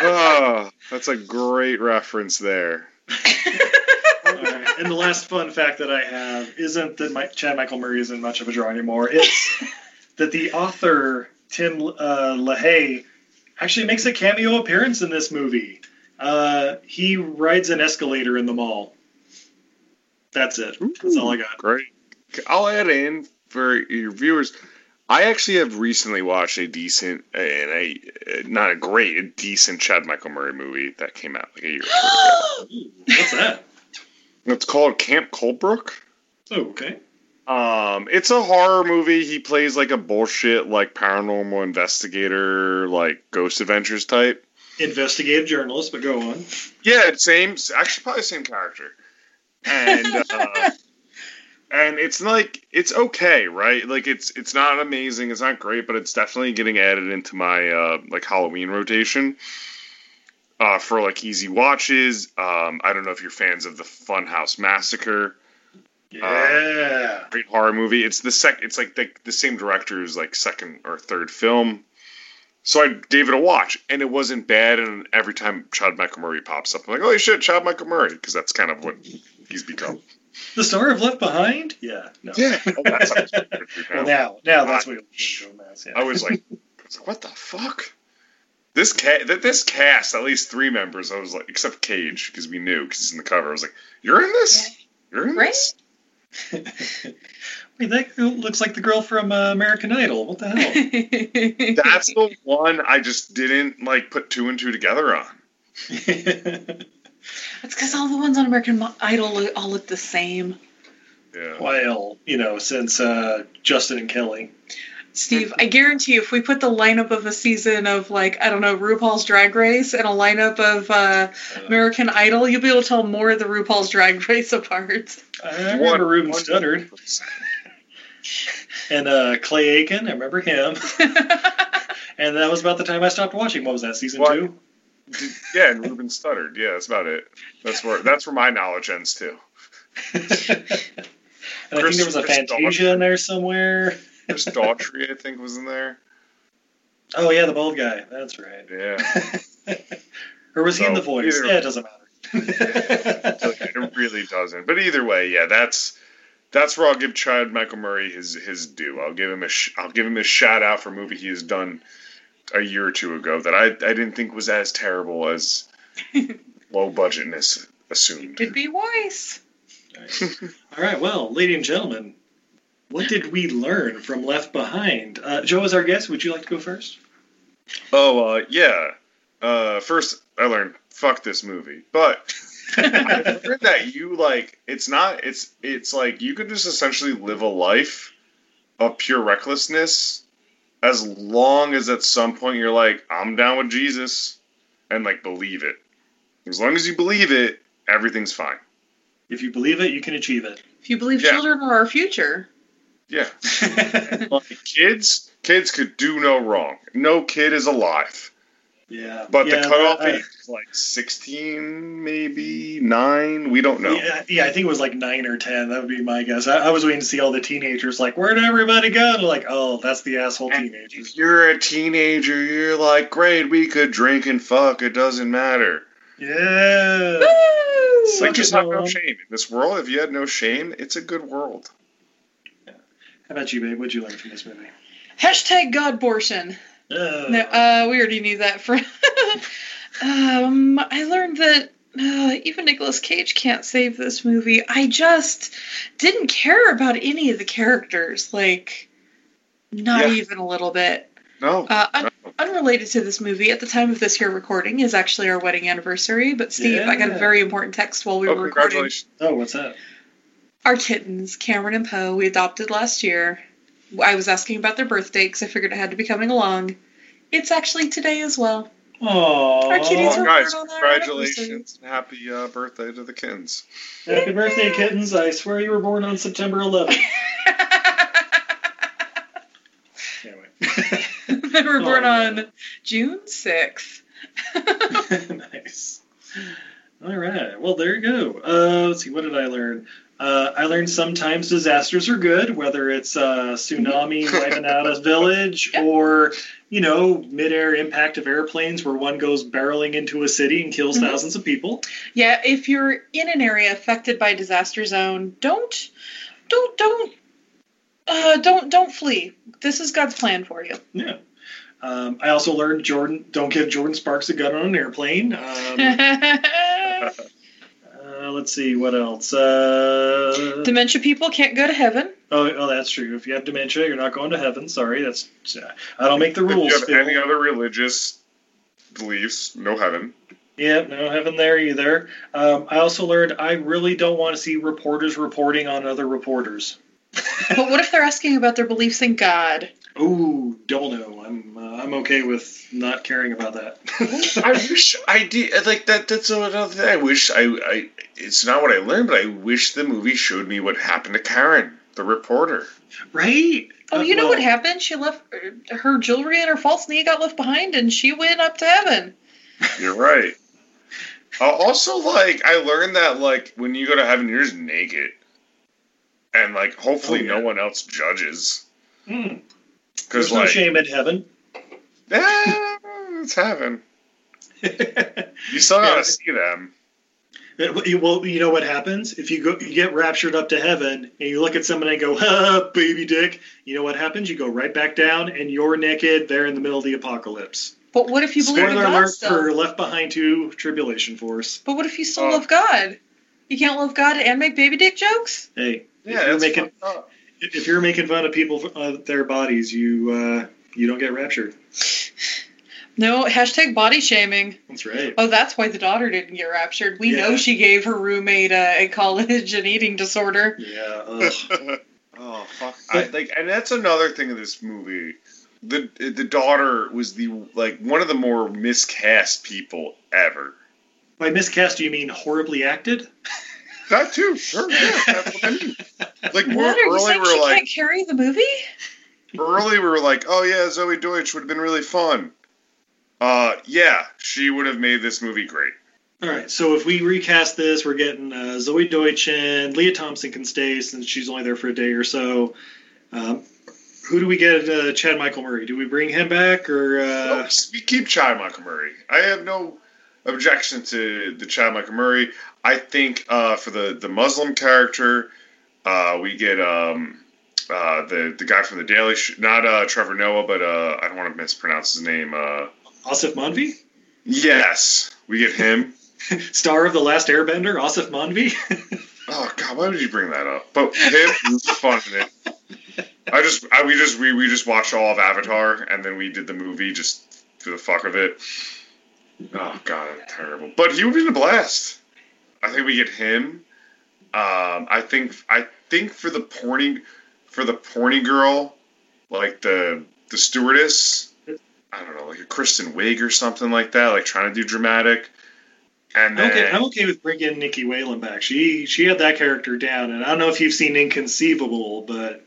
oh, that's a great reference there. And the last fun fact that I have isn't that my, Chad Michael Murray isn't much of a draw anymore. It's that the author, Tim uh, LaHaye, actually makes a cameo appearance in this movie. Uh, he rides an escalator in the mall. That's it. That's all I got. Great. I'll add in for your viewers. I actually have recently watched a decent and a not a great, a decent Chad Michael Murray movie that came out like a year ago. What's that? It's called Camp Coldbrook. Oh, okay. Um, it's a horror movie. He plays like a bullshit, like paranormal investigator, like Ghost Adventures type. Investigative journalist, but go on. Yeah, same. Actually, probably the same character. And uh, and it's like it's okay, right? Like it's it's not amazing, it's not great, but it's definitely getting added into my uh, like Halloween rotation. Uh, for like easy watches. Um, I don't know if you're fans of the Funhouse Massacre. Yeah. great horror movie. It's the sec. It's like the, the same director's like second or third film. So I gave it a watch, and it wasn't bad. And every time Chad Michael Murray pops up, I'm like, "Holy shit, Chad Michael Murray!" Because that's kind of what he's become. The star of Left Behind? Yeah. No. Yeah. Oh, that sounds Well, now, now that's what you're doing, I was like, I was like, "What the fuck?" This cat, this cast, at least three members. I was like, except Cage, because we knew because he's in the cover. I was like, "You're in this? You're in this?" Wait, that looks like the girl from uh, American Idol. What the hell? That's the one I just didn't like put two and two together on. That's because all the ones on American Idol look- all look the same. Yeah. Well, you know, since uh, Justin and Kelly. Steve, I guarantee you, if we put the lineup of a season of like I don't know RuPaul's Drag Race and a lineup of uh, American Idol, you'll be able to tell more of the RuPaul's Drag Race apart. I remember Ruben Studdard. And uh, Clay Aiken, I remember him. and that was about the time I stopped watching. What was that, season What? two? Yeah, and Ruben Studdard. Yeah, that's about it. That's where that's where my knowledge ends too. And I think there was a Chris Fantasia in there somewhere. Chris Daughtry, I think, was in there. Oh, yeah, the bald guy. That's right. Yeah, Or was he in the voice? either- Yeah, it doesn't matter. it really doesn't. But either way, yeah, that's that's where I'll give Chad Michael Murray his his due. I'll give him a sh- I'll give him a shout out for a movie he has done a year or two ago that I I didn't think was as terrible as low budgetness assumed. It could be worse. All right, well, ladies and gentlemen, what did we learn from Left Behind? Uh, Joe, as our guest, would you like to go first? Oh, uh, yeah. Uh, first, I learned fuck this movie, but I learned that you like it's not it's it's like you could just essentially live a life of pure recklessness as long as at some point you're like I'm down with Jesus and like believe it. As long as you believe it, everything's fine. If you believe it, you can achieve it. If you believe Yeah. children are our future, Yeah. Like, kids, kids could do no wrong. No kid is alive. Yeah. But Yeah, the cutoff that- age is like 16, maybe 9. We don't know. Yeah, yeah, I think it was like nine or ten. That would be my guess. I, I was waiting to see all the teenagers like, where'd everybody go? And like, oh, that's the asshole teenagers. If you're a teenager, you're like, great, we could drink and fuck. It doesn't matter. Yeah. Like, just have no shame. In this world, if you had no shame, it's a good world. How about you, babe? What'd you learn from this movie? Hashtag Godbortion. Uh, No, uh, we already knew that. from. um, I learned that uh, even Nicolas Cage can't save this movie. I just didn't care about any of the characters, like not Yeah. even a little bit. No. Uh, un- unrelated to this movie, at the time of this here recording is actually our wedding anniversary. But Steve, I got a very important text while we Oh, were recording. congratulations. Oh, what's that? Our kittens, Cameron and Poe, we adopted last year. I was asking about their birthday because I figured it had to be coming along. It's actually today as well. Aww. Our kitties were Guys, born on our congratulations. and Happy uh, birthday to the kittens. Happy birthday, kittens. I swear you were born on September 11th. they were born Oh. on June 6th. nice. All right. Well, there you go. Uh, let's see. What did I learn? Uh, I learned sometimes disasters are good, whether it's a tsunami wiping out a village or, you know, midair impact of airplanes where one goes barreling into a city and kills Mhm. thousands of people. Yeah, if you're in an area affected by disaster zone, don't, don't, don't, uh, don't, don't flee. This is God's plan for you. Yeah. Um, I also learned Jordin don't give Jordin Sparks a gun on an airplane. Um, let's see what else. Uh, Dementia people can't go to heaven. oh, oh, that's true. If you have dementia, you're not going to heaven. Sorry, that's I don't make the rules. If you have Phil. any other religious beliefs, no heaven. Yep, no heaven there either. Um, I also learned I really don't want to see reporters reporting on other reporters. But what if they're asking about their beliefs in God? Ooh, don't know. I'm uh, I'm okay with not caring about that. I wish I did like that. That's another thing. I wish I, I. It's not what I learned, but I wish the movie showed me what happened to Karen, the reporter. right? Oh, Uh, you know well, what happened? She left her jewelry and her false knee got left behind, and she went up to heaven. You're right. Uh, also, like I learned that like when you go to heaven, you're just naked, and like hopefully Oh, yeah. no one else judges. Hmm. Because There's no like, shame in heaven. eh, it's heaven. You still gotta Yeah. see them. Uh, Well, you know what happens if you go, you get raptured up to heaven, and you look at someone and go, "Ha, baby dick." You know what happens? You go right back down, and you're naked. There in the middle of the apocalypse. But what if you believe in God? Spoiler alert for Left Behind Two: Tribulation Force. But what if you still Oh. love God? You can't love God and make baby dick jokes? Hey, Yeah, if you're making fucked up. If you're making fun of people uh, their bodies, you uh, you don't get raptured. No, hashtag body shaming. That's right. Oh, that's why the daughter didn't get raptured. We Yeah. know she gave her roommate uh, at college an eating disorder. Yeah. Ugh. oh fuck! I, like, and that's another thing of this movie. The the daughter was the like one of the more miscast people ever. By miscast, do you mean horribly acted? That too. Sure. Yeah, that's what I mean. Like we're What are early, saying? we're She like can't carry the movie? early, we were like, oh yeah, Zoey Deutch would have been really fun. Uh, yeah, she would have made this movie great. All right, so if we recast this, we're getting uh, Zoey Deutch and Lea Thompson can stay since she's only there for a day or so. Um, who do we get? Uh, Chad Michael Murray. Do we bring him back or? Uh, Nope, we keep Chad Michael Murray. I have no objection to the Chad Michael Murray. I think uh, for the the Muslim character, uh, we get um, uh, the the guy from the Daily Show, not uh, Trevor Noah, but uh, I don't want to mispronounce his name. Uh, Aasif Mandvi, yes, we get him. star of the Last Airbender, Aasif Mandvi. Oh God, why would you bring that up? But him, he was fun in it. I just, I, we just, we, we just watched all of Avatar, and then we did the movie just for the fuck of it. Oh God, I'm terrible. But he would be a blast. I think we get him. Um, I think, I think for the porny, for the porny girl, like the the stewardess. I don't know, like a Kristen Wiig or something like that, like trying to do dramatic. And I'm then, okay, I'm okay with bringing Nicky Whelan back. She she had that character down, and I don't know if you've seen Inconceivable, but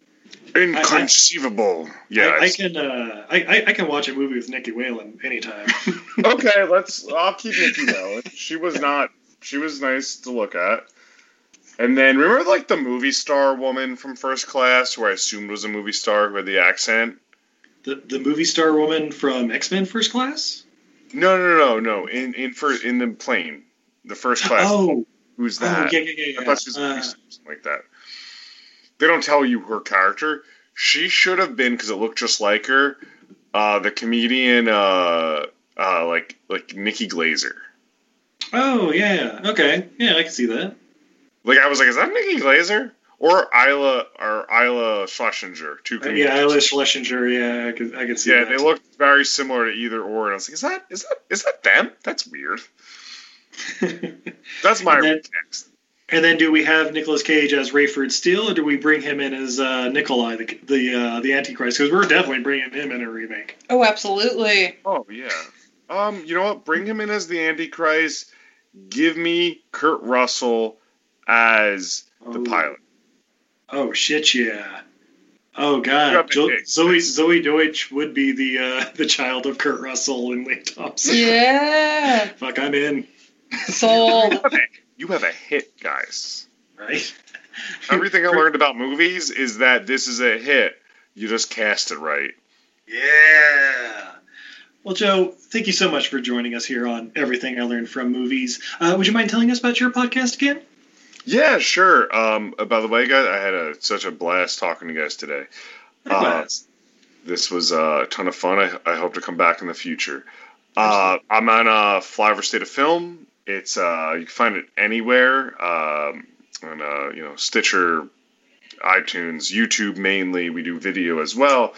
Inconceivable. yes. I, I can uh, I, I- I can watch a movie with Nicky Whelan anytime. okay, let's. I'll keep Nicky Whelan. She was not. She was nice to look at. And then remember, like the movie star woman from First Class, who I assumed was a movie star who had the accent. the the movie star woman from X Men First Class. No, no, no, no. In in first in the plane, the first class. Oh. who's Oh, that? yeah, yeah, yeah, yeah. I thought she was Uh, something like that. They don't tell you her character. She should have been because it looked just like her. Uh, the comedian, uh, uh, like like Nikki Glazer. Oh yeah, okay, yeah, I can see that. Like I was like, is that Nikki Glazer or Isla or Iliza Shlesinger? Two Uh, comedians. yeah, Iliza Shlesinger. Yeah, I could I could see Yeah, that. they looked very similar to either or, and I was like, is that is that is that them? That's weird. That's my then- And then, do we have Nicolas Cage as Rayford Steele, or do we bring him in as uh, Nikolai, the the uh, the Antichrist? Because we're definitely bringing him in a remake. Oh, absolutely. Oh yeah. Um, you know what? Bring him in as the Antichrist. Give me Kurt Russell as the pilot. Oh shit, yeah. Oh god, jo- Zoey Zoey Deutch would be the uh, the child of Kurt Russell and Lea Thompson. Yeah. Fuck, I'm in. Sold. You have a- You have a hit, guys. Right. Everything I learned about movies is that this is a hit. You just cast it right. Yeah. Well, Joe, thank you so much for joining us here on Everything I Learned from Movies. Uh, would you mind telling us about your podcast again? Yeah, sure. Um, uh, by the way, guys, I had a, such a blast talking to you guys today. Uh, this was uh, a ton of fun. I, I hope to come back in the future. Uh, I'm on uh, Flyover State of Film. It's uh, you can find it anywhere um, on uh, you know Stitcher, iTunes, YouTube mainly. We do video as well,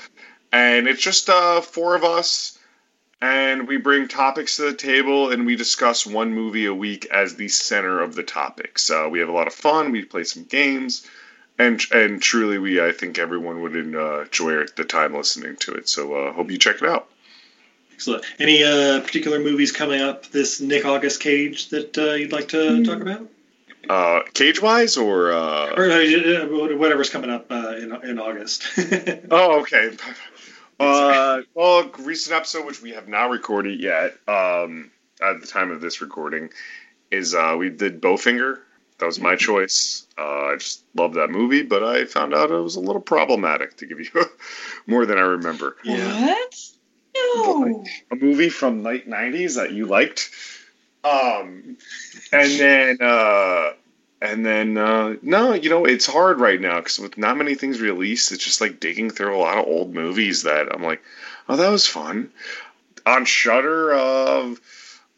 and it's just uh, four of us, and we bring topics to the table and we discuss one movie a week as the center of the topics. Uh, we have a lot of fun. We play some games. And, and truly, we I think everyone would uh, enjoy the time listening to it. So uh, hope you check it out. Excellent. Any uh, particular movies coming up this Nick August Cage that uh, you'd like to talk about? Uh, cage wise or uh, Or uh, whatever's coming up uh, in, in August. oh okay. Uh, well, recent episode which we have not recorded yet. Um, at the time of this recording, is uh, we did Bowfinger. That was my choice. Uh, I just love that movie, but I found out it was a little problematic to give you more than I remember. What? No. a movie from late '90s that you liked, um, and then uh, and then uh, no, you know it's hard right now because with not many things released, it's just like digging through a lot of old movies that I'm like, oh, that was fun. On Shudder, uh,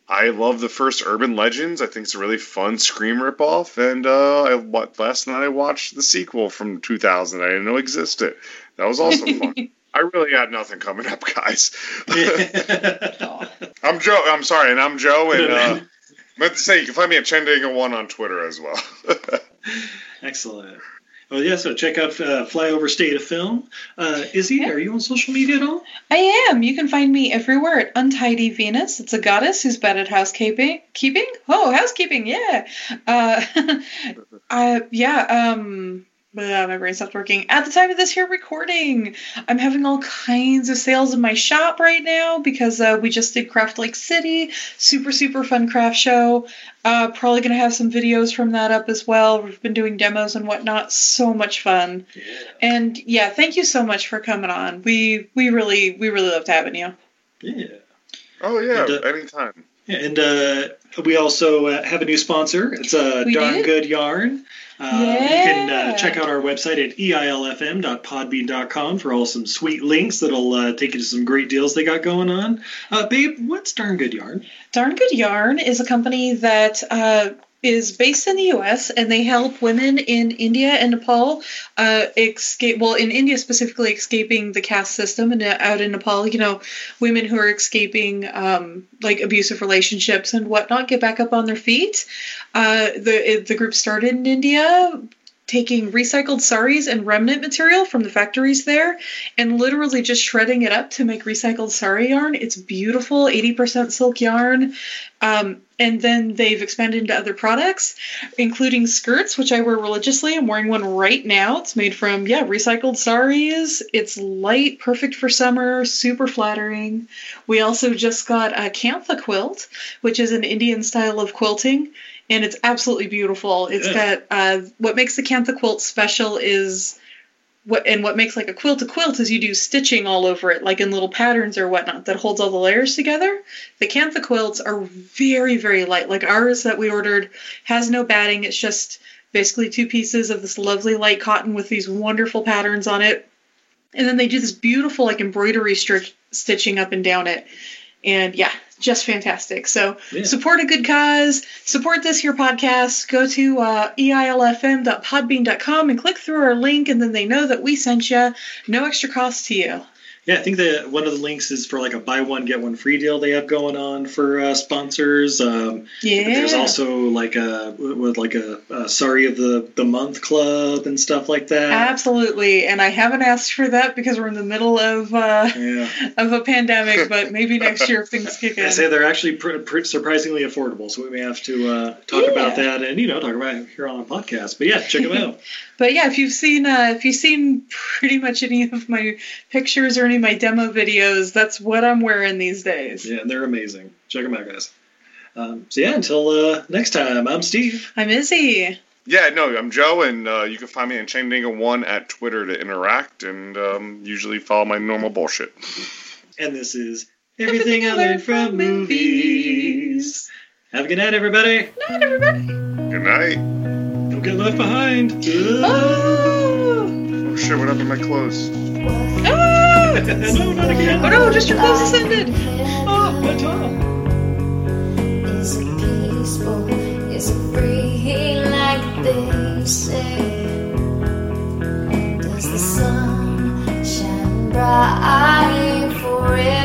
I love the first Urban Legends. I think it's a really fun Scream ripoff, and uh, I last night I watched the sequel from 2000. I didn't know existed. That was also fun. I really had nothing coming up, guys. I'm Joe. I'm sorry, and I'm Joe. And uh, meant to say you can find me at Chendinga One on Twitter as well. Excellent. Well, yeah, so check out uh, Flyover State of Film. Uh, Izzy, are you on social media at all? I am. You can find me everywhere at Untidy Venus. It's a goddess who's bad at housekeeping. Keeping? Oh, housekeeping. Yeah. Uh, I yeah. Um. Blah, my brain stopped working. At the time of this here recording, I'm having all kinds of sales in my shop right now because uh, we just did Craft Lake City, super super fun craft show. Uh, probably gonna have some videos from that up as well. We've been doing demos and whatnot. So much fun. yeah. And yeah, thank you so much for coming on. We we really we really loved having you. Yeah. oh yeah, And, uh, anytime. Yeah, and uh, we also uh, have a new sponsor. It's uh, We Darn did? Good Yarn. Uh, You can uh, check out our website at eilfm.podbean.com for all some sweet links that'll uh, take you to some great deals they got going on. Uh, babe, what's Darn Good Yarn? Darn Good Yarn is a company that uh, is based in the U.S. and they help women in India and Nepal uh, escape. Well, in India specifically, escaping the caste system, and uh, out in Nepal, you know, women who are escaping um, like abusive relationships and whatnot get back up on their feet. Uh, the the group started in India. Taking recycled saris and remnant material from the factories there and literally just shredding it up to make recycled sari yarn. It's beautiful, 80% silk yarn. Um, and then they've expanded into other products, including skirts, which I wear religiously. I'm wearing one right now. It's made from, yeah, recycled saris. It's light, perfect for summer, super flattering. We also just got a Kantha quilt, which is an Indian style of quilting, and it's absolutely beautiful. It's Yeah. got uh, what makes the Kantha quilt special is what and what makes like a quilt a quilt is you do stitching all over it, like in little patterns or whatnot that holds all the layers together. The Kantha quilts are very, very light. Like ours that we ordered has no batting. It's just basically two pieces of this lovely light cotton with these wonderful patterns on it. And then they do this beautiful like embroidery stri- stitching up and down it. And yeah, just fantastic. So Yeah. support a good cause, support this here podcast. Go to uh, eilfm.podbean.com and click through our link, and then they know that we sent you. No extra cost to you. Yeah, I think that one of the links is for like a buy one get one free deal they have going on for uh, sponsors. Um, Yeah. There's also like a with like a, a sorry of the the month club and stuff like that. Absolutely, and I haven't asked for that because we're in the middle of uh, Yeah. of a pandemic. But maybe next year if things kick in. I say they're actually pr- pr- surprisingly affordable, so we may have to uh, talk about that and you know talk about it here on a podcast. But yeah, check them out. But yeah, if you've seen uh, if you've seen pretty much any of my pictures or any of my demo videos, that's what I'm wearing these days. Yeah, they're amazing. Check them out, guys. Um, so yeah, until uh, next time, I'm Steve. I'm Izzy. Yeah, no, I'm Joe, and uh, you can find me on Chaindangle1 at Twitter to interact, and um, usually follow my normal bullshit. And this is everything I learned from movies. Have a good night, everybody. Night, everybody. Good night. Don't get left behind. Oh shit, what happened to my clothes? Ah! No, not again. Oh no, just your clothes ascended. Oh, my top. Is it peaceful? Is it free like they say? Does the sun shine bright forever?